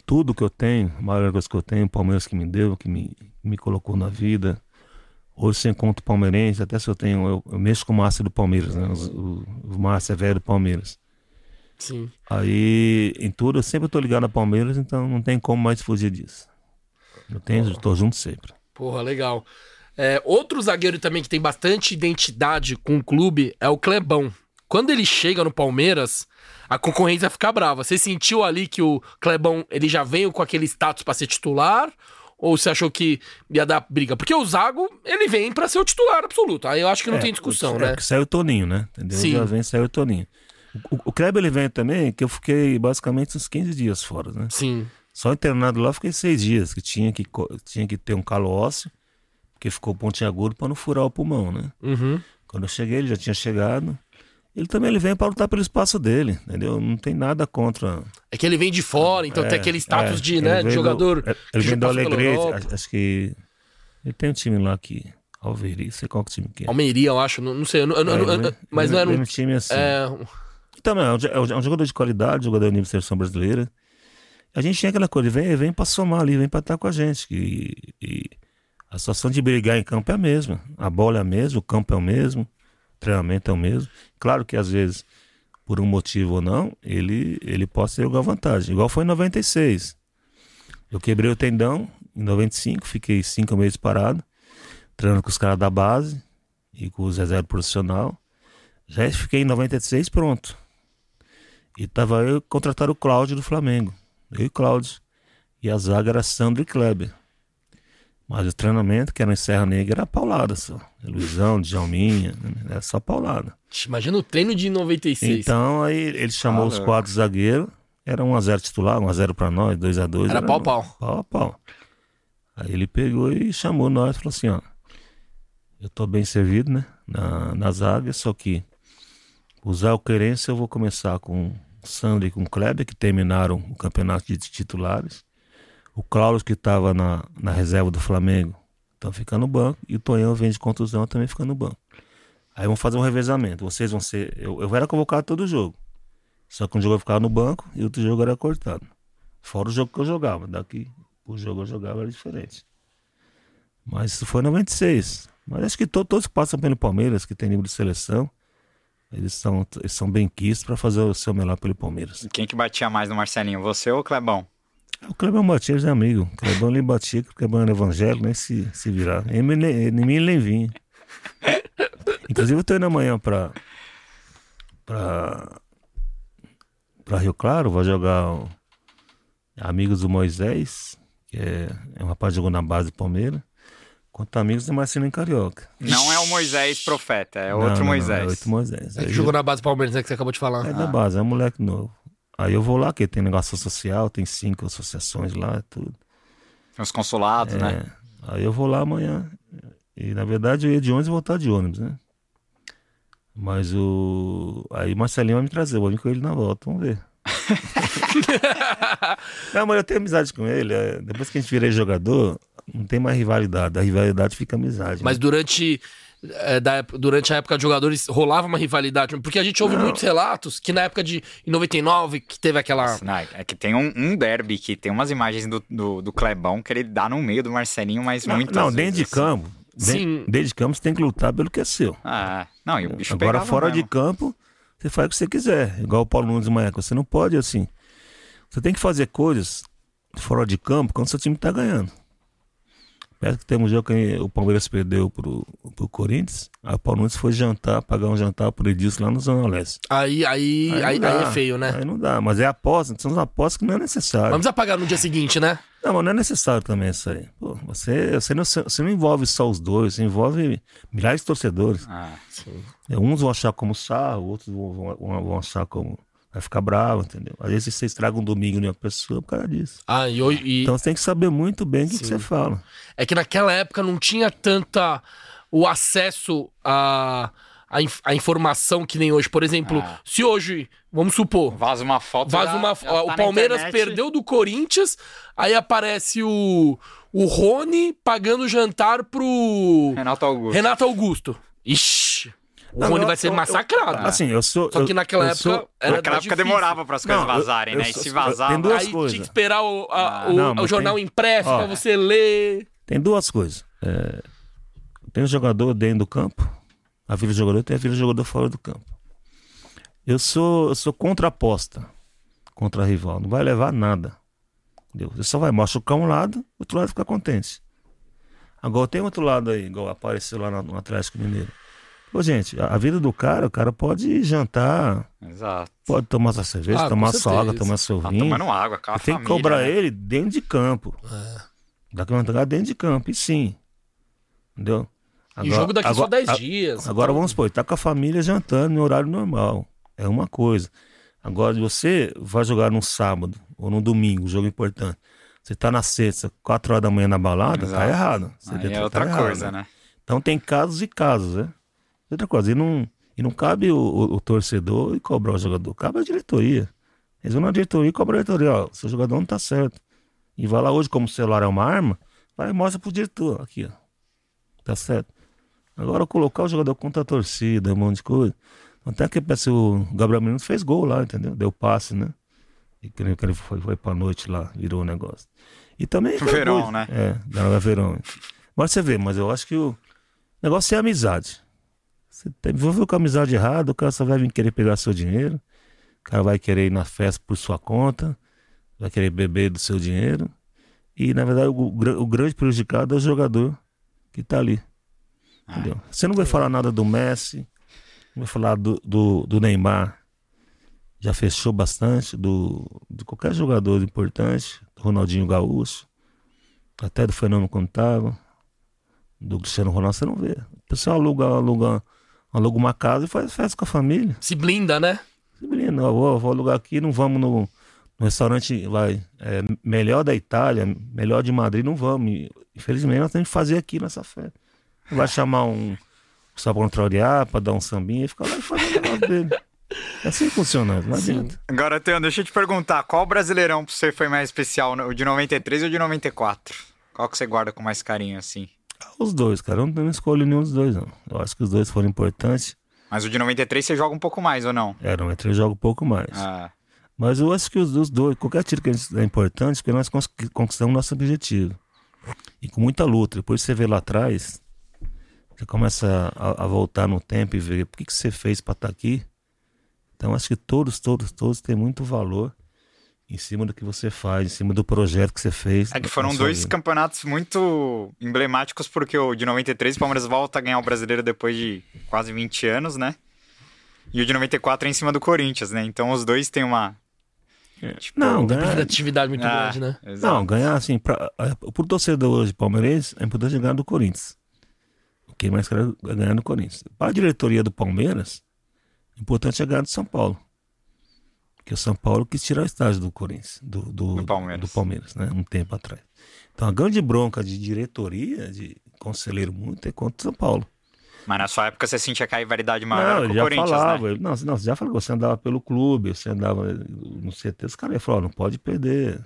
Speaker 3: tudo que eu tenho, a maior coisa que eu tenho, o Palmeiras que me deu, que me, me colocou na vida. Hoje você encontra palmeirense, até se eu tenho, eu, eu mexo com o Márcio do Palmeiras, né? Os- O, o Márcio é velho do Palmeiras.
Speaker 2: Sim.
Speaker 3: Aí, em tudo, eu sempre tô ligado a Palmeiras, então não tem como mais fugir disso. Eu tenho, tô junto sempre.
Speaker 2: Porra, legal. É, outro zagueiro também que tem bastante identidade com o clube é o Clebão. Quando ele chega no Palmeiras, a concorrência fica brava. Você sentiu ali que o Clebão ele já veio com aquele status pra ser titular? Ou você achou que ia dar briga? Porque o Zago, ele vem pra ser o titular absoluto. Aí eu acho que não
Speaker 3: É,
Speaker 2: tem discussão,
Speaker 3: é,
Speaker 2: né?
Speaker 3: porque saiu o Toninho, né? Entendeu?
Speaker 2: Sim.
Speaker 3: Já vem, saiu o Toninho. O, o Kleber ele vem também, que eu fiquei basicamente uns 15 dias fora, né?
Speaker 2: Sim.
Speaker 3: Só internado lá fiquei seis dias, que tinha que, tinha que ter um calo ósseo, porque ficou pontiagudo para não furar o pulmão, né?
Speaker 2: Uhum.
Speaker 3: Quando eu cheguei, ele já tinha chegado. Ele também ele vem para lutar pelo espaço dele, entendeu? Não tem nada contra.
Speaker 2: É que ele vem de fora, então tem
Speaker 3: É,
Speaker 2: aquele status
Speaker 3: é,
Speaker 2: de, né, de jogador.
Speaker 3: Do, ele vem do Alegrete, acho, que. Ele tem um time lá que. Alveri, sei qual que time que é.
Speaker 2: Almeria, eu acho. Não, não sei. eu eu
Speaker 3: É,
Speaker 2: eu mas não era um.
Speaker 3: time assim.
Speaker 2: É,
Speaker 3: Não, é um, é um jogador de qualidade, jogador nível de seleção brasileira. A gente tinha aquela coisa, ele vem, vem pra somar ali, vem pra estar com a gente. E, e a situação de brigar em campo é a mesma. A bola é a mesma, o campo é o mesmo, o treinamento é o mesmo. Claro que às vezes, por um motivo ou não, ele, ele pode ter alguma vantagem. Igual foi em 96. Eu quebrei o tendão em 95, fiquei cinco meses parado, treinando com os caras da base e com os reserva profissional. Já fiquei em 96 pronto. E tava eu contrataram o Cláudio do Flamengo. Eu e o Cláudio. E a zaga era Sandro e Kleber. Mas o treinamento, que era em Serra Negra, era paulada só. Luizão, Djalminha, né? era só paulada.
Speaker 2: imagina o treino de 96.
Speaker 3: Então aí ele chamou
Speaker 1: Ah,
Speaker 3: os quatro zagueiros. Era 1x0 titular, 1x0 pra nós, 2x2.
Speaker 2: Era pau a pau.
Speaker 3: Pau a pau. Aí ele pegou e chamou nós e falou assim, ó. Eu tô bem servido, né? Na, na zaga, só que usar o querência eu vou começar com Sandro e com Kleber, que terminaram o campeonato de titulares. O Cláudio, que estava na, na reserva do Flamengo, tá ficando no banco. E o Tonhão vem de contusão, também fica no banco. Aí vamos fazer um revezamento. Vocês vão ser. Eu, eu era convocado todo jogo. Só que um jogo eu ficava no banco e outro jogo era cortado. Fora o jogo que eu jogava. Daqui o jogo eu jogava era diferente. Mas isso foi em 96. Mas acho que to- todos que passam pelo Palmeiras, que tem nível de seleção, eles são, eles são bem quistos para fazer o seu melhor pelo Palmeiras.
Speaker 1: Quem que batia mais no Marcelinho, você ou o Clebão?
Speaker 3: O Clebão Matias é amigo. O Clebão nem batia, porque o Clebão era evangélico, nem se, se virar. Em mim nem- em mim ele nem vinha. Inclusive eu tô indo amanhã pra, pra, pra Rio Claro, vou jogar o Amigos do Moisés, que é, é um rapaz que jogou na base do Palmeiras, contra Amigos do Marcelinho Carioca.
Speaker 1: Não é o Moisés profeta, é
Speaker 3: Não,
Speaker 1: outro
Speaker 3: não, não,
Speaker 1: Moisés.
Speaker 3: é outro Moisés.
Speaker 2: É que jogou na base do Palmeiras, né, que você acabou de falar.
Speaker 3: é da base, é um moleque novo. Aí eu vou lá, que tem negócio social, tem cinco associações lá, tudo.
Speaker 1: Tem Os consulados, né?
Speaker 3: É, Aí eu vou lá amanhã. E na verdade eu ia de ônibus e voltar de ônibus, né? Mas o. Aí o Marcelinho vai me trazer, eu vou vir com ele na volta, vamos ver. não, mas eu tenho amizade com ele. é, Depois que a gente vira jogador, não tem mais rivalidade. A rivalidade fica amizade.
Speaker 2: Mas
Speaker 3: né?
Speaker 2: durante, é, da durante a época de jogadores rolava uma rivalidade. Porque a gente ouve muitos relatos que na época de em 99, que teve aquela.
Speaker 1: Não, é que tem um, um derby que tem umas imagens do, do, do Clebão que ele dá no meio do Marcelinho, mas
Speaker 3: Não,
Speaker 1: muitas
Speaker 3: não,
Speaker 1: vezes,
Speaker 3: dentro de
Speaker 1: assim.
Speaker 3: campo.
Speaker 2: Sim.
Speaker 3: Dentro, de campo você tem que lutar pelo que é seu.
Speaker 1: Ah, não, e o bicho
Speaker 3: Agora, fora de
Speaker 1: mesmo.
Speaker 3: campo, você faz o que você quiser. Igual o Paulo Nunes e Maia. Você não pode, assim. Você tem que fazer coisas fora de campo quando seu time tá ganhando. Parece que tem um jogo que o Palmeiras perdeu pro, pro Corinthians. Aí o Palmeiras foi jantar, pagar um jantar por Edilson lá no Zona Leste.
Speaker 2: Aí, aí, aí,
Speaker 3: não
Speaker 2: aí
Speaker 3: dá.
Speaker 2: é feio, né?
Speaker 3: Aí não dá, mas é aposta, são as apostas que não é necessário.
Speaker 2: Vamos apagar no dia seguinte, né?
Speaker 3: Não, mas não é necessário também isso aí. Pô, você, você, não, você não envolve só os dois, você envolve milhares de torcedores.
Speaker 1: Ah,
Speaker 3: É, Uns vão achar como sarro, outros vão, vão, vão achar como. Vai ficar bravo, entendeu? Às vezes você estraga um domingo em uma pessoa por causa disso.
Speaker 2: Ah, e, e-
Speaker 3: Então você tem que saber muito bem o que, que você fala.
Speaker 2: é que naquela época não tinha tanta o acesso a, a, inf- a informação que nem hoje. Por exemplo,
Speaker 1: Ah.
Speaker 2: se hoje, vamos supor,
Speaker 1: vaza uma foto.
Speaker 2: Vaza
Speaker 1: já-
Speaker 2: uma,
Speaker 1: já tá
Speaker 2: o
Speaker 1: na
Speaker 2: Palmeiras perdeu do Corinthians, aí aparece o, o Rony pagando jantar pro
Speaker 1: Renato Augusto.
Speaker 2: Renato Augusto. Ixi, o
Speaker 3: Não,
Speaker 2: Rony
Speaker 3: eu-
Speaker 2: vai ser
Speaker 3: eu-
Speaker 2: massacrado.
Speaker 3: Assim, eu sou.
Speaker 2: Só que
Speaker 3: eu-
Speaker 2: naquela
Speaker 3: eu
Speaker 2: época
Speaker 3: sou-
Speaker 2: era
Speaker 1: Naquela época
Speaker 2: difícil.
Speaker 1: demorava para as coisas
Speaker 3: Não, eu-
Speaker 1: vazarem,
Speaker 3: eu
Speaker 1: né? E se
Speaker 3: eu-
Speaker 1: vazava.
Speaker 3: tem duas
Speaker 2: Aí
Speaker 3: coisas.
Speaker 2: tinha que esperar o, a-
Speaker 1: Ah.
Speaker 2: o-
Speaker 3: Não,
Speaker 2: o jornal
Speaker 3: tem-
Speaker 2: impresso
Speaker 3: Ó.
Speaker 2: pra você ler.
Speaker 3: Tem duas coisas. É, tem um jogador dentro do campo, a vida do jogador tem a vida do jogador fora do campo. Eu sou, eu sou contra a aposta, contra a rival. Não vai levar nada. Entendeu? Você só vai machucar um lado, o outro lado fica contente. Agora tem outro lado aí, igual apareceu lá no, no Atlético Mineiro. Pô, gente, a, vida do cara, o cara pode jantar,
Speaker 1: Exato.
Speaker 3: pode tomar sua cerveja,
Speaker 2: Ah,
Speaker 3: tomar sua água, tomar seu
Speaker 1: Tá
Speaker 3: vinho.
Speaker 1: tomando água, com a
Speaker 3: Tem que cobrar
Speaker 1: né?
Speaker 3: ele dentro de campo. Daqui uma entregar dentro de campo, e sim. Entendeu?
Speaker 2: e jogo daqui só 10
Speaker 3: a-
Speaker 2: dias.
Speaker 3: Agora
Speaker 2: Então,
Speaker 3: vamos supor, tá com a família jantando em horário normal. É uma coisa. Agora, você vai jogar num sábado ou no domingo, jogo importante. Você tá na sexta, 4 horas da manhã na balada, tá
Speaker 1: Exato.
Speaker 3: errado. Você
Speaker 1: Aí
Speaker 3: tá
Speaker 1: é outra
Speaker 3: errado,
Speaker 1: coisa, né?
Speaker 3: Então tem casos e casos, né? Outra coisa, e não, e não cabe o, o- o torcedor e cobrar o jogador, cabe a diretoria. Eles vão na diretoria e cobram a diretoria, ó, seu jogador não tá certo. E vai lá hoje, como o celular é uma arma, vai e mostra pro diretor, aqui, ó. Tá certo. Agora colocar o jogador contra a torcida, um monte de coisa. Até que parece o Gabriel Menino fez gol lá, entendeu? Deu passe, né? E que ele, foi, foi pra noite lá, virou o negócio. E também. aquela
Speaker 1: Verão,
Speaker 3: coisa-
Speaker 1: né?
Speaker 3: É, Gabriel Verão. Mas você vê, mas eu acho que o negócio é amizade. Você tem- envolveu com a amizade errada, o cara só vai vir querer pegar seu dinheiro. O cara vai querer ir na festa por sua conta, vai querer beber do seu dinheiro. E, na verdade, o, o grande prejudicado é o jogador que tá ali. Entendeu? Você não vai falar nada do Messi, não vai falar do, do, do Neymar. Já fechou bastante, do, de qualquer jogador importante, do Ronaldinho Gaúcho, até do Fernando Contava, do Cristiano Ronaldo, você não vê. O pessoal aluga, aluga, aluga uma casa e faz festa com a família.
Speaker 2: Se blinda, né?
Speaker 3: Menino, eu vou, vou alugar aqui, não vamos no, no restaurante vai, é, melhor da Itália, melhor de Madrid, não vamos. E, Infelizmente, nós temos que fazer aqui nessa festa. Vai chamar um só pra contrariar, pra dar um sambinha e ficar lá e fazer o negócio dele. É assim que funciona, não
Speaker 2: Sim.
Speaker 3: adianta.
Speaker 1: Agora, Teão, deixa eu te perguntar, qual brasileirão pra você foi mais especial? O de 93 ou o de 94? Qual que você guarda com mais carinho, assim?
Speaker 3: Os dois, cara, eu não, escolho nenhum dos dois, não. Eu acho que os dois foram importantes.
Speaker 1: Mas o de 93 você joga um pouco mais, ou não?
Speaker 3: É, não, entre joga um pouco mais.
Speaker 1: Ah,
Speaker 3: Mas eu acho que os, os dois, qualquer título que a gente é importante, porque nós conquistamos nosso objetivo. E com muita luta. Depois você vê lá atrás, você começa a, a voltar no tempo e ver o que, que você fez para estar aqui. Então acho que todos, todos, todos têm muito valor em cima do que você faz, em cima do projeto que você fez.
Speaker 1: é que foram dois
Speaker 3: vida.
Speaker 1: campeonatos muito emblemáticos, porque o de 93 o Palmeiras volta a ganhar o brasileiro depois de quase 20 anos, né? E o de 94 é em cima do Corinthians, né? Então os dois têm uma. Tipo,
Speaker 3: Não,
Speaker 2: Uma
Speaker 3: ganhar,
Speaker 2: representatividade muito
Speaker 1: ah,
Speaker 2: grande, né?
Speaker 1: exato.
Speaker 3: não, ganhar assim, pra, a- pro torcedor hoje palmeirense, é importante ganhar do Corinthians. O que mais quer é ganhar do Corinthians. Para a diretoria do Palmeiras, o importante é ganhar do São Paulo. Porque o São Paulo quis tirar o estágio do Corinthians, do, do,
Speaker 1: Do Palmeiras.
Speaker 3: do Palmeiras, né? Um tempo atrás. Então a grande bronca de diretoria, de conselheiro muito, é contra o São Paulo.
Speaker 1: Mas na sua época você sentia que a rivalidade maior
Speaker 3: não,
Speaker 1: era com o Corinthians,
Speaker 3: falava.
Speaker 1: né?
Speaker 3: Não, não, você já falou, você andava pelo clube, você andava no CT, os caras iam falar, ó, não pode perder.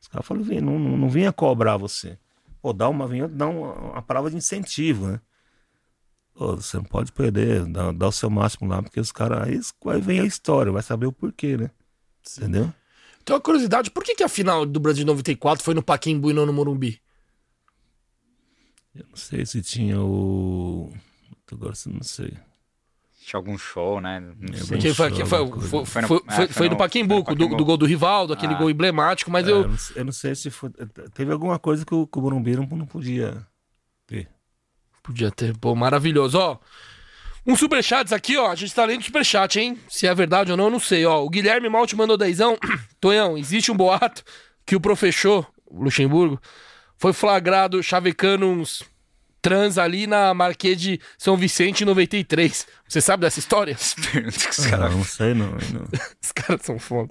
Speaker 3: Os caras falaram, "Vem, não, não, não vinha cobrar você. Pô, dá uma, vinha dar uma, uma palavra de incentivo, né? Pô, você não pode perder, dá, dá o seu máximo lá, porque os caras, aí vai vem a história, vai saber o porquê, né? Entendeu?
Speaker 2: Então, uma curiosidade, por que, que a final do Brasil de 94 foi no Paquimbu e não no Morumbi?
Speaker 3: Eu não sei se tinha o. Agora eu não sei.
Speaker 1: Tinha algum show, né? Não
Speaker 3: É,
Speaker 1: sei.
Speaker 2: Porque foi,
Speaker 3: show,
Speaker 2: que foi, foi,
Speaker 1: Foi no-
Speaker 2: foi,
Speaker 1: é,
Speaker 2: foi-
Speaker 1: foi
Speaker 2: no
Speaker 1: no-
Speaker 2: Paquimbu, do, do gol do Rivaldo, aquele
Speaker 1: Ah.
Speaker 2: gol emblemático, mas
Speaker 3: É,
Speaker 2: eu.
Speaker 3: eu, não, sei se foi. Teve alguma coisa que o, que o Morumbi não, não podia
Speaker 2: Podia ter. Pô, maravilhoso. Ó, um superchats aqui, ó. A gente tá lendo superchat, hein? Se é verdade ou não, eu não sei. Ó, o Guilherme Malte mandou dezão. Tonhão, existe um boato que o professor Luxemburgo foi flagrado chavecando uns trans ali na Marquês de São Vicente em 93. Você sabe dessa história?
Speaker 1: Os
Speaker 3: Ah,
Speaker 1: caras
Speaker 3: não sei não. não.
Speaker 2: Os caras são foda.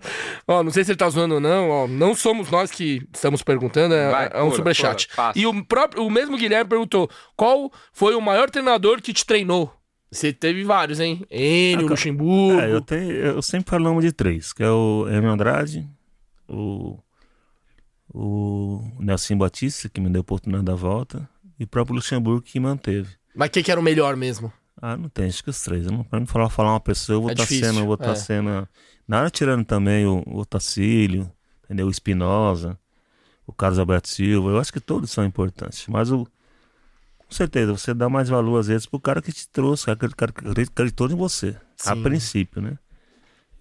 Speaker 2: Ó, não sei se ele tá zoando ou não, ó. Não somos nós que estamos perguntando, é,
Speaker 1: Vai,
Speaker 2: é um
Speaker 1: pula,
Speaker 2: superchat.
Speaker 1: pula.
Speaker 2: E o próprio, o mesmo Guilherme perguntou: qual foi o maior treinador que te treinou? Você teve vários, hein? Enio,
Speaker 3: Ah,
Speaker 2: Luxemburgo.
Speaker 3: É, eu, tenho, eu sempre falo o nome de três, que é o Hermes Andrade, o, o Nelson Batista, que me deu a oportunidade da volta, e o próprio Luxemburgo, que manteve.
Speaker 2: Mas quem que era o melhor mesmo?
Speaker 3: Ah, não tem, acho que os três. Eu não, pra não falar, falar uma pessoa, eu vou
Speaker 2: É
Speaker 3: estar
Speaker 2: difícil,
Speaker 3: sendo, eu vou
Speaker 2: é.
Speaker 3: estar sendo. Nada tirando também o, o Tacílio, entendeu? O Espinosa, o Carlos Alberto Silva. Eu acho que todos são importantes. Mas o. Com certeza, você dá mais valor às vezes pro cara que te trouxe, que cara que acreditou em você. A
Speaker 2: Sim.
Speaker 3: princípio, né?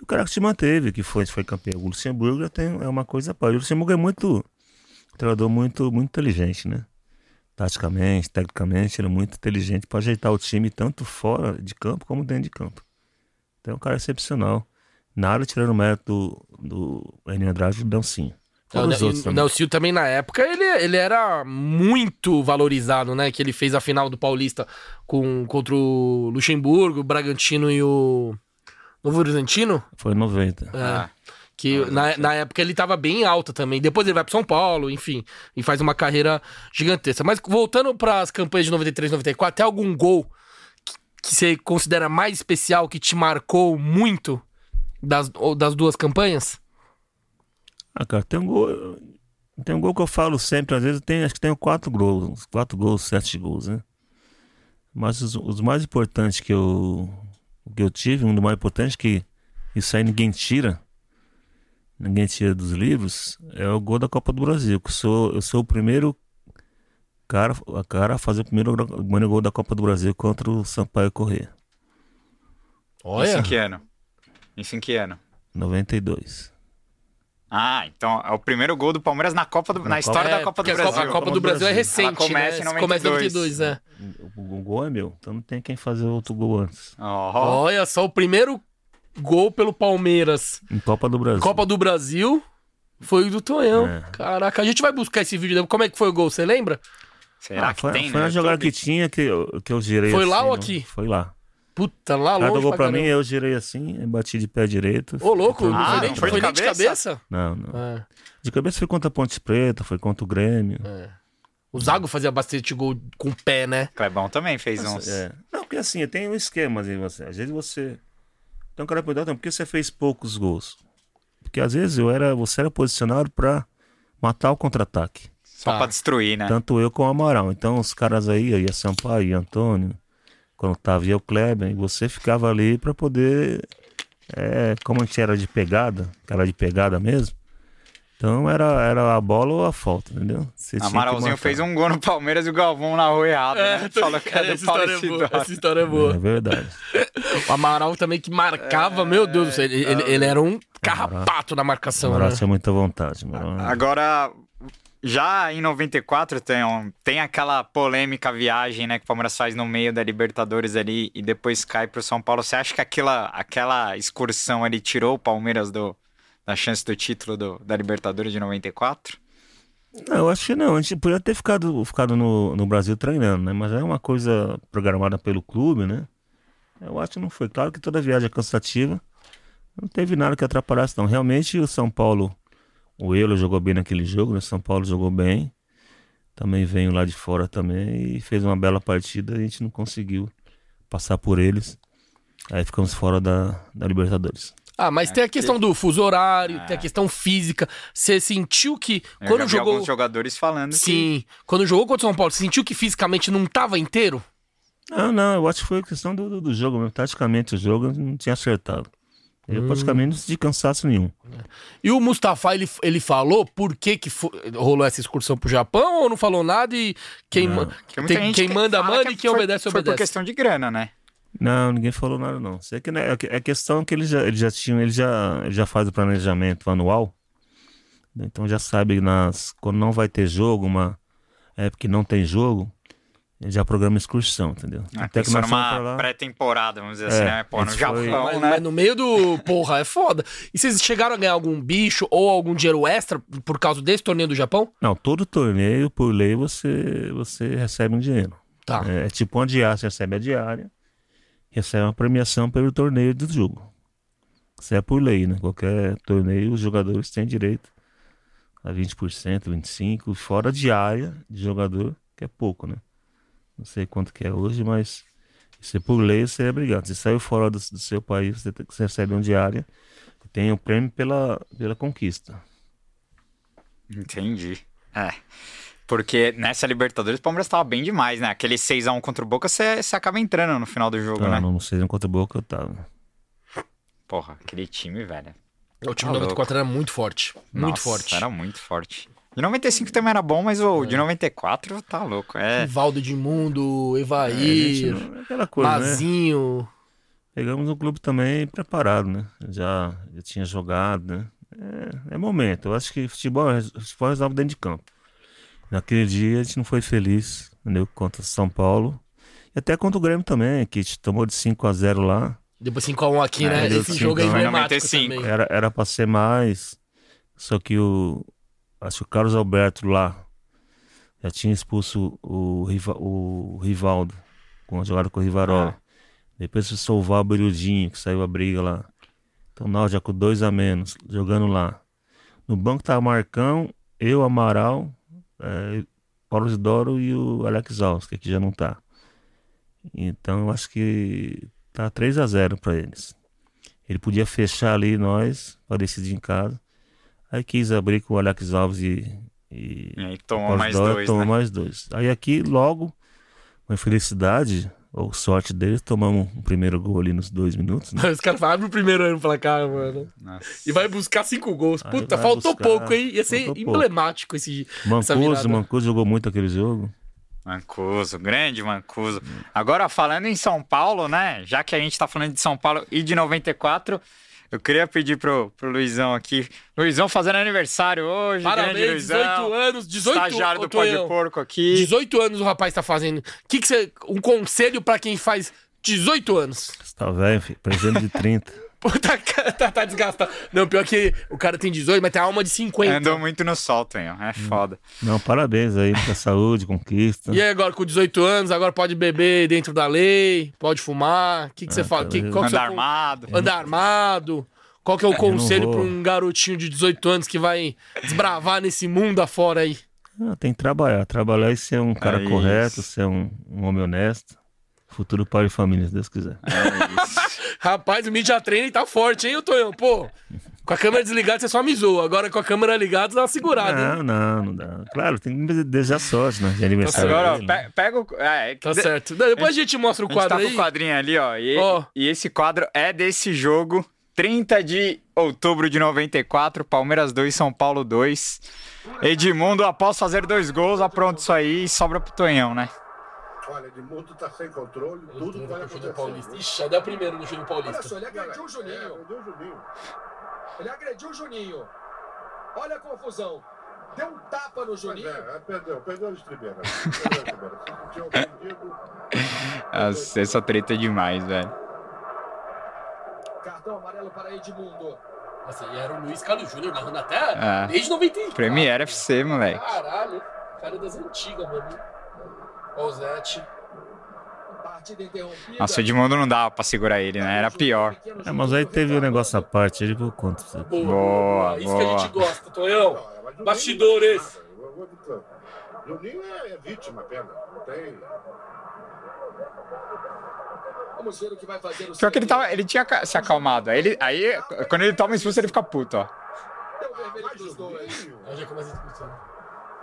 Speaker 3: E o cara que te manteve, que foi, foi campeão. O Luxemburgo já tem, é uma coisa para. O Luxemburgo é muito. Um treinador muito, muito inteligente, né? taticamente, tecnicamente, ele é muito inteligente para ajeitar o time tanto fora de campo como dentro de campo. Então é um cara excepcional. Nada tirando o mérito do, do Enio Andrade e do Dancinho.
Speaker 2: O,
Speaker 3: Fora os
Speaker 2: Ne-
Speaker 3: outros
Speaker 2: o
Speaker 3: também.
Speaker 2: Nelson também, na época, ele, ele era muito valorizado, né? Que ele fez a final do Paulista com, contra o Luxemburgo, o Bragantino e o Novo Horizontino.
Speaker 3: Foi em 90.
Speaker 2: É.
Speaker 1: Ah,
Speaker 2: Que na, na época ele tava bem alto também. Depois ele vai pro São Paulo, enfim, e faz uma carreira gigantesca. Mas voltando para as campanhas de 93, 94, tem algum gol que, que você considera mais especial, que te marcou muito das, das duas campanhas?
Speaker 3: Ah, cara, tem um gol. Tem um gol que eu falo sempre, às vezes tem, acho que tem quatro gols, uns quatro gols, sete gols, né? Mas os, os mais importantes que eu, que eu tive, um dos mais importantes que isso aí ninguém tira, ninguém tira dos livros, é o gol da Copa do Brasil, que eu sou, eu sou o primeiro cara, a cara a fazer o primeiro, gol da Copa do Brasil contra o Sampaio Corrêa,
Speaker 1: Isso em que ano? Isso em que ano?
Speaker 3: 92.
Speaker 1: Ah, então é o primeiro gol do Palmeiras na Copa do, na,
Speaker 3: Na
Speaker 1: história
Speaker 2: É,
Speaker 1: da Copa do
Speaker 2: porque a
Speaker 1: Brasil.
Speaker 2: Copa, a Copa do Brasil é recente,
Speaker 1: Ela começa
Speaker 2: né?
Speaker 1: em
Speaker 2: Começa em
Speaker 1: 92.
Speaker 2: 92, é.
Speaker 3: O, o gol é meu, então não tem quem fazer outro gol antes.
Speaker 1: Ó,
Speaker 2: Olha só, o primeiro gol pelo Palmeiras.
Speaker 3: Em Copa do Brasil.
Speaker 2: Copa do Brasil foi o do Tonhão.
Speaker 3: É.
Speaker 2: Caraca, a gente vai buscar esse vídeo. Como é que foi o gol, você lembra?
Speaker 1: será
Speaker 3: Ah,
Speaker 1: que
Speaker 3: foi,
Speaker 1: tem,
Speaker 3: foi
Speaker 1: né?
Speaker 3: na jogada que tinha que eu, que eu girei
Speaker 2: Foi
Speaker 3: assim,
Speaker 2: lá ou
Speaker 3: não-
Speaker 2: aqui?
Speaker 3: Foi lá.
Speaker 2: Puta, lá
Speaker 3: O cara
Speaker 2: longe
Speaker 3: tocou
Speaker 2: pra
Speaker 3: pra mim, eu girei assim, bati de pé direito.
Speaker 2: Ô, louco, não
Speaker 1: Ah,
Speaker 2: foi
Speaker 1: não foi
Speaker 2: foi
Speaker 1: de
Speaker 2: nem de
Speaker 1: cabeça?
Speaker 2: cabeça?
Speaker 3: Não, não.
Speaker 2: É,
Speaker 3: De cabeça foi contra a Ponte Preta, foi contra o Grêmio.
Speaker 2: é. O Zago fazia bastante gol com o pé, né?
Speaker 1: Clebão também fez uns.
Speaker 3: É. Não, porque assim, tem um esquema assim, você. Às vezes você. Então o cara pergunta, "Então, por que você fez poucos gols? Porque às vezes eu era, você era posicionado pra matar o contra-ataque.
Speaker 1: Só
Speaker 2: Tá.
Speaker 1: pra destruir, né?
Speaker 3: Tanto eu como o Amaral. Então os caras aí, aí a Sampaio, e Antônio, quando tava o Kleber, e você ficava ali pra poder. É, como a gente era de pegada, cara de pegada mesmo. Então era, era a bola ou a falta, entendeu? Você
Speaker 1: Amaralzinho fez um gol no Palmeiras e o Galvão na rua errado, né?
Speaker 2: tô
Speaker 1: Falou que era
Speaker 2: essa, história é boa, essa história é
Speaker 3: É
Speaker 2: boa.
Speaker 3: verdade.
Speaker 2: O Amaral também que marcava, meu Deus do céu. Ele, ele, ele era um carrapato na marcação,
Speaker 3: Amaral
Speaker 2: né?
Speaker 3: tinha muita vontade. Amaral-
Speaker 1: Agora, já em 94 tem, tem aquela polêmica viagem, né, que o Palmeiras faz no meio da Libertadores ali e depois cai pro São Paulo. Você acha que aquela, aquela excursão ali tirou o Palmeiras do, da chance do título do- da Libertadores de 94?
Speaker 3: Não, eu acho que não. A gente podia ter ficado, ficado no, no Brasil treinando, né? Mas é uma coisa programada pelo clube, né? Eu acho que não foi. Claro que toda viagem é cansativa. Não teve nada que atrapalhasse, não. Realmente o São Paulo, o Euler jogou bem naquele jogo, né? São Paulo jogou bem. Também veio lá de fora também e fez uma bela partida. A gente não conseguiu passar por eles. Aí ficamos fora da, da Libertadores.
Speaker 2: Ah, mas tem a questão do fuso horário,
Speaker 1: É.
Speaker 2: tem a questão física. Você sentiu que
Speaker 1: Eu
Speaker 2: quando
Speaker 1: já vi
Speaker 2: jogou.
Speaker 1: alguns jogadores falando que
Speaker 2: Sim, quando jogou contra o São Paulo, você sentiu que fisicamente não tava inteiro?
Speaker 3: Não, não, eu acho que foi questão do, do, do jogo mesmo. Taticamente o jogo não tinha acertado. Eu praticamente não senti cansaço nenhum.
Speaker 2: E o Mustafa, ele, ele falou por que, que fo- rolou essa excursão pro Japão ou não falou nada e quem, ma-
Speaker 1: Tem
Speaker 2: quem
Speaker 1: que
Speaker 2: manda, manda
Speaker 1: que
Speaker 2: e quem
Speaker 1: foi-
Speaker 2: obedece,
Speaker 1: Foi por
Speaker 2: obedece.
Speaker 1: questão de grana, né?
Speaker 3: Não, ninguém falou nada não. Sei que né, é que- é questão que eles já, eles já tinham, ele já, ele já faz o planejamento anual. Então já sabe nas quando não vai ter jogo, uma época que não tem jogo, já programa excursão, entendeu?
Speaker 1: Ah,
Speaker 3: Até que nós lá.
Speaker 1: pré-temporada, vamos dizer
Speaker 3: É,
Speaker 1: assim, né? Pô, no Japão,
Speaker 3: foi-
Speaker 2: Mas,
Speaker 1: né?
Speaker 2: mas no meio do. Porra, é foda. E vocês chegaram a ganhar algum bicho ou algum dinheiro extra por causa desse torneio do Japão?
Speaker 3: Não, todo torneio, por lei, você, você recebe um dinheiro.
Speaker 2: Tá.
Speaker 3: É, é tipo uma diária, você recebe a diária, recebe uma premiação pelo torneio do jogo. Isso é por lei, né? Qualquer torneio, os jogadores têm direito a 20%, 25%, fora a diária de jogador, que é pouco, né? Não sei quanto que é hoje, mas isso é por lei, você é obrigado. Se saiu fora do, do seu país, você, tem- você recebe uma diária e tem o prêmio pela, pela conquista.
Speaker 1: Entendi. É. Porque nessa Libertadores o Palmeiras tava bem demais, né? Aquele 6x1 contra o Boca, você você acaba entrando no final do jogo,
Speaker 3: Ah,
Speaker 1: né?
Speaker 3: não, não sei contra o Boca eu tava.
Speaker 1: Porra, aquele time, velho.
Speaker 2: O time
Speaker 1: Tá
Speaker 2: do 94 era muito forte. Muito
Speaker 1: Nossa,
Speaker 2: forte.
Speaker 1: Era muito forte. De 95 também era bom, mas o de 94 tá louco. É.
Speaker 3: É, a gente
Speaker 2: Evair,
Speaker 3: é aquela coisa, né?
Speaker 2: Mazinho.
Speaker 3: Pegamos um clube também preparado, né? Já, já tinha jogado, né? É, é momento. Eu acho que futebol, é- futebol resolve dentro de campo. Naquele dia a gente não foi feliz, entendeu? Contra São Paulo. E até contra o Grêmio também, que a gente tomou de 5 a 0 lá.
Speaker 2: Depois 5x1 aqui,
Speaker 3: É,
Speaker 2: né? Esse jogo é emblemático
Speaker 1: 95.
Speaker 2: também.
Speaker 3: Era, era pra ser mais. Só que o. Acho que o Carlos Alberto lá já tinha expulso o, Riva- o Rivaldo com a jogada com o Rivarola.
Speaker 1: Ah.
Speaker 3: Depois o Solvar o Berildinho, que saiu a briga lá. Então nós já com dois a menos, jogando lá. No banco tava Marcão, eu, Amaral, eh, Paulo Isidoro e o Alex Alves, que aqui já não tá. Então eu acho que tá 3 a 0 para eles. Ele podia fechar ali nós para decidir em casa. Aí quis abrir com o Alex Alves e, e
Speaker 1: E aí tomou mais dois,
Speaker 3: tomou
Speaker 1: né?
Speaker 3: mais dois. Aí aqui logo, uma infelicidade ou sorte deles, tomamos um primeiro gol ali nos dois minutos. Né?
Speaker 2: Os caras falam, abre o primeiro ano pra cá, mano.
Speaker 1: Nossa.
Speaker 2: E vai buscar cinco gols.
Speaker 3: Aí
Speaker 2: Puta, faltou
Speaker 3: buscar,
Speaker 2: pouco, hein? Ia ser
Speaker 3: faltou pouco.
Speaker 2: emblemático esse.
Speaker 3: Mancuso. Mancuso jogou muito aquele jogo.
Speaker 1: Mancuso, grande Mancuso. Agora, falando em São Paulo, né? Já que a gente tá falando de São Paulo e de 94, eu queria pedir pro, pro Luizão aqui. Luizão fazendo aniversário hoje. grande
Speaker 2: Parabéns,
Speaker 1: Luizão.
Speaker 2: 18 anos, 18
Speaker 1: Estagiário
Speaker 2: ô,
Speaker 1: do Pó de. Porco aqui.
Speaker 2: 18 anos o rapaz tá fazendo. Que que você. Um conselho pra quem faz 18 anos.
Speaker 3: Você tá velho, filho. Presente de 30.
Speaker 2: Puta, cara, tá, tá desgastado. Não, pior que o cara tem 18, mas tem alma de 50.
Speaker 1: Andou muito no sol, Tonhão. É foda.
Speaker 3: Não, parabéns aí pra saúde, conquista.
Speaker 2: E aí, agora com 18 anos, agora pode beber dentro da lei, pode fumar. O que, que você
Speaker 3: Ah,
Speaker 2: fala?
Speaker 3: tá
Speaker 2: Que, qual é
Speaker 1: Andar armado.
Speaker 2: Andar armado. Qual que é o
Speaker 3: não
Speaker 2: conselho pra um garotinho de 18 anos que vai desbravar nesse mundo afora aí?
Speaker 3: Ah, tem que trabalhar. Trabalhar e ser um cara
Speaker 1: É isso.
Speaker 3: correto, ser um, um homem honesto. Futuro pai e família, se Deus quiser.
Speaker 1: É isso.
Speaker 2: Rapaz, o Media Training tá forte, hein, ô Tonhão? Pô, com a câmera desligada você só me zoa. Agora com a câmera ligada, dá uma segurada, hein?
Speaker 3: Não, não, não dá. Claro, tem que desejar sorte, né? De aniversário.
Speaker 1: Agora, ó,
Speaker 3: dele, né?
Speaker 1: pe- pega o. É,
Speaker 2: Tá
Speaker 1: de-
Speaker 2: certo. Não, Depois a gente mostra o
Speaker 1: A gente
Speaker 2: quadro
Speaker 1: tá com
Speaker 2: aí.
Speaker 1: o quadrinho ali, ó. E,
Speaker 2: Ó.
Speaker 1: e esse quadro é desse jogo. 30 de outubro de 94, Palmeiras 2, São Paulo 2. Edmundo, após fazer dois gols, apronta isso aí e sobra pro Tonhão, né?
Speaker 4: Olha, Edmundo tá sem controle, tudo pode acontecer.
Speaker 2: Paulista. Ixi, já deu primeiro no Júnior
Speaker 5: Olha
Speaker 2: Paulista.
Speaker 5: só, ele agrediu o
Speaker 4: É,
Speaker 5: Juninho.
Speaker 4: perdeu o Juninho.
Speaker 5: Ele agrediu o Juninho. Olha a confusão. Deu um tapa no Juninho.
Speaker 4: é, é, perdeu, perdeu o estribeira.
Speaker 1: Nossa, essa treta é demais, velho.
Speaker 5: Cartão amarelo para Edmundo.
Speaker 2: Nossa, e era o Luiz Carlos Júnior narrando até
Speaker 1: É.
Speaker 2: desde 94.
Speaker 1: Premier FC, moleque.
Speaker 2: Caralho, cara das antigas, mano. Ó o Zete.
Speaker 5: Partida interrompida.
Speaker 1: Nossa, o Edmundo não dava pra segurar ele, né? Era pior.
Speaker 3: É, mas aí teve o um negócio à parte, ele pra você.
Speaker 2: Boa,
Speaker 1: Boa,
Speaker 2: Isso que a gente gosta, Tonhão. Bastidores.
Speaker 4: Juninho é, é vítima apenas. Não tem.
Speaker 5: Vamos ver o que vai fazer o
Speaker 1: Pior que ele, tava, ele tinha se acalmado. Aí, ele, aí, quando ele toma expulso, ele fica puto, ó.
Speaker 5: Deu vermelho pros dois.
Speaker 2: Aí já começa a discussão.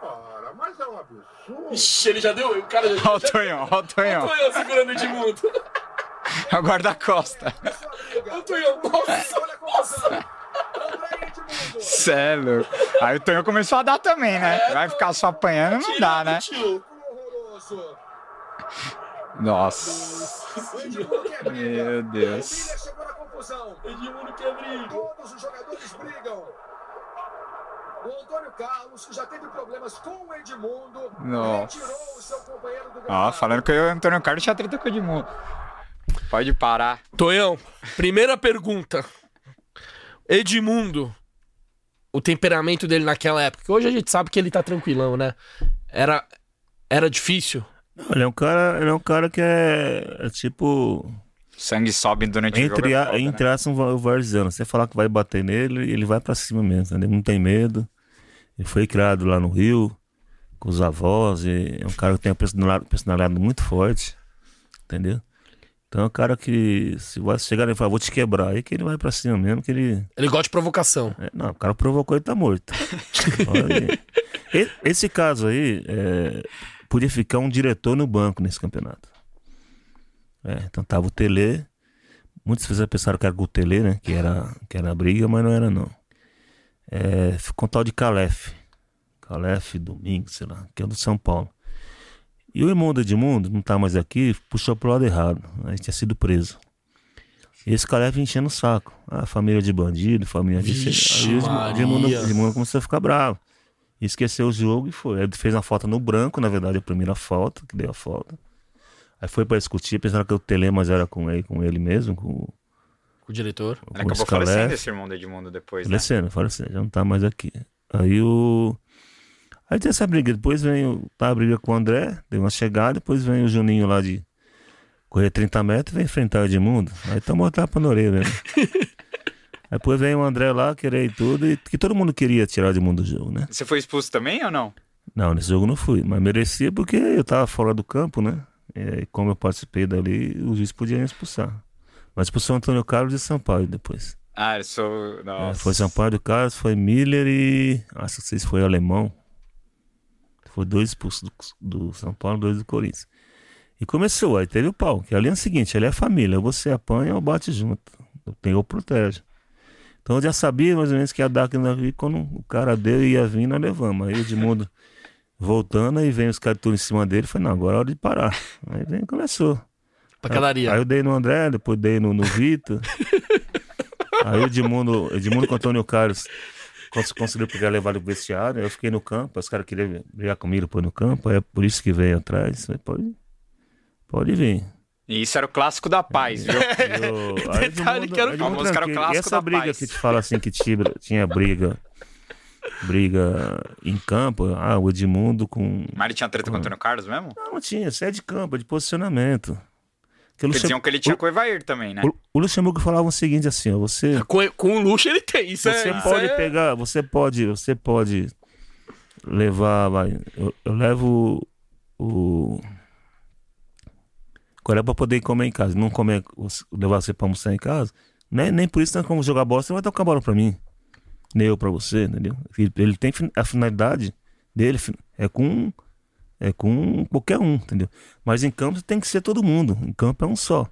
Speaker 4: Ora, mas é um absurdo.
Speaker 2: Ixi, ele já deu. O cara já.
Speaker 1: Ó o Tonhão, ó o Tonhão.
Speaker 2: Tonhão segurando o Edmundo.
Speaker 1: É o guarda-costa.
Speaker 2: O Tonhão, nossa.
Speaker 5: Olha a confusão. André Edmundo.
Speaker 1: Cê é louco. Aí o Tonhão começou a dar também, né? Vai ficar só apanhando, não dá, né? Nossa.
Speaker 5: O Edmundo quer briga.
Speaker 1: Meu
Speaker 5: O
Speaker 1: Deus.
Speaker 5: Miller chegou na confusão.
Speaker 2: Edmundo quer briga.
Speaker 5: Todos os jogadores brigam. O Antônio Carlos, que já teve problemas com o Edmundo,
Speaker 1: Nossa.
Speaker 5: retirou o seu companheiro do
Speaker 1: Ó, falando que o Antônio Carlos tinha treta com o Edmundo. Pode parar.
Speaker 2: Tonhão, primeira pergunta. Edmundo, o temperamento dele naquela época. que Hoje a gente sabe que ele tá tranquilão, né? Era, era difícil.
Speaker 3: Ele é um cara, ele é um cara que é, é tipo.
Speaker 1: Sangue sobe durante o jogo.
Speaker 3: Entre,
Speaker 1: é né?
Speaker 3: entre aspas, um varziano. Você falar que vai bater nele, ele vai pra cima mesmo, entendeu? Não tem medo. Ele foi criado lá no Rio, com os avós. E é um cara que tem uma personalidade, personalidade muito forte, entendeu? Então é um cara que, se vai chegar e falar, vou te quebrar, aí que ele vai pra cima mesmo, que ele.
Speaker 2: Ele gosta de provocação.
Speaker 3: É, não, o cara provocou e tá morto. Esse caso aí, é, podia ficar um diretor no banco nesse campeonato. É, então tava o Tele. Muitas vezes pensaram que era o Tele, né? Que era, que era a briga, mas não era não. É, ficou um tal de Calef. Calef Domingos, sei lá, que é do São Paulo. E o irmão do Edmundo, não tá mais aqui, puxou pro lado errado. Aí tinha sido preso. E esse Calef enchendo o saco. Ah, família de bandido, família de.
Speaker 2: Vixe,
Speaker 3: Aí o Edmundo- começou a ficar bravo. Esqueceu o jogo e foi. Aí fez uma falta no branco, na verdade, a primeira falta, que deu a falta. Aí foi pra discutir, pensaram que o Tele, mas era com ele, com ele mesmo, com, o-
Speaker 2: Com o diretor.
Speaker 1: Ele
Speaker 3: com
Speaker 1: acabou
Speaker 3: Calef.
Speaker 1: falecendo esse irmão do Edmundo depois, né?
Speaker 3: Falecendo, falecendo, já não tá mais aqui. Aí o. Aí tem essa briga. Depois vem o. Tá a briga com o André, deu uma chegada, depois vem o Juninho lá de correr 30 metros e vem enfrentar o Edmundo. Aí tomou tapa na orelha, né? Aí depois vem o André lá, querer e tudo, e que todo mundo queria tirar o Edmundo do jogo, né?
Speaker 1: Você foi expulso também ou não?
Speaker 3: Não, nesse jogo não fui, mas merecia porque eu tava fora do campo, né? E aí, como eu participei dali, o juiz podia me expulsar. Mas expulsou o Antônio Carlos e Sampaio depois.
Speaker 1: Ah, eu sou.
Speaker 3: É, foi Sampaio do Carlos, foi Miller e. Acho que se foi alemão. Foi dois expulsos do, do São Paulo, dois do Corinthians. E começou, aí teve o pau. Que ali é o seguinte, ali é família. Você apanha ou bate junto. Tem ou protege. Então eu já sabia mais ou menos que ia dar aquilo ali. Quando o cara deu e ia vir, nós levamos. Aí o Edmundo voltando, aí vem os caras tudo em cima dele. Falei, não, agora é hora de parar. Aí vem começou. Aí eu dei no André, depois dei no, no Vitor. aí o Edmundo, Edmundo com o Antônio Carlos cons- conseguiu pegar levar ele pro vestiário. Eu fiquei no campo, os caras queriam brigar comigo depois no campo. Aí é por isso que veio atrás. Falei, pode, pode vir.
Speaker 1: E isso era o clássico da paz, viu?
Speaker 3: Eu, aí
Speaker 2: Detalhe que era o
Speaker 1: famoso cara
Speaker 3: tranquilo.
Speaker 1: clássico
Speaker 3: E essa
Speaker 1: da
Speaker 3: briga
Speaker 1: paz.
Speaker 3: que te fala assim que tinha, tinha briga. Briga em campo, ah, o Edmundo com.
Speaker 1: Mas ele tinha treta com o Antônio Carlos mesmo?
Speaker 3: Não, não tinha, isso é de campo, é de posicionamento. Que o
Speaker 1: Porque
Speaker 3: Luxem-
Speaker 1: diziam que ele tinha com o Evair também, né?
Speaker 3: o, o Luxemburgo falava o seguinte assim, ó, você.
Speaker 2: Com, com o luxo ele tem. Isso
Speaker 3: Você
Speaker 2: é, isso
Speaker 3: pode
Speaker 2: é-
Speaker 3: pegar, você pode, você pode levar, vai, eu, eu levo o qual é pra poder comer em casa, não comer, levar você pra almoçar em casa, nem, nem por isso, não como jogar bola, você vai tocar a bola pra mim, nem eu pra você, entendeu? Ele, ele tem a finalidade dele é com é com qualquer um, entendeu? Mas em campo tem que ser todo mundo, em campo é um só.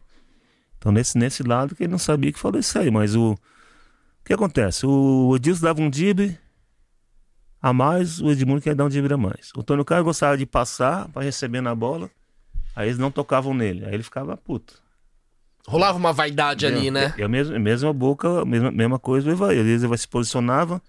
Speaker 3: Então nesse, nesse lado que ele não sabia que falou isso aí, mas o o que acontece? O Edilson dava um drible a mais, o Edmundo queria dar um drible a mais. O Antônio Carlos gostava de passar para receber na bola, aí eles não tocavam nele, aí ele ficava puto.
Speaker 2: Rolava uma vaidade ali, né?
Speaker 3: E a mesma, mesma boca, a mesma, mesma coisa do Evair. Às vezes ele vai se posicionava,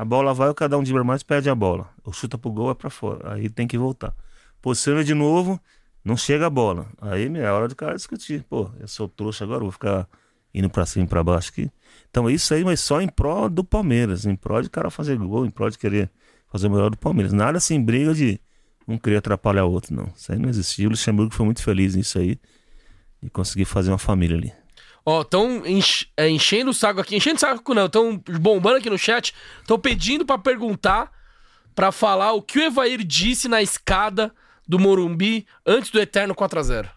Speaker 3: a bola vai, o cara dá um a mais, perde a bola. Ou chuta pro gol, é pra fora. Aí tem que voltar. Posiciona de novo, não chega a bola. Aí é hora do cara discutir. Pô, eu sou trouxa agora, vou ficar indo pra cima e pra baixo aqui. Então é isso aí, mas só em prol do Palmeiras. Em prol de cara fazer gol, em prol de querer fazer o melhor do Palmeiras. Nada assim, briga de um querer atrapalhar o outro, não. Isso aí não existia. O Luxemburgo foi muito feliz nisso aí. E conseguir fazer uma família ali.
Speaker 2: Ó, estão enchendo o saco aqui. Enchendo o saco não, estão bombando aqui no chat. Estão pedindo pra perguntar, pra falar o que o Evair disse na escada do Morumbi antes do Eterno 4x0.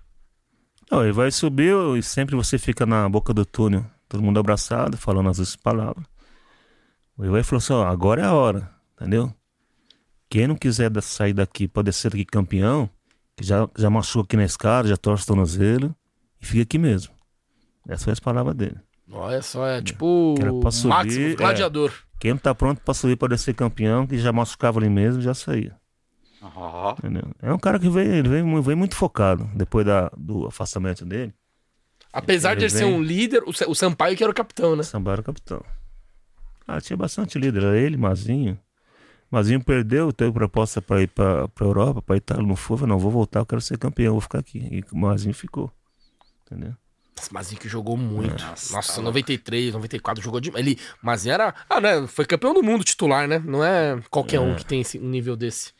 Speaker 3: Não, ele vai subir e sempre você fica na boca do túnel, todo mundo abraçado, falando as suas palavras. O Ivan falou assim: ó, agora é a hora, entendeu? Quem não quiser sair daqui, pode ser aqui campeão, que já, já machucou aqui na escada, já torce o tornozelo, e fica aqui mesmo. Essas foram as palavras dele.
Speaker 2: Olha só, é tipo
Speaker 3: Que era pra subir,
Speaker 2: máximo
Speaker 3: é.
Speaker 2: gladiador.
Speaker 3: Quem não tá pronto pra subir para ser campeão, que já machucava ali mesmo, já saía.
Speaker 1: Ó.
Speaker 3: Entendeu? É um cara que vem, ele vem, mu- vem muito focado depois da, do afastamento dele.
Speaker 2: Apesar de
Speaker 3: Ele
Speaker 2: ele ser
Speaker 3: vem-
Speaker 2: um líder, o Sa- o Sampaio que era o capitão, né?
Speaker 3: Samba era o capitão. Ah, tinha bastante líder. Era ele, Mazinho. Mazinho perdeu, teve proposta para ir para Europa, para Itália, não foi, falei, não, vou voltar, eu quero ser campeão, vou ficar aqui. E o Mazinho ficou. Entendeu?
Speaker 2: Que jogou muito.
Speaker 1: Nossa,
Speaker 2: Nossa,
Speaker 1: tá
Speaker 2: 93, 94 jogou de. Ele, Mazinho era. Ah, né? Foi campeão do mundo titular, né? Não é qualquer um que tem esse, um nível desse.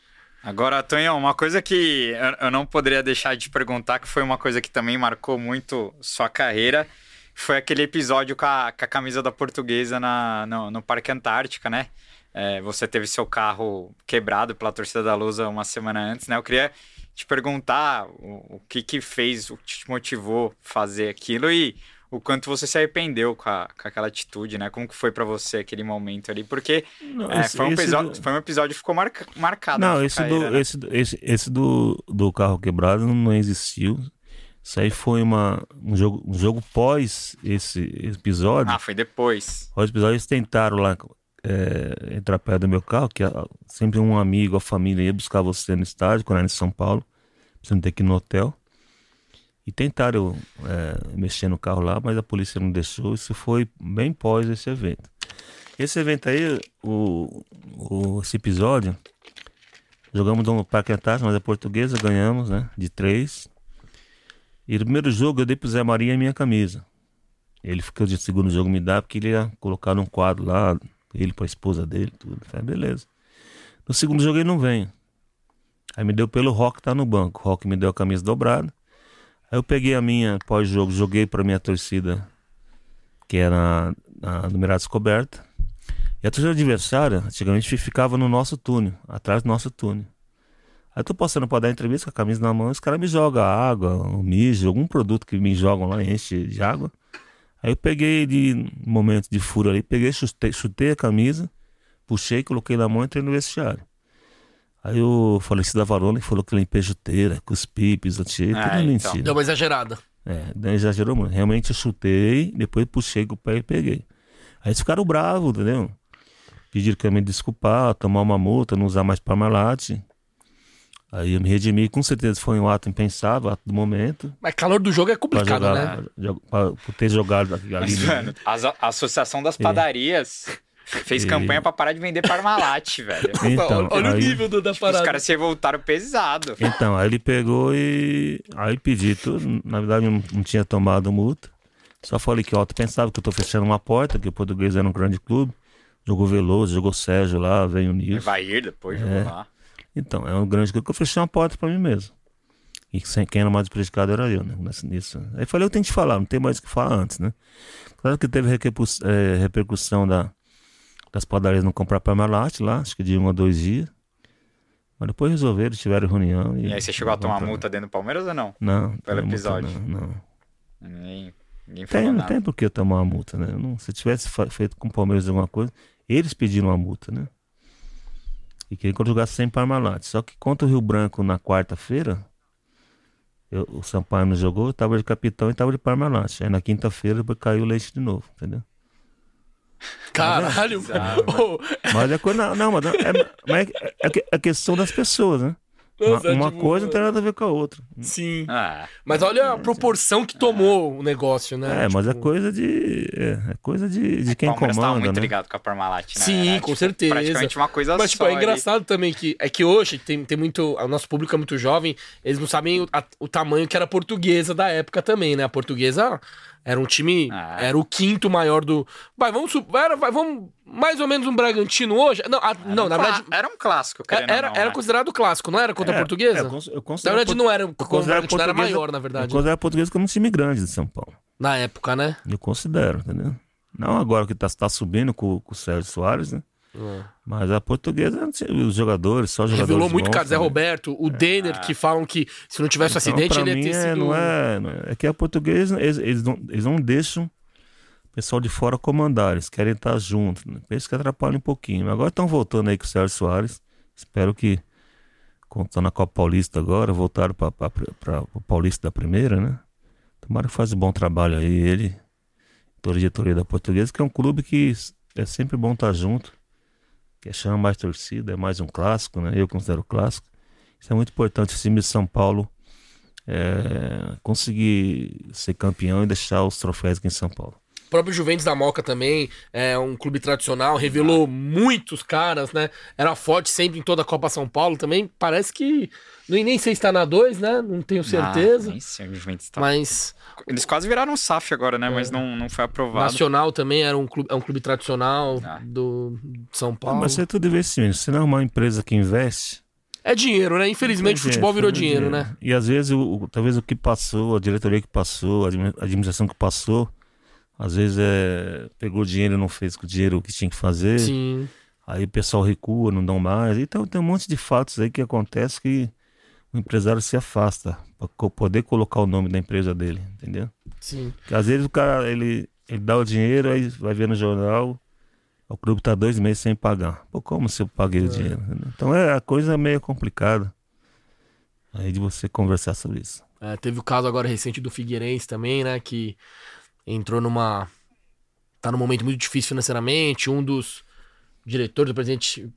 Speaker 1: Agora, Tonhão, uma coisa que eu- não poderia deixar de perguntar, que foi uma coisa que também marcou muito sua carreira, foi aquele episódio com a, com a camisa da portuguesa na, no, no Parque Antártica, né? É, você teve seu carro quebrado pela torcida da Lusa uma semana antes, né? Eu queria te perguntar o, o que que fez, o que te motivou fazer aquilo e o quanto você se arrependeu com, a- com aquela atitude, né? Como que foi pra você aquele momento ali? Porque
Speaker 3: Não,
Speaker 1: é,
Speaker 3: esse-
Speaker 1: foi, um episódio,
Speaker 3: do-
Speaker 1: foi um episódio que ficou marca, marcado
Speaker 3: Não, esse
Speaker 1: carreira,
Speaker 3: do,
Speaker 1: né?
Speaker 3: esse, esse, esse do, do carro quebrado não existiu. Isso aí foi uma, um, jogo, um jogo pós esse episódio.
Speaker 1: Ah, foi depois.
Speaker 3: Pós episódio, eles tentaram lá é, entrar perto do meu carro, que sempre um amigo, a família ia buscar você no estádio, quando era em São Paulo, não ter que ir no hotel. E tentaram é, mexer no carro lá, mas a polícia não deixou. Isso foi bem pós esse evento. Esse evento aí, o, o- esse episódio, jogamos no Parque Antártico, mas é portuguesa, ganhamos, né? De três. E no primeiro jogo eu dei pro Zé Maria a minha camisa. Ele ficou de segundo jogo me dá porque ele ia colocar num quadro lá, ele pra esposa dele, tudo. Falei, beleza. No segundo jogo ele não vem. Aí me deu pelo Rock tá no banco. O Rock me deu a camisa dobrada. Aí eu peguei a minha pós-jogo, joguei pra minha torcida, que era a numerada descoberta. E a torcida adversária, antigamente ficava no nosso túnel, atrás do nosso túnel. Aí eu tô passando pra dar entrevista com a camisa na mão, os caras me jogam água, um mijo, algum produto que me jogam lá, enche de água. Aí eu peguei de momento de furo ali, peguei, chutei, chutei a camisa, puxei, coloquei na mão e entrei no vestiário. Aí o falecido Avalone falou que limpei chuteira, cuspi, pisoteei, tudo
Speaker 1: Ah, então.
Speaker 3: mentira.
Speaker 2: Deu uma exagerada.
Speaker 3: É, exagerou muito. Realmente eu chutei, depois puxei com o pé e peguei. Aí eles ficaram bravos, entendeu? Pediram que eu me desculpar, tomar uma multa, não usar mais Parmalat. Aí eu me redimi, com certeza foi um ato impensável, ato do momento.
Speaker 2: Mas calor do jogo é complicado,
Speaker 3: jogar,
Speaker 2: né?
Speaker 3: pra, ter jogado ali.
Speaker 1: Mas,
Speaker 3: né?
Speaker 1: mano, as- a Associação das Padarias fez
Speaker 3: E-
Speaker 1: campanha pra parar de vender Parmalat, velho.
Speaker 3: Então,
Speaker 2: olha o
Speaker 3: aí-
Speaker 2: nível do- da
Speaker 1: Tipo, os
Speaker 2: parada.
Speaker 1: caras se revoltaram pesado.
Speaker 3: Então, aí ele pegou e. Aí pedi tudo. Na verdade, não, não tinha tomado multa. Só falei que o Otto pensava que eu tô fechando uma porta, que o português era um grande clube. Jogou Veloso, jogou Sérgio lá, veio o Nilson.
Speaker 1: Vai ir depois,
Speaker 3: É.
Speaker 1: jogou lá.
Speaker 3: Então, é um grande que eu fechei uma porta pra mim mesmo. E sem, quem era mais prejudicado era eu, né? Nisso. Aí falei, eu tenho que te falar, não tem mais o que falar antes, né? Claro que teve eh, repercussão da, das padarias não comprar Parmalat lá, acho que de um a dois dias. Mas depois resolveram, tiveram reunião. E,
Speaker 1: E aí você chegou a tomar multa dentro do Palmeiras ou não?
Speaker 3: Não,
Speaker 1: pelo
Speaker 3: multa
Speaker 1: episódio?
Speaker 3: Não, não.
Speaker 1: Ninguém, ninguém
Speaker 3: Tem, não tem por que tomar uma multa, né? Não- se tivesse feito com o Palmeiras alguma coisa, eles pediram uma multa, né? E queriam que eu jogasse sem Parmalat. Só que contra o Rio Branco na quarta-feira, o Sampaio não jogou, eu tava de capitão e tava de Parmalat. Aí na quinta-feira caiu o leite de novo, entendeu?
Speaker 2: Caralho. Ô,
Speaker 3: Mas é coisa. Não, não mas, é, mas é, é, que- é questão das pessoas, né? Uma,
Speaker 2: Nossa,
Speaker 3: uma
Speaker 2: tipo,
Speaker 3: coisa não tem nada a ver com a outra.
Speaker 2: Sim.
Speaker 1: Ah,
Speaker 2: Mas olha a proporção que tomou o negócio, né?
Speaker 3: É, mas é
Speaker 2: Tipo,
Speaker 3: coisa de. É, é coisa de, de quem
Speaker 1: o Palmeiras tava
Speaker 3: comanda,
Speaker 1: muito
Speaker 3: né?
Speaker 1: ligado com a Parmalat, né?
Speaker 2: Sim,
Speaker 1: Era,
Speaker 2: com
Speaker 1: tipo,
Speaker 2: certeza.
Speaker 1: Praticamente uma coisa
Speaker 2: Mas,
Speaker 1: só.
Speaker 2: tipo, é engraçado também que é que hoje tem, tem muito. O nosso público é muito jovem, eles não sabem o, a- o tamanho que era a portuguesa da época também, né? A portuguesa era um time.
Speaker 1: Ah.
Speaker 2: Era o quinto maior do. Vai, vamos. su- Era, vai, vamos. Mais ou menos um Bragantino hoje? Não, a- não
Speaker 1: um
Speaker 2: na verdade.
Speaker 1: Era um clássico, querendo
Speaker 2: Era,
Speaker 1: não,
Speaker 2: era
Speaker 1: né?
Speaker 2: considerado clássico, não era contra a
Speaker 3: É,
Speaker 2: portuguesa?
Speaker 3: é, eu eu
Speaker 2: na
Speaker 3: considero
Speaker 2: verdade,
Speaker 3: a
Speaker 2: não era.
Speaker 3: eu
Speaker 2: O
Speaker 3: considero a
Speaker 2: Bragantino era
Speaker 3: portuguesa-
Speaker 2: maior, na
Speaker 3: Eu
Speaker 2: verdade.
Speaker 3: considero a portuguesa como um time grande de São Paulo.
Speaker 2: Na época, né?
Speaker 3: Eu considero, entendeu? Não agora que tá, tá subindo com, com o Sérgio Soares, né? Mas a portuguesa, os jogadores, só jogadores
Speaker 2: Revelou muito,
Speaker 3: bons,
Speaker 2: cara. Zé
Speaker 3: né?
Speaker 2: Roberto, o Denner, que falam que se não tivesse
Speaker 3: Então,
Speaker 2: acidente, ele ia
Speaker 3: mim,
Speaker 2: ter
Speaker 3: é,
Speaker 2: sido.
Speaker 3: não é, não é, é que a portuguesa, eles, eles, não, eles não deixam o pessoal de fora comandar, eles querem estar juntos. Né? Por isso que atrapalha um pouquinho. Agora estão voltando aí com o Sérgio Soares. Espero que, estão na Copa Paulista agora, voltaram para o Paulista da primeira, né? Tomara que faça um bom trabalho aí, ele, toda a diretoria da portuguesa, que é um clube que é sempre bom estar junto. Que chama mais torcida, é mais um clássico, né? Eu considero clássico. Isso é muito importante. O time de São Paulo é, conseguir ser campeão e deixar os troféus aqui em São Paulo.
Speaker 2: Próprio Juventus da Moca também é um clube tradicional, revelou muitos caras, né? Era forte sempre em toda a Copa São Paulo também. Parece que. Nem, nem sei se tá na 2, né? Não tenho certeza.
Speaker 1: Ah, nem sei, o Juventus tá-
Speaker 2: mas
Speaker 1: Eles quase viraram SAF agora, né? Mas não, não foi aprovado.
Speaker 2: Nacional também era um clube, é um clube tradicional
Speaker 1: Ah.
Speaker 2: do de São
Speaker 3: Ah,
Speaker 2: Paulo.
Speaker 3: mas é tudo investimento. Se não é uma empresa que investe.
Speaker 2: É dinheiro, né? Infelizmente,
Speaker 3: é,
Speaker 2: futebol virou
Speaker 3: foi
Speaker 2: dinheiro, né?
Speaker 3: E às vezes, o, o- talvez o que passou, a diretoria que passou, a administração que passou, às vezes é, pegou dinheiro e não fez com o dinheiro que tinha que fazer.
Speaker 2: Sim.
Speaker 3: Aí o pessoal recua, não dão mais. Então tem um monte de fatos aí que acontece que o empresário se afasta para poder colocar o nome da empresa dele, entendeu?
Speaker 2: Sim.
Speaker 3: Porque às vezes o cara ele, ele dá o dinheiro, aí vai ver no jornal, o clube tá dois meses sem pagar. Pô, como se eu paguei o dinheiro? Então é a coisa é meio complicada. Aí de você conversar sobre isso.
Speaker 2: É, teve o caso agora recente do Figueirense também, né? Que entrou numa. Tá num momento muito difícil financeiramente. Um dos diretores do presidente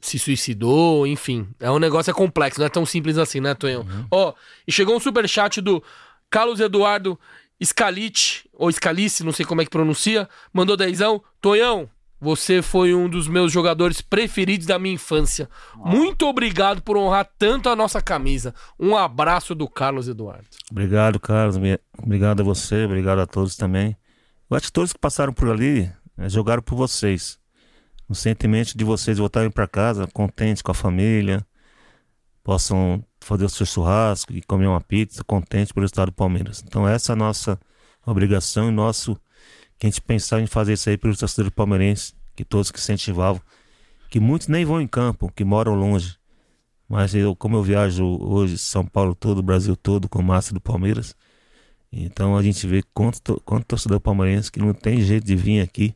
Speaker 2: se suicidou, enfim. É um negócio é complexo, não é tão simples assim, né, Tonhão? Ó, e chegou um superchat do Carlos Eduardo Scalite, ou Scalice, não sei como é que pronuncia, mandou dezão. Tonhão, você foi um dos meus jogadores preferidos da minha infância. Muito obrigado por honrar tanto a nossa camisa. Um abraço do Carlos Eduardo.
Speaker 3: Obrigado, Carlos. Obrigado a você, obrigado a todos também. Eu acho que todos que passaram por ali eh, jogaram por vocês. O sentimento de vocês voltarem para casa contentes com a família, possam fazer o seu churrasco e comer uma pizza contente pelo estado do Palmeiras. Então essa é a nossa obrigação e nosso que a gente pensar em fazer isso aí pelos torcedores palmeirenses, que todos que incentivavam, que muitos nem vão em campo, que moram longe. Mas eu, como eu viajo hoje São Paulo todo, Brasil todo com massa do Palmeiras, então a gente vê quanto, to- quanto torcedor palmeirense que não tem jeito de vir aqui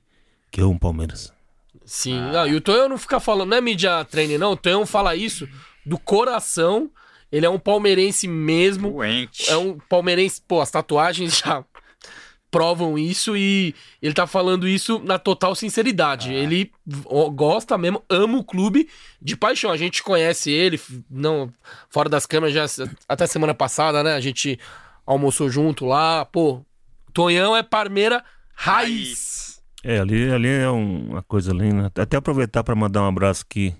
Speaker 3: que é um Palmeiras.
Speaker 2: Sim, não, e o Tonhão não fica falando, não é mídia treine, não. O Tonhão fala isso do coração. Ele é um palmeirense mesmo.
Speaker 1: Doente.
Speaker 2: É um palmeirense, pô, as tatuagens já provam isso e ele tá falando isso na total sinceridade. Ele ó, gosta mesmo, ama o clube de paixão. A gente conhece ele, não fora das câmeras já até semana passada, né? A gente almoçou junto lá, pô. Tonhão é Parmeira raiz.
Speaker 3: É, ali, ali é um- uma coisa linda. Até aproveitar para mandar um abraço aqui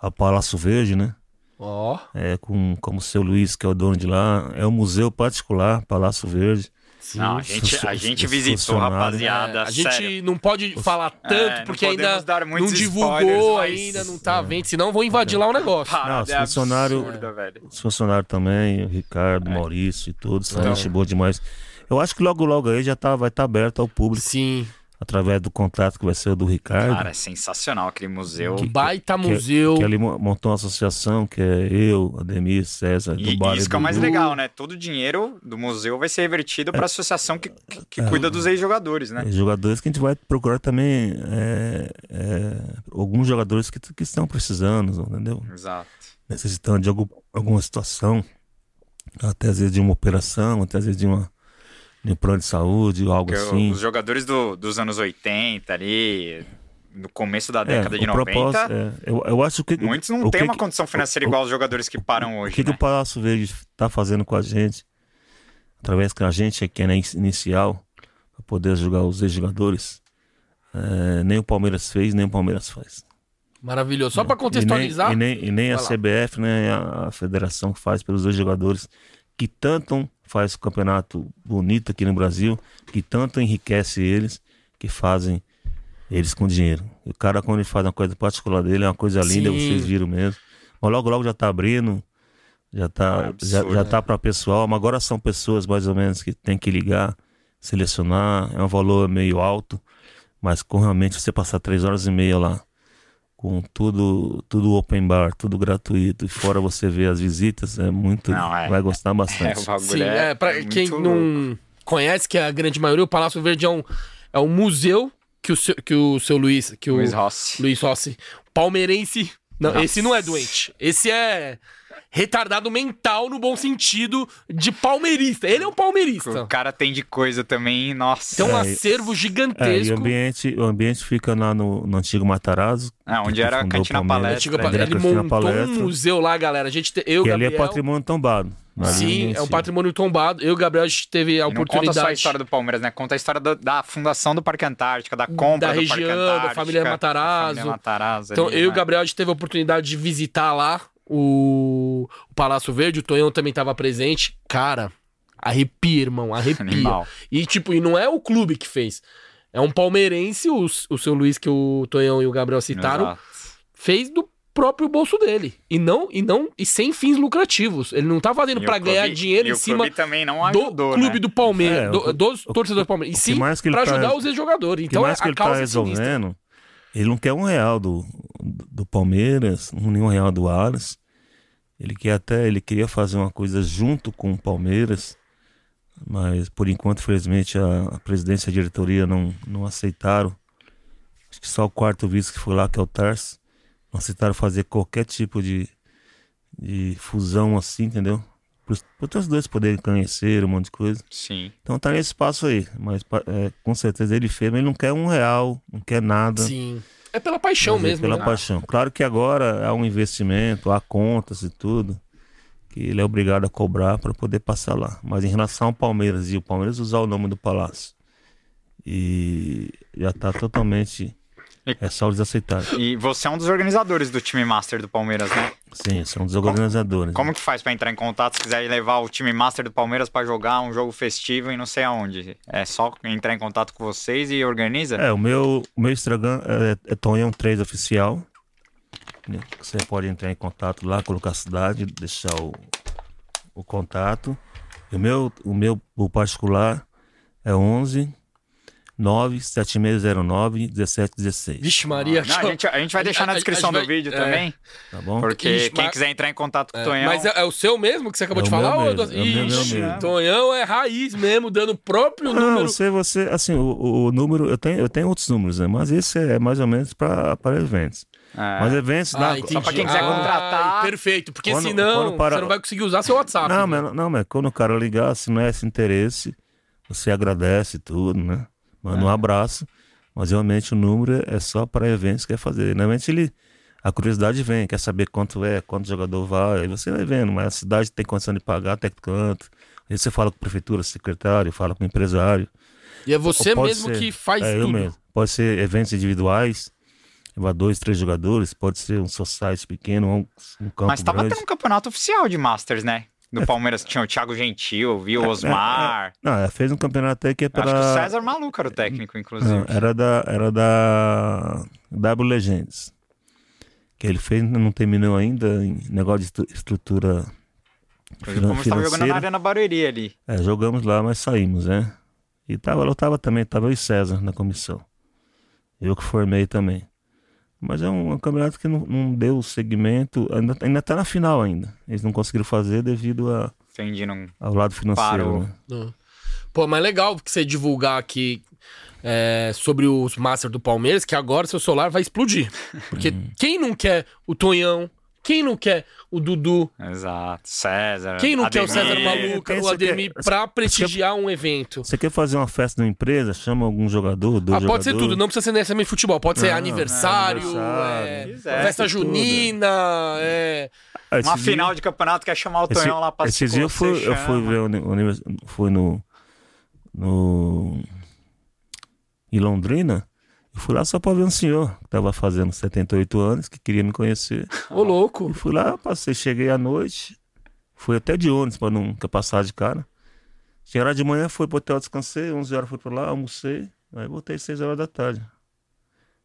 Speaker 3: ao Palácio Verde, né?
Speaker 2: Ó,
Speaker 3: É, com, como o seu Luiz, que é o dono de lá. É um museu particular, Palácio Verde.
Speaker 1: Não, a gente, a gente visitou, rapaziada.
Speaker 2: É, a gente
Speaker 1: sério.
Speaker 2: não pode falar tanto,
Speaker 1: É,
Speaker 2: porque ainda
Speaker 1: dar
Speaker 2: não divulgou,
Speaker 1: spoilers, mas-
Speaker 2: ainda não tá vendo, senão vou invadir lá o negócio.
Speaker 1: Parada
Speaker 3: Não, os funcionários-
Speaker 1: absurda, velho.
Speaker 3: Os funcionários também, o
Speaker 1: É.
Speaker 3: Ricardo, Maurício e todos. São
Speaker 2: Então.
Speaker 3: gente boa demais. Eu acho que logo, logo aí já tá, vai estar aberto ao público,
Speaker 2: Sim,
Speaker 3: através do contrato que vai ser o do Ricardo.
Speaker 1: Cara, é sensacional aquele museu.
Speaker 2: baita museu.
Speaker 3: que ali mo- montou uma associação que é eu, Ademir, César,
Speaker 1: E,
Speaker 3: do
Speaker 1: e
Speaker 3: Bar
Speaker 1: isso que é o mais legal, né? Todo o dinheiro do museu vai ser revertido para a associação que, que, que
Speaker 3: É.
Speaker 1: cuida dos ex-jogadores, né?
Speaker 3: É, jogadores que a gente vai procurar também é, é, alguns jogadores que, que estão precisando, entendeu?
Speaker 1: Exato.
Speaker 3: Necessitando de algum, alguma situação, até às vezes de uma operação, até às vezes de uma de um plano de saúde, ou algo
Speaker 1: Porque
Speaker 3: assim.
Speaker 1: os jogadores do- dos anos 80 ali, no começo da
Speaker 3: É,
Speaker 1: década de
Speaker 3: o
Speaker 1: 90,
Speaker 3: propósito, é, eu, eu acho que
Speaker 1: muitos não
Speaker 3: o
Speaker 1: têm
Speaker 3: que
Speaker 1: uma
Speaker 3: que-
Speaker 1: condição financeira
Speaker 3: o-
Speaker 1: igual aos jogadores que param
Speaker 3: O
Speaker 1: hoje,
Speaker 3: que, que
Speaker 1: né?
Speaker 3: o Palácio Verde está fazendo com a gente, através que a gente aqui é in- inicial, para poder ajudar os ex-jogadores, é, nem o Palmeiras fez, nem o Palmeiras faz.
Speaker 2: Maravilhoso. Só pra contextualizar,
Speaker 3: E nem, e nem, e nem a
Speaker 2: lá.
Speaker 3: CBF, nem a, a federação que faz pelos dois jogadores, que tanto faz o campeonato bonito aqui no Brasil, que tanto enriquece eles, que fazem eles com dinheiro. O cara, quando ele faz uma coisa particular dele, é uma coisa linda,
Speaker 2: Sim.
Speaker 3: vocês viram mesmo. Mas logo, logo já tá abrindo, já tá,
Speaker 1: É
Speaker 3: já, já
Speaker 1: né?
Speaker 3: tá para pessoal, mas agora são pessoas mais ou menos que tem que ligar, selecionar, é um valor meio alto, mas com realmente você passar três horas e meia lá, com tudo, tudo open bar, tudo gratuito, e fora você ver as visitas, é muito,
Speaker 1: Não, é-
Speaker 3: vai gostar
Speaker 1: É,
Speaker 3: bastante.
Speaker 1: o bagulho
Speaker 2: sim,
Speaker 1: é,
Speaker 2: é, pra
Speaker 1: é muito
Speaker 2: quem
Speaker 1: louco.
Speaker 2: não conhece, que é a grande maioria, o Palácio Verde é um, é um museu que o seu, que o seu Luiz, que o
Speaker 1: Luiz Rossi.
Speaker 2: Luiz Rossi, palmeirense. Não,
Speaker 1: Nossa.
Speaker 2: esse não é doente. Esse é retardado mental no bom sentido de palmeirista. Ele é um palmeirista.
Speaker 1: O cara tem de coisa também, nossa.
Speaker 2: Tem um
Speaker 3: É,
Speaker 2: acervo
Speaker 3: É, e
Speaker 2: gigantesco.
Speaker 3: o ambiente, o ambiente fica lá no, no antigo Matarazzo.
Speaker 1: Ah, onde era a cantina palestra.
Speaker 2: Antiga
Speaker 1: né?
Speaker 2: pa-
Speaker 3: Ele
Speaker 2: montou
Speaker 3: Palestra.
Speaker 2: um museu lá, galera. A gente, te- eu,
Speaker 3: Que ali é
Speaker 2: Gabriel,
Speaker 3: patrimônio tombado. Ali
Speaker 2: Sim, é um patrimônio tombado. Eu e o Gabriel a gente teve a
Speaker 1: E não conta
Speaker 2: oportunidade.
Speaker 1: só a história do Palmeiras, né? Conta a história do- da fundação do Parque Antártica, da compra
Speaker 2: Da
Speaker 1: do
Speaker 2: região,
Speaker 1: Parque
Speaker 2: da família
Speaker 1: da
Speaker 2: Matarazzo.
Speaker 1: família Matarazzo
Speaker 2: Então,
Speaker 1: ali,
Speaker 2: eu e o
Speaker 1: né?
Speaker 2: Gabriel a gente teve a oportunidade de visitar lá o, o Palácio Verde. O Tonhão também estava presente. Cara, arrepia, irmão, arrepia.
Speaker 1: Animal.
Speaker 2: E, tipo, e não é o clube que fez. É um palmeirense, o, o seu Luiz, que o Tonhão e o Gabriel citaram,
Speaker 1: Exato.
Speaker 2: fez do próprio bolso dele. E não, e não, e sem fins lucrativos. Ele não tá fazendo
Speaker 1: E
Speaker 2: pra
Speaker 1: o
Speaker 2: ganhar dinheiro
Speaker 1: e
Speaker 2: em
Speaker 1: o
Speaker 2: cima
Speaker 1: clube também não
Speaker 2: do
Speaker 1: ajudou,
Speaker 2: clube
Speaker 1: né?
Speaker 2: do Palmeiras,
Speaker 3: É,
Speaker 2: do-
Speaker 3: o-
Speaker 2: dos torcedores do Palmeiras. E sim, pra
Speaker 3: tá-
Speaker 2: ajudar os ex-jogadores.
Speaker 3: O que
Speaker 2: Então,
Speaker 3: mais
Speaker 2: a
Speaker 3: que ele
Speaker 2: causa
Speaker 3: tá
Speaker 2: é sinistra.
Speaker 3: resolvendo, ele não quer um real do, do Palmeiras, nenhum real do Aras. Ele quer até, ele queria fazer uma coisa junto com o Palmeiras, mas por enquanto, felizmente, a, a presidência e a diretoria não, não aceitaram. Acho que só o quarto vice que foi lá, que é o Tarso, não aceitaram fazer qualquer tipo de, de fusão assim, entendeu? Para os dois poderem conhecer um monte de coisa.
Speaker 1: Sim.
Speaker 3: Então tá nesse passo aí. Mas é, com certeza ele fez, mas ele não quer um real, não quer nada.
Speaker 2: Sim. É pela paixão
Speaker 3: Mas é
Speaker 2: mesmo,
Speaker 3: Pela
Speaker 2: né?
Speaker 3: paixão. Claro que agora há um investimento, há contas e tudo, que ele é obrigado a cobrar para poder passar lá. Mas em relação ao Palmeiras e o Palmeiras usar o nome do Palácio. E já tá totalmente. É só eles aceitarem.
Speaker 1: E você é um dos organizadores do time Master do Palmeiras, né?
Speaker 3: Sim, são dos organizadores.
Speaker 1: Como que faz pra entrar em contato se quiser levar o time Master do Palmeiras pra jogar um jogo festivo e não sei aonde? É só entrar em contato com vocês e organiza?
Speaker 3: É, o meu, o meu Instagram é, é Tonhão3 Oficial. né? Você pode entrar em contato lá, colocar a cidade, deixar o, o contato. E o meu, o meu o particular é 11 97609 1716.
Speaker 2: Vixe, Maria.
Speaker 1: Não, a, gente, a gente vai deixar na
Speaker 2: a- a-
Speaker 1: descrição do
Speaker 2: vai-
Speaker 1: vídeo
Speaker 2: é.
Speaker 1: também.
Speaker 3: Tá bom?
Speaker 1: Porque
Speaker 2: Ixi,
Speaker 1: quem
Speaker 2: mas-
Speaker 1: quiser entrar em contato com o
Speaker 2: É,
Speaker 1: Tonhão.
Speaker 2: Mas é, é o seu mesmo que você acabou
Speaker 3: É
Speaker 2: de falar? ou
Speaker 3: mesmo,
Speaker 2: do-
Speaker 3: é o meu
Speaker 2: Ixi,
Speaker 3: mesmo.
Speaker 2: Tonhão é raiz mesmo, dando o próprio
Speaker 3: Não,
Speaker 2: número.
Speaker 3: você, você, assim, o, o número, eu tenho, eu tenho outros números, né? Mas esse é mais ou menos para eventos.
Speaker 1: É.
Speaker 3: Mas eventos,
Speaker 2: Ah,
Speaker 3: dá-
Speaker 2: entendi.
Speaker 1: Só pra quem quiser
Speaker 2: Ah,
Speaker 1: contratar.
Speaker 2: Perfeito, porque
Speaker 3: Quando-
Speaker 2: senão
Speaker 3: quando para-
Speaker 2: você não vai conseguir usar seu WhatsApp.
Speaker 3: Não,
Speaker 2: né?
Speaker 3: mas, não, mas quando o cara ligar, se não é esse interesse, você agradece tudo, né? Manda
Speaker 2: É.
Speaker 3: um abraço. Mas realmente o número é só para eventos que quer fazer. Normalmente ele. A curiosidade vem, quer saber quanto é, quanto jogador vai, aí você vai vendo, mas a cidade tem condição de pagar até quanto. Aí você fala com a prefeitura, secretário, fala com o empresário.
Speaker 2: E é você mesmo
Speaker 3: ser-
Speaker 2: que faz
Speaker 3: é, eu
Speaker 2: tudo.
Speaker 3: mesmo. Pode ser eventos individuais, levar dois, três jogadores, pode ser um society pequeno, um, um campo
Speaker 1: Mas tava
Speaker 3: grande.
Speaker 1: tendo um campeonato oficial de Masters, né? Do Palmeiras tinha o Thiago Gentil, viu o Osmar.
Speaker 3: Não, ela fez um campeonato aí que é
Speaker 1: Acho que o César Maluco era o técnico, inclusive.
Speaker 3: Não, era da era da W Legends. Que ele fez, não terminou ainda em negócio de estru- estrutura
Speaker 1: Inclusive, como estava jogando na. Arena Barueri ali.
Speaker 3: É, jogamos lá, mas saímos, né? E tava, eu tava também, tava eu e César na comissão. Eu que formei também. Mas é um, um campeonato que não, não deu segmento, ainda, ainda tá na final ainda. Eles não conseguiram fazer devido a,
Speaker 1: Entendi, não.
Speaker 3: ao lado financeiro. Né?
Speaker 2: Não. Pô, mas legal que você divulgar aqui é, sobre os Masters do Palmeiras, que agora seu celular vai explodir. Porque
Speaker 3: Uhum.
Speaker 2: quem não quer o Tonhão, quem não quer o Dudu,
Speaker 1: Exato. César.
Speaker 2: quem não quer o César
Speaker 1: Ademir.
Speaker 3: Quem
Speaker 2: o Ademir,
Speaker 3: quer-
Speaker 2: pra prestigiar um evento.
Speaker 3: Você quer fazer uma festa numa empresa, chama algum jogador, dois
Speaker 2: Ah, pode ser tudo, não precisa ser necessariamente futebol. Pode ser
Speaker 3: Não,
Speaker 2: aniversário,
Speaker 3: aniversário,
Speaker 2: é,
Speaker 1: quiser,
Speaker 2: festa junina, é,
Speaker 3: Ah,
Speaker 1: Uma
Speaker 3: esse
Speaker 1: final
Speaker 3: dia-
Speaker 1: de campeonato quer chamar o Tonhão lá pra
Speaker 3: Esse dia eu fui, eu fui ver o univers- fui no, no em Londrina. Eu fui lá só pra ver um senhor que tava fazendo 78 anos, que queria me conhecer.
Speaker 2: ô louco.
Speaker 3: E fui lá, passei, cheguei à noite. Fui até de ônibus pra não quer passar de cara. Cheguei lá de manhã, fui pro hotel, descansei. 11 horas fui pra lá, almocei. Aí voltei 6 horas da tarde.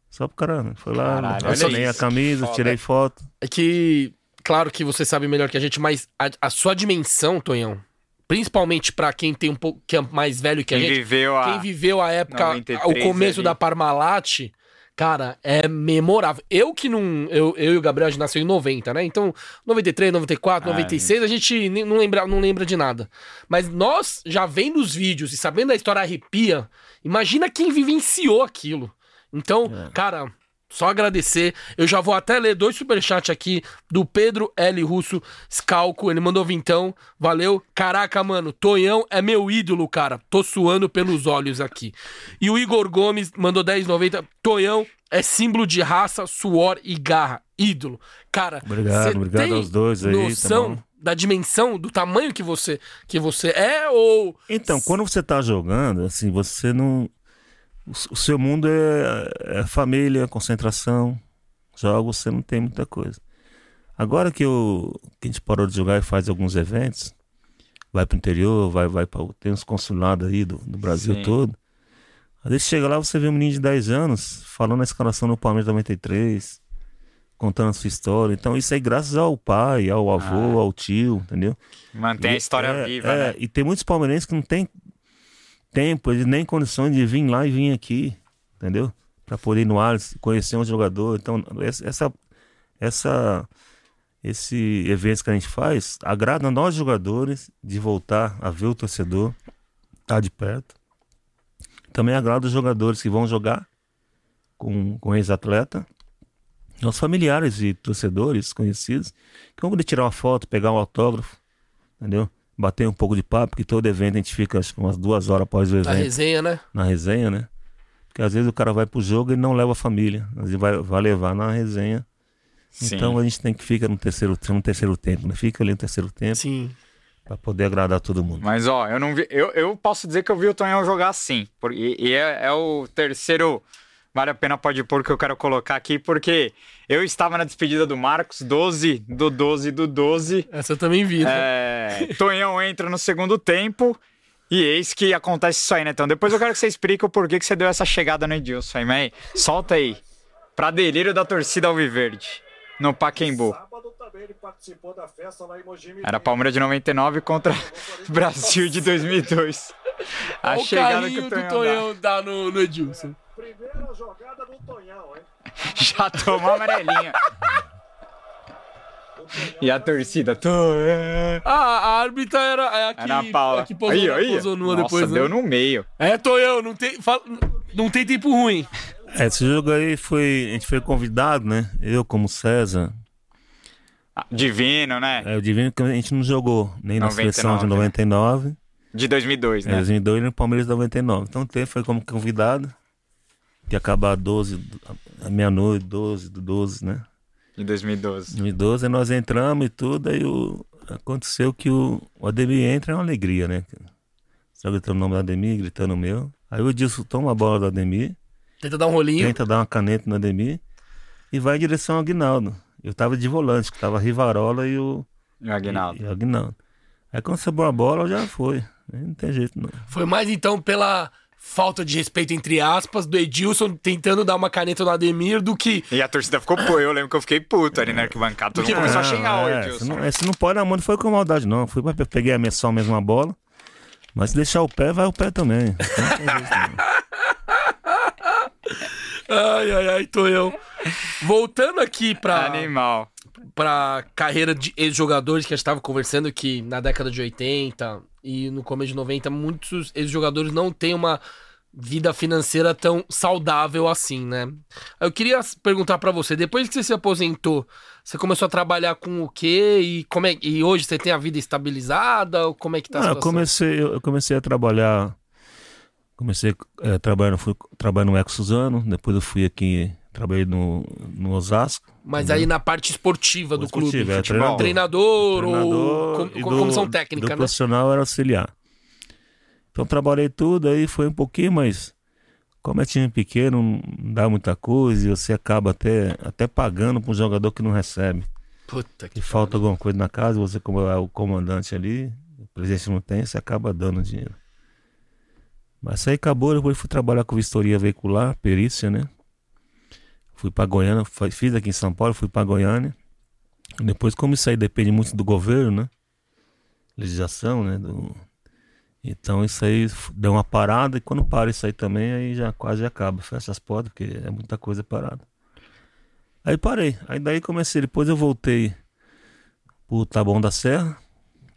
Speaker 3: Só pro caramba. Foi lá,
Speaker 1: Caralho,
Speaker 3: assinei a
Speaker 1: isso.
Speaker 3: camisa,
Speaker 1: Foda.
Speaker 3: tirei foto.
Speaker 2: É que, claro que você sabe melhor que a gente, mas a, a sua dimensão, Tonhão, principalmente pra quem tem um pouco que é mais velho que a
Speaker 1: Quem
Speaker 2: gente,
Speaker 1: viveu a.
Speaker 2: quem viveu a época,
Speaker 1: 93
Speaker 2: o começo
Speaker 1: ali.
Speaker 2: da Parmalat, cara, é memorável. Eu que não, eu, eu e o Gabriel a gente nasceu em 90, né? Então, 93, 94,
Speaker 1: Ah,
Speaker 2: 96, a gente não lembra, não lembra de nada. Mas nós já vendo os vídeos e sabendo a história arrepia, imagina quem vivenciou aquilo. Então,
Speaker 3: É.
Speaker 2: cara, só agradecer. Eu já vou até ler dois superchats aqui do Pedro L. Russo Scalco. Ele mandou vintão. Valeu. Caraca, mano. Tonhão é meu ídolo, cara. Tô suando pelos olhos aqui. E o Igor Gomes mandou 10,90. Tonhão é símbolo de raça, suor e garra. Ídolo. Cara,
Speaker 3: Obrigado, obrigado
Speaker 2: tem
Speaker 3: aos dois aí, tá
Speaker 2: Noção
Speaker 3: bom?
Speaker 2: da dimensão, do tamanho que você, que você é? Ou.
Speaker 3: Então, quando você tá jogando, assim, você não. O o seu mundo é, é família, concentração. Jogos, você não tem muita coisa. Agora que, eu, que a gente parou de jogar e faz alguns eventos, vai pro interior, vai, vai para tem uns consulados aí do, do Brasil
Speaker 1: Sim.
Speaker 3: todo. Às vezes chega lá, você vê um menino de 10 anos falando a escalação no Palmeiras 93, contando a sua história. Então, isso aí graças ao pai, ao avô, ao tio, entendeu?
Speaker 1: Mantém a história
Speaker 3: É,
Speaker 1: viva,
Speaker 3: é,
Speaker 1: né?
Speaker 3: E tem muitos palmeirenses que não tem tempo, eles nem condições de vir lá e vir aqui, entendeu? Pra poder ir no ar, conhecer um jogador. Então, essa, essa, esse evento que a gente faz agrada nós jogadores de voltar a ver o torcedor, estar de perto. Também agrada os jogadores que vão jogar com, com ex-atleta. Os familiares e torcedores conhecidos que vão poder tirar uma foto, pegar um autógrafo, entendeu? Bater um pouco de papo, porque todo evento a gente fica acho umas duas horas após o evento
Speaker 2: resenha, né?
Speaker 3: na resenha, né? Porque às vezes o cara vai pro jogo e não leva a família. Às vezes vai, vai levar na resenha.
Speaker 1: Sim.
Speaker 3: Então a gente tem que ficar no terceiro, no terceiro tempo, né? Fica ali no terceiro tempo
Speaker 2: Sim.
Speaker 3: pra poder agradar todo mundo.
Speaker 1: Mas ó, eu não vi. Eu, eu posso dizer que eu vi o Tonhão jogar sim. Por, e e é, é o terceiro. Vale a pena pode pôr que eu quero colocar aqui, porque eu estava na despedida do Marcos, 12 do 12 do 12.
Speaker 2: Essa eu também vi. né?
Speaker 1: É, Tonhão entra no segundo tempo. E eis que acontece isso aí, né? Então depois eu quero que você explique o porquê que você deu essa chegada no Edilson aí, mas solta aí. Pra delírio da torcida Alviverde. No Paquembu.
Speaker 4: Sábado também ele participou da festa lá em Mogi
Speaker 1: Era Palmeiras de 99 contra Brasil de 2002. A
Speaker 2: Olha o
Speaker 1: chegada que
Speaker 2: carinho
Speaker 1: o
Speaker 2: do
Speaker 1: Tonhão dá.
Speaker 2: Tonhão dá no, no Edilson.
Speaker 4: Primeira jogada do Tonhão, hein?
Speaker 1: Já tomou a amarelinha. E a torcida? Tonhão.
Speaker 2: Ah, a árbitra era é a que,
Speaker 1: Era a Paula.
Speaker 2: a que posou,
Speaker 1: aí,
Speaker 2: na-
Speaker 1: aí.
Speaker 2: posou nua
Speaker 1: Nossa,
Speaker 2: depois, né?
Speaker 1: deu no meio.
Speaker 2: É, Tonhão, não tem, fala- não tem tempo ruim.
Speaker 3: É, esse jogo aí foi. A gente foi convidado, né? Eu como César.
Speaker 1: Ah, Divino, né?
Speaker 3: É, o Divino que a gente não jogou nem na
Speaker 1: 99,
Speaker 3: seleção de
Speaker 1: né?
Speaker 3: 99,
Speaker 1: De 2002,
Speaker 3: é,
Speaker 1: né?
Speaker 3: 2002 e no Palmeiras de 99. Então teve, foi como convidado. Que ia acabar 12, do- a meia-noite, 12 do 12, né?
Speaker 1: De 2012.
Speaker 3: 2012, aí nós entramos e tudo, aí o, aconteceu que o, o Ademir entra é uma alegria, né? Só gritando o nome do Ademir, gritando o meu. Aí o Edilson toma a bola do Ademir,
Speaker 2: Tenta dar um rolinho.
Speaker 3: tenta dar uma caneta no Ademir e vai em direção ao Aguinaldo. Eu tava de volante, que tava a Rivarola e o,
Speaker 1: E o Aguinaldo.
Speaker 3: e o Aguinaldo. Aí quando sobrou a bola, já foi. Aí não tem jeito, não.
Speaker 2: Foi mais então pela falta de respeito, entre aspas, do Edilson tentando dar uma caneta no Ademir do que.
Speaker 1: E a torcida ficou pô. Eu lembro que eu fiquei puto ali na arquibancada. Todo mundo começou a xingar o
Speaker 3: é,
Speaker 1: Edilson.
Speaker 3: Você não, esse não pode na mão, não foi com maldade, não. Foi pra peguei a minha- só a bola. Mas se deixar o pé, vai o pé também. Não não.
Speaker 2: Ai, ai, ai, Tonhão. Voltando aqui pra,
Speaker 1: Animal.
Speaker 2: pra carreira de ex-jogadores que a gente tava conversando, que na década de 80 e no começo de 90, muitos ex-jogadores não têm uma vida financeira tão saudável assim, né? Eu queria perguntar pra você, depois que você se aposentou, você começou a trabalhar com o quê? E, como é, e hoje você tem a vida estabilizada? Ou como é que tá a
Speaker 3: Ah, eu
Speaker 2: situação?
Speaker 3: comecei, eu comecei a trabalhar. Comecei é, trabalhando, fui trabalhando no Eco Suzano, depois eu fui aqui, trabalhei no, no Osasco.
Speaker 2: Mas aí na parte esportiva do clube.
Speaker 3: Esportivo, é,
Speaker 2: futebol.
Speaker 3: treinador.
Speaker 2: treinador, ou com,
Speaker 3: e
Speaker 2: com-
Speaker 3: do-
Speaker 2: comissão
Speaker 3: do
Speaker 2: técnica, né?
Speaker 3: profissional era auxiliar. Então trabalhei tudo, aí foi um pouquinho, mas como é time pequeno, não dá muita coisa e você acaba até, até pagando para um jogador que não recebe.
Speaker 2: Puta que
Speaker 3: Que falta alguma coisa na casa, você como é o comandante ali, o presidente não tem, você acaba dando dinheiro. Mas aí acabou, depois fui trabalhar com vistoria veicular, perícia, né? Fui para Goiânia, fiz aqui em São Paulo, fui para Goiânia. Depois, como isso aí depende muito do governo, né? Legislação, né? Do... Então isso aí deu uma parada e quando para isso aí também, aí já quase acaba, fecha as portas, porque é muita coisa parada. Aí parei. Aí daí comecei. Depois eu voltei pro Taboão da Serra,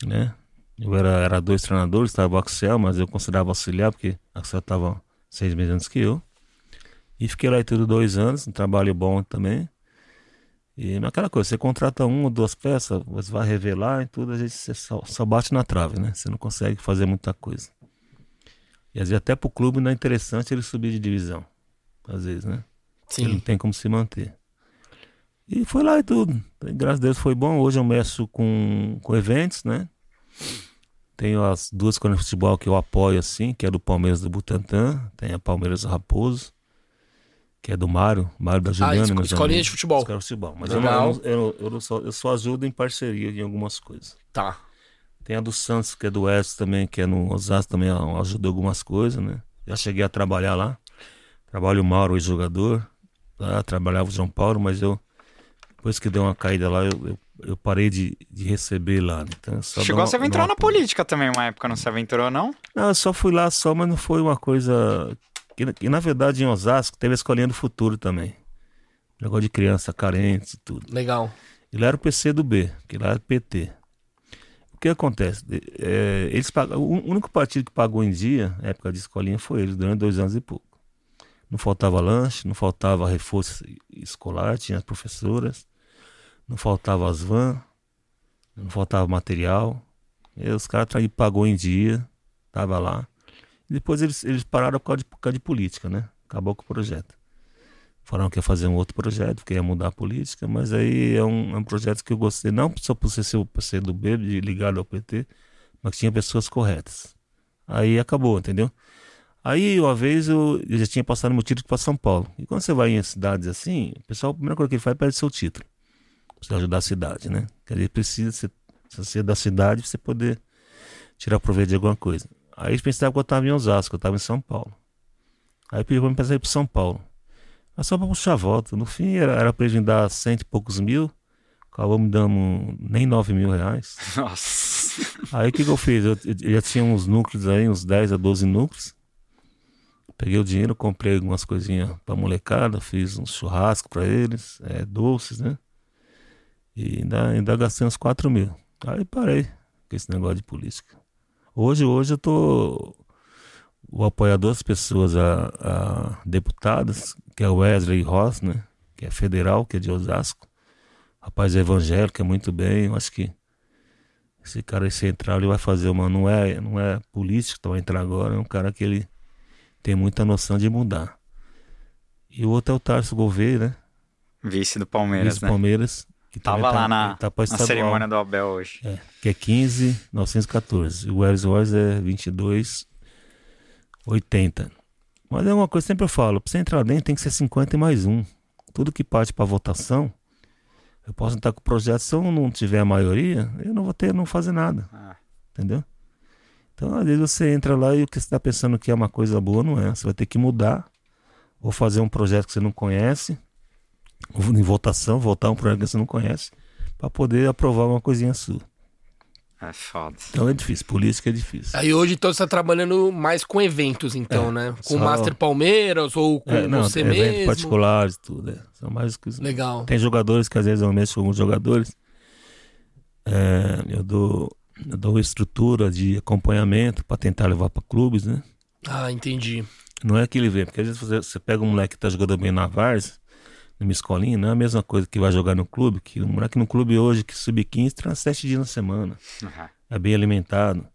Speaker 3: né? Eu era, era dois treinadores, estava o Axel, mas eu considerava auxiliar, porque o Axel estava seis meses antes que eu. E fiquei lá tudo dois anos, um trabalho bom também. E naquela coisa, você contrata uma ou duas peças, você vai revelar e tudo, às vezes você só, só bate na trave, né? Você não consegue fazer muita coisa. E às vezes até pro clube não é interessante ele subir de divisão. Às vezes, né? Ele não
Speaker 2: Sim.
Speaker 3: tem como se manter. E foi lá e tudo. Graças a Deus foi bom. Hoje eu mexo com, com eventos, né? Tenho as duas escolas de futebol que eu apoio, assim, que é do Palmeiras do Butantã, tem a Palmeiras Raposo, que é do Mário, Mário da Juliana.
Speaker 2: esco-
Speaker 3: meus
Speaker 2: escolinha de futebol.
Speaker 3: Escola de futebol. Mas eu,
Speaker 2: Legal.
Speaker 3: não, eu, não- eu, não só, eu só ajudo em parceria em algumas coisas.
Speaker 2: Tá.
Speaker 3: Tem a do Santos, que é do Edson também, que é no Osasco, também eu ajudo em algumas coisas, né? Já cheguei a trabalhar lá. Trabalho o Mauro, ex-jogador. Lá, trabalhava o João Paulo, mas eu, depois que deu uma caída lá, eu, eu, eu parei de, de receber lá. né? Então, eu só
Speaker 1: Chegou
Speaker 3: dou
Speaker 1: a se
Speaker 3: uma-
Speaker 1: aventurar na
Speaker 3: uma
Speaker 1: política também uma época, não se aventurou, não?
Speaker 3: Não, eu só fui lá só, mas não foi uma coisa. Que, que, na verdade em Osasco teve a escolinha do futuro também. Negócio de criança carentes e tudo.
Speaker 2: Legal.
Speaker 3: E lá era o PC do B, que lá era PT. O que acontece? É, eles pagam, o único partido que pagou em dia, na época de escolinha, foi eles, durante dois anos e pouco. Não faltava lanche, não faltava reforço escolar, tinha as professoras, não faltava as vans, não faltava material. E os caras pagou em dia, tava lá. Depois eles, eles pararam por causa, de, por causa de política, né? Acabou com o projeto. Falaram que ia fazer um outro projeto, que ia mudar a política, mas aí é um, é um projeto que eu gostei, não só por ser ser PC do B, ligado ao PT, mas que tinha pessoas corretas. Aí acabou, entendeu? Aí, uma vez, eu, eu já tinha passado meu título para São Paulo. E quando você vai em cidades assim, o pessoal, a primeira coisa que ele faz é pedir seu título. Você ajudar a cidade, né? Quer dizer, precisa ser, se você é da cidade, pra você poder tirar proveito de alguma coisa. Aí eles pensavam que eu estava em Osasco, eu estava em São Paulo. Aí pediu mim pensar ir para São Paulo. Mas só para puxar a volta. No fim, era, era pra eles me dar cento e poucos mil. Acabou me dando nem nove mil reais.
Speaker 1: Nossa.
Speaker 3: Aí o que, que eu fiz? Eu, eu já tinha uns núcleos aí, uns 10 a 12 núcleos. Peguei o dinheiro, comprei algumas coisinhas pra molecada, fiz um churrasco pra eles, é, doces, né? E ainda, ainda gastei uns 4 mil. Aí parei com esse negócio de política. Hoje, hoje eu tô o apoiador das pessoas a, a deputadas, que é o Wesley Ross, né? Que é federal, que é de Osasco. Rapaz é evangélico, é muito bem. Eu acho que esse cara aí central ele vai fazer uma. Não é, não é político que vai entrar agora, é um cara que ele tem muita noção de mudar. E o outro é o Tarso Gouveia, né?
Speaker 1: Vice do Palmeiras,
Speaker 3: Vice
Speaker 1: né?
Speaker 3: Palmeiras. Que
Speaker 1: Tava
Speaker 3: tá-
Speaker 1: lá na,
Speaker 3: ele tá
Speaker 1: na cerimônia do Abel hoje.
Speaker 3: É, que é 15, 914. E o Welles Royce é 22, 80. Mas é uma coisa que sempre eu falo: pra você entrar dentro tem que ser 50 e mais um. Tudo que parte pra votação, eu posso entrar com o projeto. Se eu não tiver a maioria, eu não vou ter, não fazer nada.
Speaker 1: Ah.
Speaker 3: Entendeu? Então, às vezes você entra lá e o que você está pensando que é uma coisa boa não é. Você vai ter que mudar, ou fazer um projeto que você não conhece, em votação, votar um projeto que você não conhece, para poder aprovar uma coisinha sua.
Speaker 1: É foda.
Speaker 3: Então é difícil, política é difícil.
Speaker 2: Aí hoje então você tá trabalhando mais com eventos, então,
Speaker 3: É,
Speaker 2: né? Com o
Speaker 3: só-
Speaker 2: Master Palmeiras ou com
Speaker 3: É, não,
Speaker 2: você mesmo.
Speaker 3: particulares, tudo. É. São mais coisas.
Speaker 2: Legal.
Speaker 3: Tem jogadores que às vezes eu mexo com alguns jogadores. É, eu dou eu dou estrutura de acompanhamento para tentar levar para clubes, né?
Speaker 2: Ah, entendi.
Speaker 3: Não é que ele vê, porque às vezes você, você pega um moleque que tá jogando bem na Vars, numa escolinha, não é a mesma coisa que vai jogar no clube, que o moleque no clube hoje, que sub-15, treina sete dias na semana, é bem alimentado.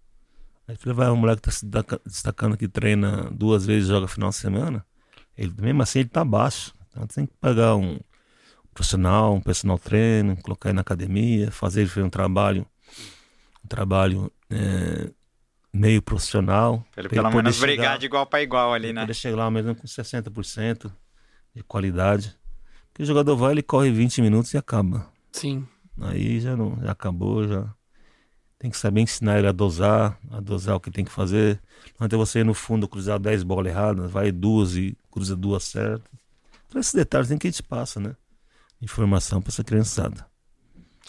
Speaker 3: Aí você vai um moleque que tá se destaca- destacando que treina duas vezes e joga final de semana, ele, mesmo assim ele tá baixo. Então você tem que pegar um profissional, um personal trainer, colocar ele na academia, fazer ele fazer um trabalho, um trabalho é, meio profissional.
Speaker 1: Pelo
Speaker 3: poder
Speaker 1: menos
Speaker 3: chegar-
Speaker 1: brigar de igual pra igual ali, né?
Speaker 3: Poder chegar lá mesmo com 60% de qualidade. Porque o jogador vai, ele corre 20 minutos e acaba.
Speaker 2: Sim.
Speaker 3: Aí já não, já acabou, já. Tem que saber ensinar ele a dosar, a dosar o que tem que fazer. Não adianta você ir no fundo cruzar 10 bolas erradas, vai duas e cruza duas certas. Então esses detalhes tem que a gente passa, né? Informação pra essa criançada.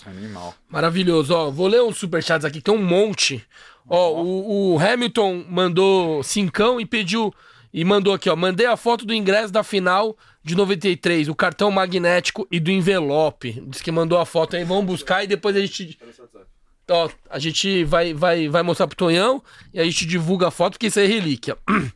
Speaker 1: Animal.
Speaker 2: Maravilhoso. Ó, vou ler uns superchats aqui, tem um monte. Ó, o, o Hamilton mandou cincão e pediu. E mandou aqui, ó. Mandei a foto do ingresso da final de 93, o cartão magnético e do envelope. Diz que mandou a foto aí, vamos buscar e depois a gente. Ó, a gente vai, vai, vai mostrar pro Tonhão e a gente divulga a foto, porque isso é relíquia.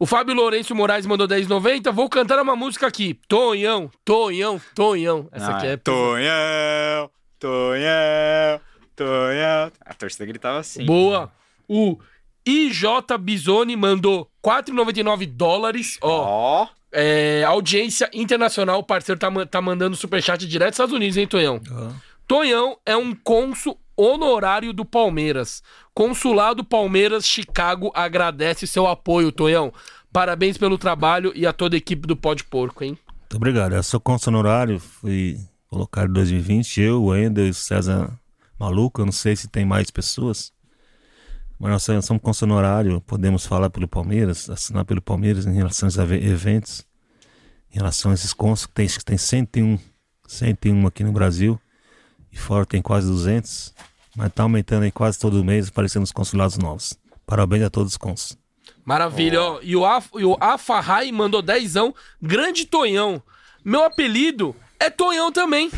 Speaker 2: O Fábio Lourenço Moraes mandou 10,90. Vou cantar uma música aqui. Tonhão, Tonhão, Tonhão. Essa
Speaker 1: Ah,
Speaker 2: aqui é.
Speaker 1: Tonhão, Tonhão, Tonhão. A torcida gritava assim.
Speaker 2: Boa. O IJ Bisoni mandou 4,99 dólares. Ó,
Speaker 1: Ó,
Speaker 2: É, audiência internacional, o parceiro tá, tá mandando superchat direto dos Estados Unidos, hein, Tonhão? Tonhão é um cônsul honorário do Palmeiras. Consulado Palmeiras Chicago agradece seu apoio, Tonhão. Parabéns pelo trabalho e a toda a equipe do Pode Porco, hein?
Speaker 3: Muito obrigado. Eu sou cônsul honorário, fui colocado em 2020, eu, o Ender e o César Maluco, eu não sei se tem mais pessoas, mas nós somos- honorário, podemos falar pelo Palmeiras, assinar pelo Palmeiras em relação eve- eventos, em relação a esses cônsuls, que tem, que tem 101, 101 aqui no Brasil, e fora tem quase 200, mas tá aumentando aí quase todo mês, aparecendo os consulados novos. Parabéns a todos os cônsuls.
Speaker 2: Maravilha, ó. E o, Af, Afarrai mandou dezão. Grande Tonhão. Meu apelido é Tonhão também.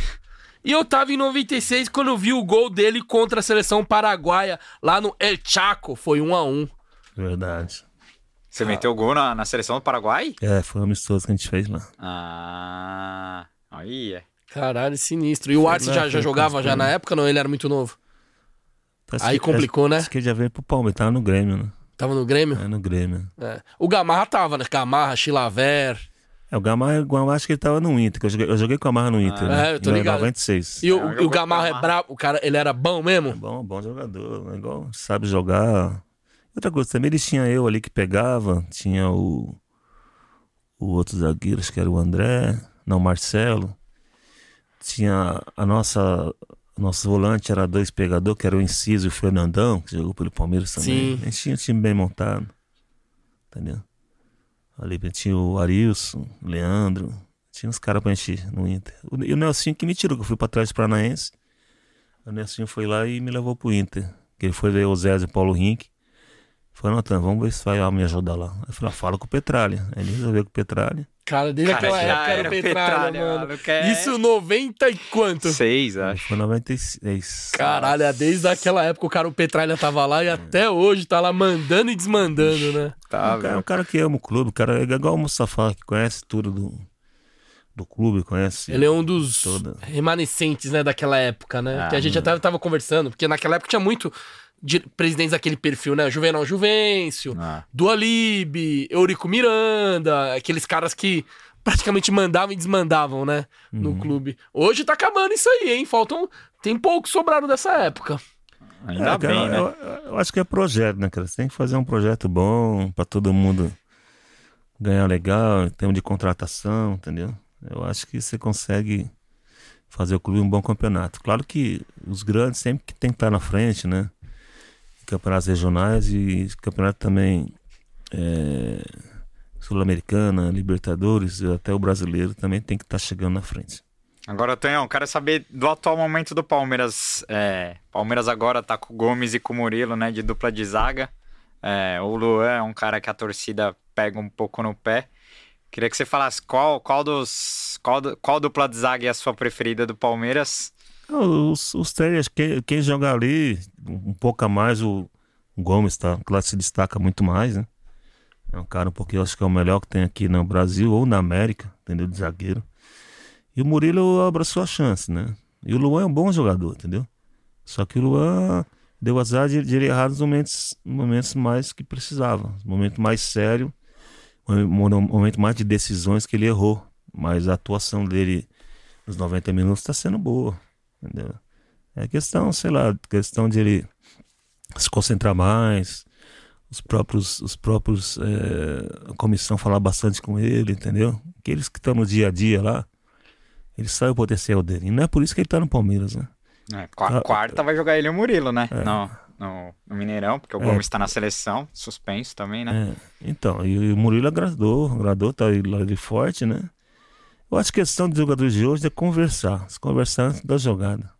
Speaker 2: E eu tava em 96 quando eu vi o gol dele contra a seleção paraguaia lá no El Chaco. Foi 1 a 1
Speaker 3: Verdade.
Speaker 1: Você meteu gol na, na seleção do Paraguai?
Speaker 3: É, foi um amistoso que a gente fez lá.
Speaker 1: Ah. Aí é.
Speaker 2: Caralho, sinistro. E o Arce já, já jogava já na época? Não, ele era muito novo.
Speaker 3: Acho
Speaker 2: Aí
Speaker 3: que-
Speaker 2: complicou, né?
Speaker 3: Acho que ele já veio pro Palmeiras, tava no Grêmio, né?
Speaker 2: Tava no Grêmio?
Speaker 3: É, no Grêmio.
Speaker 2: É. O Gamarra tava, né? Gamarra, Chilaver.
Speaker 3: É, o Gamarra, o Gamarra acho que ele tava no Inter, que eu joguei, eu joguei com o Gamarra no Inter. né?
Speaker 2: É, eu tô
Speaker 3: Em
Speaker 2: ligado.
Speaker 3: 96.
Speaker 2: E o,
Speaker 1: É, eu
Speaker 2: e o Gamarra é brabo. O cara, ele era bom mesmo?
Speaker 3: Bom, bom jogador, é igual, sabe jogar. Outra coisa, também eles tinham eu ali que pegava, tinha o, o outro zagueiro, acho que era o André, não, o Marcelo. Tinha a nossa, nosso volante era dois pegadores, que era o Inciso e o Fernandão, que jogou pelo Palmeiras também.
Speaker 2: Sim.
Speaker 3: A gente tinha um time bem montado, entendeu? Ali tinha o Arilson, o Leandro, tinha uns caras pra encher no Inter. E o Nelsinho que me tirou, que eu fui pra trás do Paranaense. O Nelsinho foi lá e me levou pro Inter. Que ele foi ver o Zé e o Paulo Rink. Falei, Natan, vamos ver se vai me ajudar lá. Eu falei, ah, fala com o Petralha. Aí ele resolveu com o Petralha.
Speaker 2: Cara, desde
Speaker 1: Cara,
Speaker 2: aquela época era
Speaker 1: era
Speaker 2: o Petralha,
Speaker 1: Petralha,
Speaker 2: mano.
Speaker 1: é-
Speaker 2: Isso 90 e quanto?
Speaker 1: Seis,
Speaker 3: Aí
Speaker 1: acho.
Speaker 3: Foi 96.
Speaker 2: Caralho, é desde aquela época o cara, o Petralha tava lá e até hoje tá lá mandando e desmandando, né?
Speaker 1: Tá,
Speaker 3: um, cara, um cara que ama o clube, o cara é igual o Mustafa, que conhece tudo do, do clube, conhece.
Speaker 2: Ele é um dos
Speaker 3: Toda.
Speaker 2: remanescentes, né, daquela época, né?
Speaker 1: Ah,
Speaker 2: que a gente até tava conversando, porque naquela época tinha muito de presidentes daquele perfil, né? Juvenal Juvencio,
Speaker 1: Ah.
Speaker 2: Dualib, Eurico Miranda, aqueles caras que praticamente mandavam e desmandavam, né? No clube. Hoje tá acabando isso aí, hein? Faltam. Tem poucos sobraram dessa época.
Speaker 1: Ainda
Speaker 3: É, cara,
Speaker 1: bem, né?
Speaker 3: eu, eu acho que é projeto, né, cara? Você tem que fazer um projeto bom pra todo mundo ganhar legal, em termos de contratação, entendeu? Eu acho que você consegue fazer o clube um bom campeonato. Claro que os grandes sempre que tem que estar na frente, né? Campeonatos regionais e campeonato também é, Sul-Americana, Libertadores, até o brasileiro também tem que estar chegando na frente.
Speaker 1: Agora, Tonhão, quero saber do atual momento do Palmeiras. É, Palmeiras agora tá com o Gomes e com o Murilo, né? De dupla de zaga. É, o Luan é um cara que a torcida pega um pouco no pé. Queria que você falasse qual, qual dos. Qual, qual dupla de zaga é a sua preferida do Palmeiras?
Speaker 3: Os, os três, quem, quem joga ali, um pouco a mais, o, Gomes, tá? Claro se destaca muito mais, né? É um cara um pouquinho, acho que é o melhor que tem aqui no Brasil ou na América, entendeu? De zagueiro. E o Murilo abraçou a chance, né? E o Luan é um bom jogador, entendeu? Só que o Luan deu azar de, de ele errar nos momentos, momentos mais que precisava. Momento mais sério, mo- momento mais de decisões que ele errou. Mas a atuação dele nos 90 minutos está sendo boa. Entendeu? É questão, sei lá, questão de ele se concentrar mais, os próprios, os próprios é, a comissão falar bastante com ele, entendeu? Aqueles que estão no dia a dia lá, ele sabe o potencial dele. E não é por isso que ele tá no Palmeiras, né?
Speaker 1: É, qua-
Speaker 3: Ah,
Speaker 1: quarta vai jogar ele e o Murilo, né? No, no, no Mineirão, porque o
Speaker 3: É.
Speaker 1: Gomes tá na seleção, suspenso também, né?
Speaker 3: É, então, e o Murilo agradou, agradou, tá ali forte, né? Eu acho que a questão dos jogadores de hoje é conversar, se conversar antes da jogada.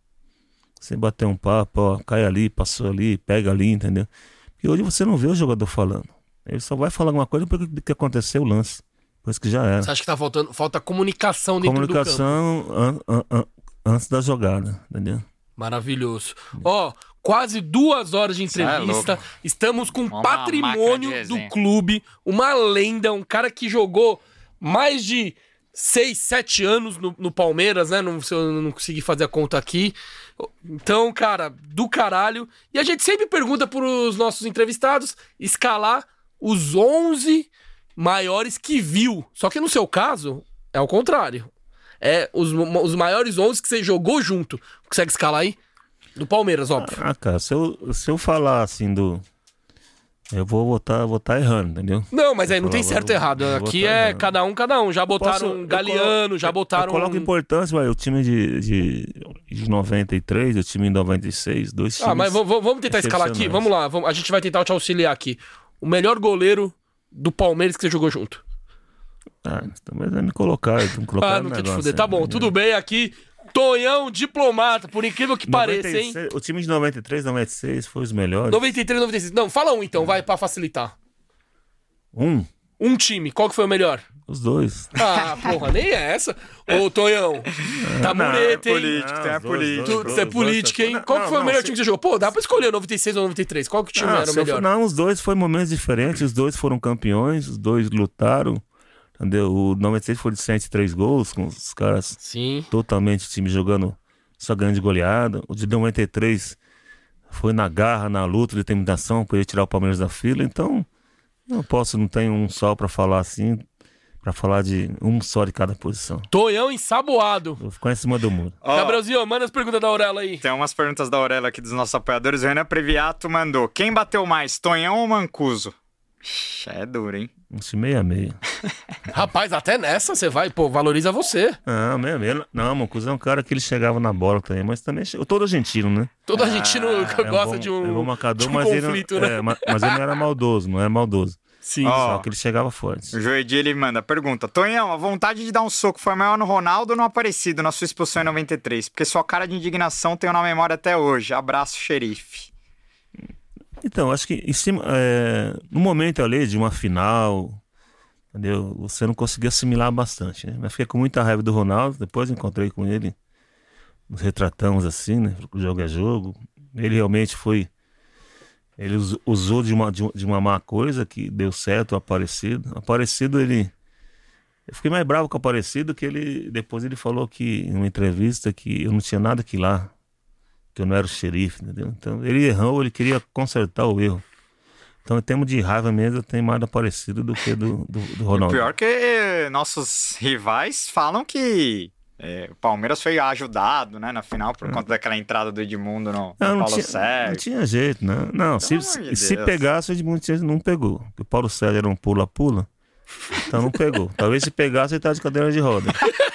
Speaker 3: Você bater um papo, ó, cai ali, passou ali, pega ali, entendeu? Porque hoje você não vê o jogador falando. Ele só vai falar alguma coisa depois que- aconteceu o lance. Depois que já era.
Speaker 2: Você acha que tá faltando falta comunicação dentro do campo?
Speaker 3: Comunicação an- an- an- antes da jogada, entendeu?
Speaker 2: Maravilhoso. Ó, quase duas horas de
Speaker 1: é
Speaker 2: entrevista.
Speaker 1: louco.
Speaker 2: Estamos com
Speaker 1: Uma de
Speaker 2: patrimônio do clube, uma lenda, um cara que jogou mais de seis, sete anos no, no Palmeiras, né? Não, eu não consegui fazer a conta aqui. Então, cara, do caralho. E a gente sempre pergunta pros nossos entrevistados escalar os 11 maiores que viu. Só que no seu caso, é o contrário. É os, os maiores 11 que você jogou junto. Consegue escalar aí? Do Palmeiras, óbvio.
Speaker 3: Ah, cara, se eu, se eu falar assim do. Eu vou votar, tá errando, entendeu?
Speaker 2: Não, mas aí não tem certo e errado. Aqui é
Speaker 3: errando.
Speaker 2: cada um, cada um. Já botaram
Speaker 3: Posso-
Speaker 2: um Galeano,
Speaker 3: colo-
Speaker 2: já botaram
Speaker 3: Eu coloco importância, vai, o time de, de, de 93, o time em 96, dois times.
Speaker 2: Ah, mas vamos, tentar escalar aqui. Vamos lá, vamos- a gente vai tentar te auxiliar aqui. O melhor goleiro do Palmeiras que você jogou junto.
Speaker 3: Ah, também vai me colocar, que colocar
Speaker 2: Ah, não quer te fuder. Tá bom,
Speaker 3: entendeu?
Speaker 2: tudo bem aqui. Tonhão diplomata, por incrível que pareça, hein?
Speaker 3: 96, O time de 93, 96 foi os melhores.
Speaker 2: 93, 96. Não, fala um então, vai, pra facilitar.
Speaker 3: Um,
Speaker 2: Um time, qual que foi o melhor?
Speaker 3: os dois.
Speaker 2: Ah, porra, nem é essa. Ô, Tonhão, tá
Speaker 3: Não,
Speaker 2: mureta, hein?
Speaker 1: político, tem a
Speaker 3: dois,
Speaker 1: política.
Speaker 2: Tu,
Speaker 3: dois,
Speaker 2: é política, hein? Qual que
Speaker 3: Não,
Speaker 2: foi o
Speaker 3: não,
Speaker 2: melhor
Speaker 3: se-
Speaker 2: time que você jogou? Pô, dá pra escolher 96 ou 93. Qual que time
Speaker 3: Ah,
Speaker 2: era o melhor?
Speaker 3: for- não, os dois foram momentos diferentes, os dois foram campeões, os dois lutaram. Entendeu? O 96 foi de 103 gols, com os caras
Speaker 2: Sim.
Speaker 3: totalmente time jogando só grande goleada. O de 93 foi na garra, na luta, determinação, para ele tirar o Palmeiras da fila. Então, não posso, não tenho um só para falar assim, para falar de um só de cada posição.
Speaker 2: Tonhão ensaboado.
Speaker 3: Vou ficar em cima do muro.
Speaker 1: Ó,
Speaker 2: Gabrielzinho, manda as perguntas da Aurela aí.
Speaker 1: Tem umas perguntas da Aurela aqui dos nossos apoiadores. O Renan Previato mandou: quem bateu mais, Tonhão ou Mancuso? Ixi, É duro, hein?
Speaker 3: Um time meia meia.
Speaker 2: Rapaz, até nessa você vai, pô, valoriza você.
Speaker 3: Não, meia meia. Não, Mancuso é um cara que ele chegava na bola também, mas também chegou todo argentino, né?
Speaker 2: Todo argentino
Speaker 3: É
Speaker 2: gosta
Speaker 3: bom-
Speaker 2: de um,
Speaker 3: é bom marcador,
Speaker 2: de um
Speaker 3: mas
Speaker 2: conflito,
Speaker 3: ele, não-
Speaker 2: né?
Speaker 3: é, ma- mas ele não era maldoso, não era maldoso.
Speaker 2: Sim.
Speaker 1: Ó,
Speaker 3: Só que ele chegava forte.
Speaker 1: O Joedi ele manda: pergunta: Tonhão, a vontade de dar um soco foi maior no Ronaldo ou no Aparecido na sua expulsão em 93? Porque sua cara de indignação tenho na memória até hoje. Abraço, xerife.
Speaker 3: Então, acho que em cima, é, no momento ali de uma final, entendeu? Você não conseguia assimilar bastante, né? Mas fiquei com muita raiva do Ronaldo, depois encontrei com ele, nos retratamos assim, né? Jogo é jogo. Ele realmente foi. Ele us- usou de uma- de uma má coisa que deu certo o Aparecido. O Aparecido, ele. Eu fiquei mais bravo com o Aparecido que ele. Depois ele falou que, em uma entrevista, que eu não tinha nada que ir lá que eu não era o xerife, entendeu? Então ele errou, ele queria consertar o erro. Então, em termos de raiva mesmo, eu tenho mais do Aparecido do que do, do, do Ronaldo.
Speaker 1: Pior que eh, nossos rivais falam que eh, o Palmeiras foi ajudado, né, na final, por conta daquela entrada do Edmundo no, no
Speaker 3: Hum. Não, não,
Speaker 1: Paulo
Speaker 3: tinha, não
Speaker 1: Sérgio.
Speaker 3: tinha jeito, não. Não, se, se
Speaker 1: Deus.
Speaker 3: pegasse, o Edmundo não pegou. Porque o Paulo Sérgio era um pula-pula, então não pegou. Talvez se pegasse, ele tá de cadeira de roda.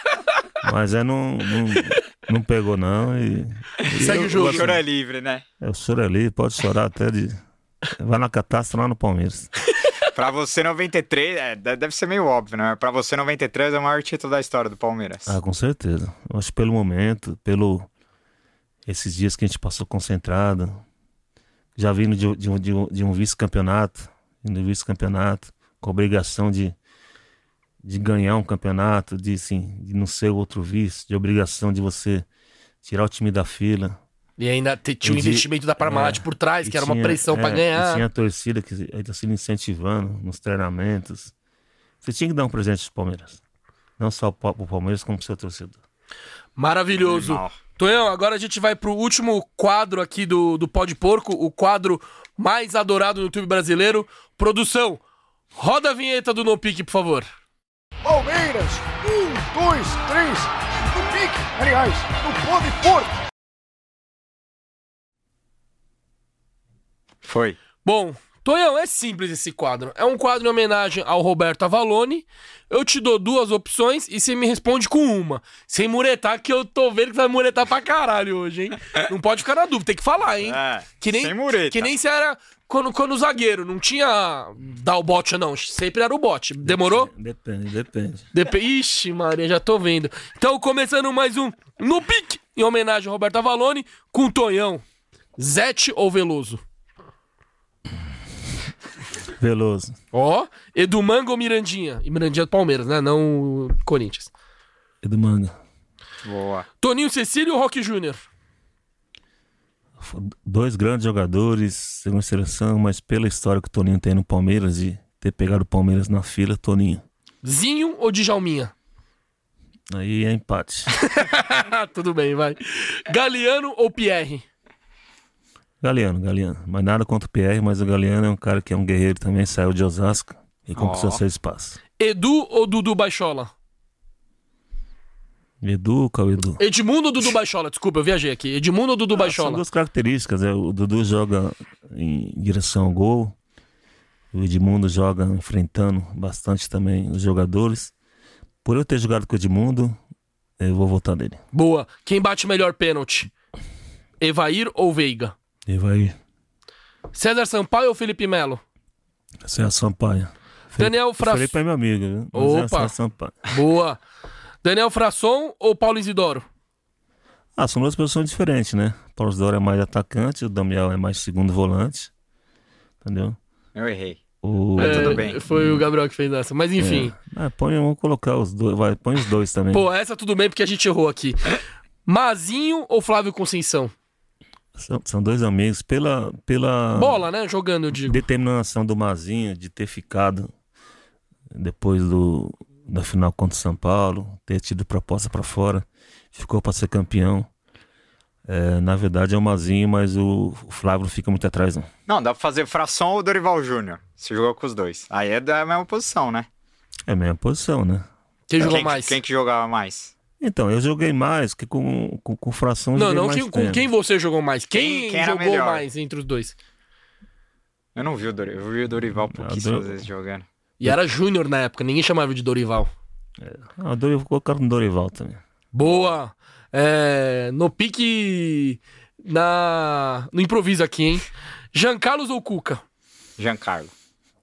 Speaker 3: Mas é, não, não, não pegou, não. E, e
Speaker 2: Segue
Speaker 3: eu-
Speaker 2: o jogo.
Speaker 1: O choro é livre, né?
Speaker 3: É, o choro ali, pode chorar até de. Vai na catástrofe lá no Palmeiras.
Speaker 1: Pra você, 93, é, de- deve ser meio óbvio, né? Pra você, 93 é o maior título da história do Palmeiras.
Speaker 3: Ah, com certeza. Eu acho que pelo momento, pelo esses dias que a gente passou concentrado, já vindo de, de um- de de um vice-campeonato, indo vice-campeonato, com a obrigação de, de ganhar um campeonato, de, assim, de não ser outro vice, de obrigação de você tirar o time da fila.
Speaker 2: E ainda tinha o
Speaker 3: de-
Speaker 2: investimento da Parmalat
Speaker 3: é,
Speaker 2: por trás, que era uma
Speaker 3: tinha-
Speaker 2: pressão pra
Speaker 3: é,
Speaker 2: ganhar.
Speaker 3: E tinha a torcida que está sendo incentivando nos treinamentos. Você tinha que dar um presente pro Palmeiras. Não só pro pro Palmeiras, como pro seu torcedor.
Speaker 2: Maravilhoso.
Speaker 1: Animal.
Speaker 2: Tonhão, agora a gente vai pro último quadro aqui do, do Pó de Porco, o quadro mais adorado no YouTube brasileiro. Produção, roda a vinheta do No Pique, por favor.
Speaker 4: Palmeiras, um, dois, três, no pique, aliás, no pó de porco.
Speaker 1: Foi.
Speaker 2: Bom, Tonhão, é simples esse quadro. É um quadro em homenagem ao Roberto Avalone. Eu te dou duas opções e você me responde com uma. Sem muretar, que eu tô vendo que você vai muretar pra caralho hoje, hein? Não pode ficar na dúvida, tem que falar, hein?
Speaker 1: É,
Speaker 2: Que nem,
Speaker 1: sem mureta.
Speaker 2: Que nem se era quando, quando o zagueiro não tinha dar o bote, não. Sempre era o bote. Demorou?
Speaker 3: Depende, depende.
Speaker 2: Dep Ixi, Maria, já tô vendo. Então, começando mais um No Pique, em homenagem ao Roberto Avalone, com o Tonhão. Zete ou Veloso?
Speaker 3: Veloso.
Speaker 2: Ó, Edu Manga ou Mirandinha? E Mirandinha do Palmeiras, né? Não o Corinthians.
Speaker 3: Edu Manga.
Speaker 1: Boa.
Speaker 2: Toninho Cecílio ou Roque Júnior?
Speaker 3: Dois grandes jogadores, segunda seleção, mas pela história que o Toninho tem no Palmeiras, de ter pegado o Palmeiras na fila, Toninho.
Speaker 2: Zinho ou Djalminha?
Speaker 3: Aí é empate.
Speaker 2: Tudo bem, vai. Galeano ou Pierre?
Speaker 3: Galeano, Galeano. Mas nada contra o PR, mas o Galeano é um cara que é um guerreiro também, saiu de Osasco. e conquistou
Speaker 1: Ó.
Speaker 3: seu espaço.
Speaker 2: Edu ou Dudu Baixola?
Speaker 3: Edu, qual é o Edu?
Speaker 2: Edmundo ou Dudu Baixola? Desculpa, eu viajei aqui. Edmundo ou Dudu
Speaker 3: Ah, São
Speaker 2: Baixola?
Speaker 3: duas características. né? O Dudu joga em direção ao gol. O Edmundo joga enfrentando bastante também os jogadores. Por eu ter jogado com o Edmundo, eu vou votar nele.
Speaker 2: Boa. Quem bate melhor pênalti? Evair ou Veiga?
Speaker 3: E vai
Speaker 2: César Sampaio ou Felipe Melo?
Speaker 3: César Sampaio.
Speaker 2: Daniel Fra...
Speaker 3: Felipe é meu amigo, viu? É
Speaker 2: Opa.
Speaker 3: César Sampaio.
Speaker 2: Boa. Daniel Frasson ou Paulo Isidoro?
Speaker 3: Ah, são duas posições diferentes, né? Paulo Isidoro é mais atacante, o Damiel é mais segundo volante. Entendeu?
Speaker 1: Eu errei.
Speaker 3: O...
Speaker 1: É, tudo
Speaker 2: É,
Speaker 1: bem.
Speaker 2: Foi o Gabriel que fez essa. Mas enfim.
Speaker 3: Ah, põe, vamos colocar os dois. Vai, põe os dois também.
Speaker 2: Pô, essa tudo bem porque a gente errou aqui. Mazinho ou Flávio Conceição?
Speaker 3: São, são dois amigos. Pela, pela
Speaker 2: Bola, né? Jogando, eu digo.
Speaker 3: determinação do Mazinho de ter ficado depois do, da final contra o São Paulo, ter tido proposta pra fora, ficou pra ser campeão. É, na verdade é o Mazinho, mas o, o Flávio não fica muito atrás, não.
Speaker 1: Não, dá pra fazer Frasson ou Dorival Júnior. Você jogou com os dois. Aí é da mesma posição, né?
Speaker 3: É a mesma posição, né?
Speaker 2: Quem jogou
Speaker 1: quem,
Speaker 2: mais?
Speaker 1: Quem que jogava mais?
Speaker 3: Então, eu joguei mais que com, com, com fração.
Speaker 2: Não, não,
Speaker 3: mais
Speaker 2: quem- com quem você jogou mais? Quem,
Speaker 1: Quem-
Speaker 2: jogou
Speaker 1: melhor?
Speaker 2: mais entre os dois?
Speaker 1: Eu não vi o Dorival. Eu vi o Dorival pouquíssimas
Speaker 3: Dor-
Speaker 1: vezes jogando.
Speaker 2: E era Júnior na época, ninguém chamava de Dorival.
Speaker 3: Ah, o Dorival, vou colocar no Dorival também.
Speaker 2: Boa! É, no pique. Na, no improviso aqui, hein? Giancarlo ou Cuca?
Speaker 1: Giancarlo.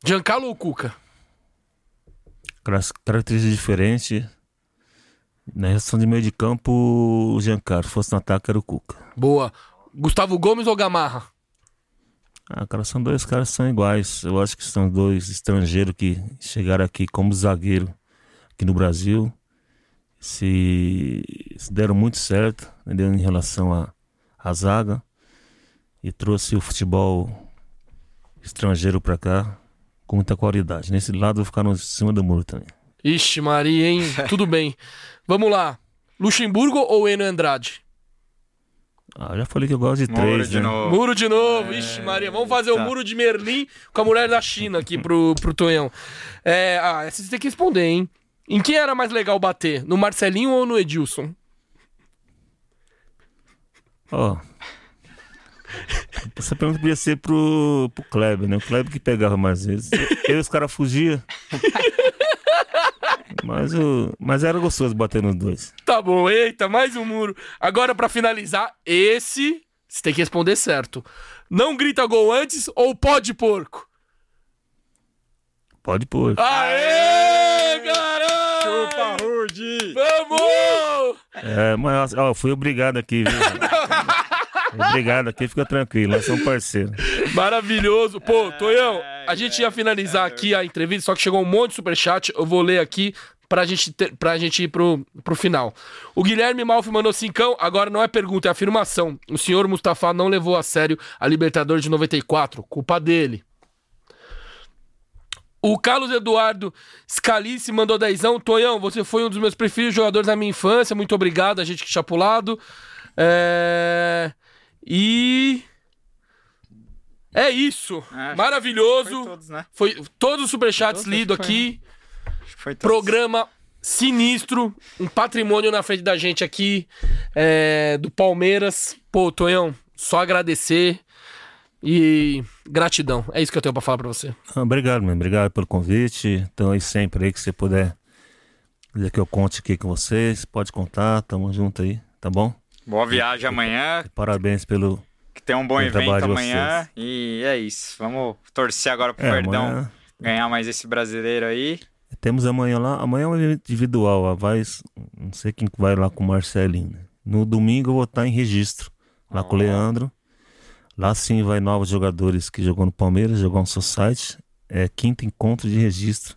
Speaker 2: Giancarlo ou Cuca?
Speaker 3: Características diferentes. Na reação de meio de campo, o Giancarlo. Se fosse no ataque, era o Cuca.
Speaker 2: Boa. Gustavo Gomes ou Gamarra?
Speaker 3: Ah, cara, são dois caras que são iguais. Eu acho que são dois estrangeiros que chegaram aqui como zagueiro aqui no Brasil. Se, se deram muito certo entendeu? em relação à à zaga. E trouxe o futebol estrangeiro pra cá com muita qualidade. Nesse lado, eu vou ficar no em cima do muro também.
Speaker 2: Ixi, Maria, hein? Tudo bem. Vamos lá. Luxemburgo ou Eno Andrade?
Speaker 3: Ah, eu já falei que eu gosto de
Speaker 1: Muro
Speaker 3: três,
Speaker 1: de
Speaker 3: né?
Speaker 1: novo.
Speaker 2: Muro de novo. Ixi, Maria. Vamos fazer o
Speaker 1: tá.
Speaker 2: muro de Merlin com a mulher da China aqui pro, pro Tonhão. É, ah, essa você tem que responder, hein? Em quem era mais legal bater? No Marcelinho ou no Edilson?
Speaker 3: Ó. Essa pergunta podia ser pro, pro Kleber, né? O Kleber que pegava mais vezes. Eu e os caras fugiam. Mas, o, mas era gostoso bater nos dois.
Speaker 2: Tá bom, eita, mais um muro. Agora, pra finalizar, esse você tem que responder certo. Não grita gol antes ou pode porco?
Speaker 3: Pode pôr.
Speaker 2: Aê, garoto!
Speaker 1: Chupa, Rude!
Speaker 2: Vamos!
Speaker 3: É, mas ó, eu fui obrigado aqui, viu? obrigado aqui, fica tranquilo, nós somos parceiros.
Speaker 2: Maravilhoso. Pô, Tonhão, a gente ia finalizar aqui a entrevista, só que chegou um monte de superchat. Eu vou ler aqui pra gente, ter, pra gente ir pro, pro final. O Guilherme Malfi mandou cincão. Agora não é pergunta, é afirmação. O senhor Mustafa não levou a sério a Libertadores de 94. Culpa dele. O Carlos Eduardo Scalice mandou dezão. Tonhão, você foi um dos meus preferidos jogadores da minha infância. Muito obrigado, a gente que chapulado. É... E... É isso.
Speaker 1: É,
Speaker 2: Maravilhoso.
Speaker 1: Foi todos, né?
Speaker 2: Foi todos os superchats lidos aqui.
Speaker 1: Foi todos.
Speaker 2: Programa sinistro. Um patrimônio na frente da gente aqui. é, do Palmeiras. Pô, Tonhão, só agradecer. E gratidão. É isso que eu tenho pra falar pra você.
Speaker 3: Ah, obrigado, mano. Obrigado pelo convite. Então aí sempre aí que você puder dizer que eu conte aqui com vocês, pode contar, tamo junto aí, tá bom?
Speaker 1: Boa viagem amanhã.
Speaker 3: Parabéns pelo.
Speaker 1: Que tem um bom evento amanhã. E é isso. Vamos torcer agora pro
Speaker 3: É,
Speaker 1: Verdão
Speaker 3: amanhã-
Speaker 1: ganhar mais esse brasileiro aí.
Speaker 3: Temos amanhã lá, amanhã é um evento individual, a vai, não sei quem que vai lá com o Marcelinho. né? No domingo eu vou estar em registro, lá com o Leandro. Lá sim vai novos jogadores que jogou no Palmeiras, jogou no Society. É quinto encontro de registro,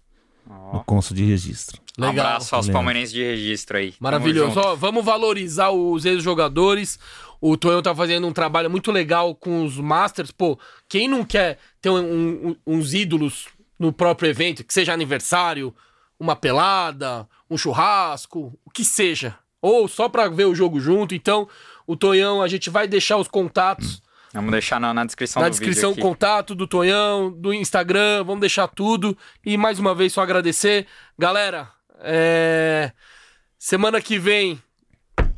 Speaker 3: no Consul de Registro.
Speaker 1: Um
Speaker 2: Legal.
Speaker 1: abraço aos
Speaker 3: Leandro.
Speaker 1: palmeirenses de registro aí.
Speaker 2: Maravilhoso. Ó, vamos valorizar os ex-jogadores. O Tonhão tá fazendo um trabalho muito legal com os Masters. Pô, quem não quer ter um- um- uns ídolos no próprio evento, que seja aniversário, uma pelada, um churrasco, o que seja. Ou só pra ver o jogo junto. Então, o Tonhão, a gente vai deixar os contatos
Speaker 1: Vamos deixar na, na descrição
Speaker 2: Na
Speaker 1: do
Speaker 2: descrição o
Speaker 1: vídeo aqui.
Speaker 2: contato do Tonhão, do Instagram, vamos deixar tudo. E mais uma vez só agradecer. Galera, é, semana que vem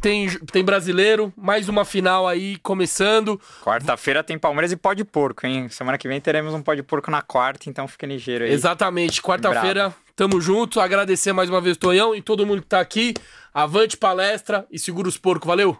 Speaker 2: tem, tem brasileiro, mais uma final aí começando.
Speaker 1: Quarta-feira tem Palmeiras e pó de porco, hein? Semana que vem teremos um pó de porco na quarta, então fica ligeiro aí.
Speaker 2: Exatamente, quarta-feira tamo junto. Agradecer mais uma vez o Tonhão e todo mundo que tá aqui. Avante palestra e segura os porcos, valeu!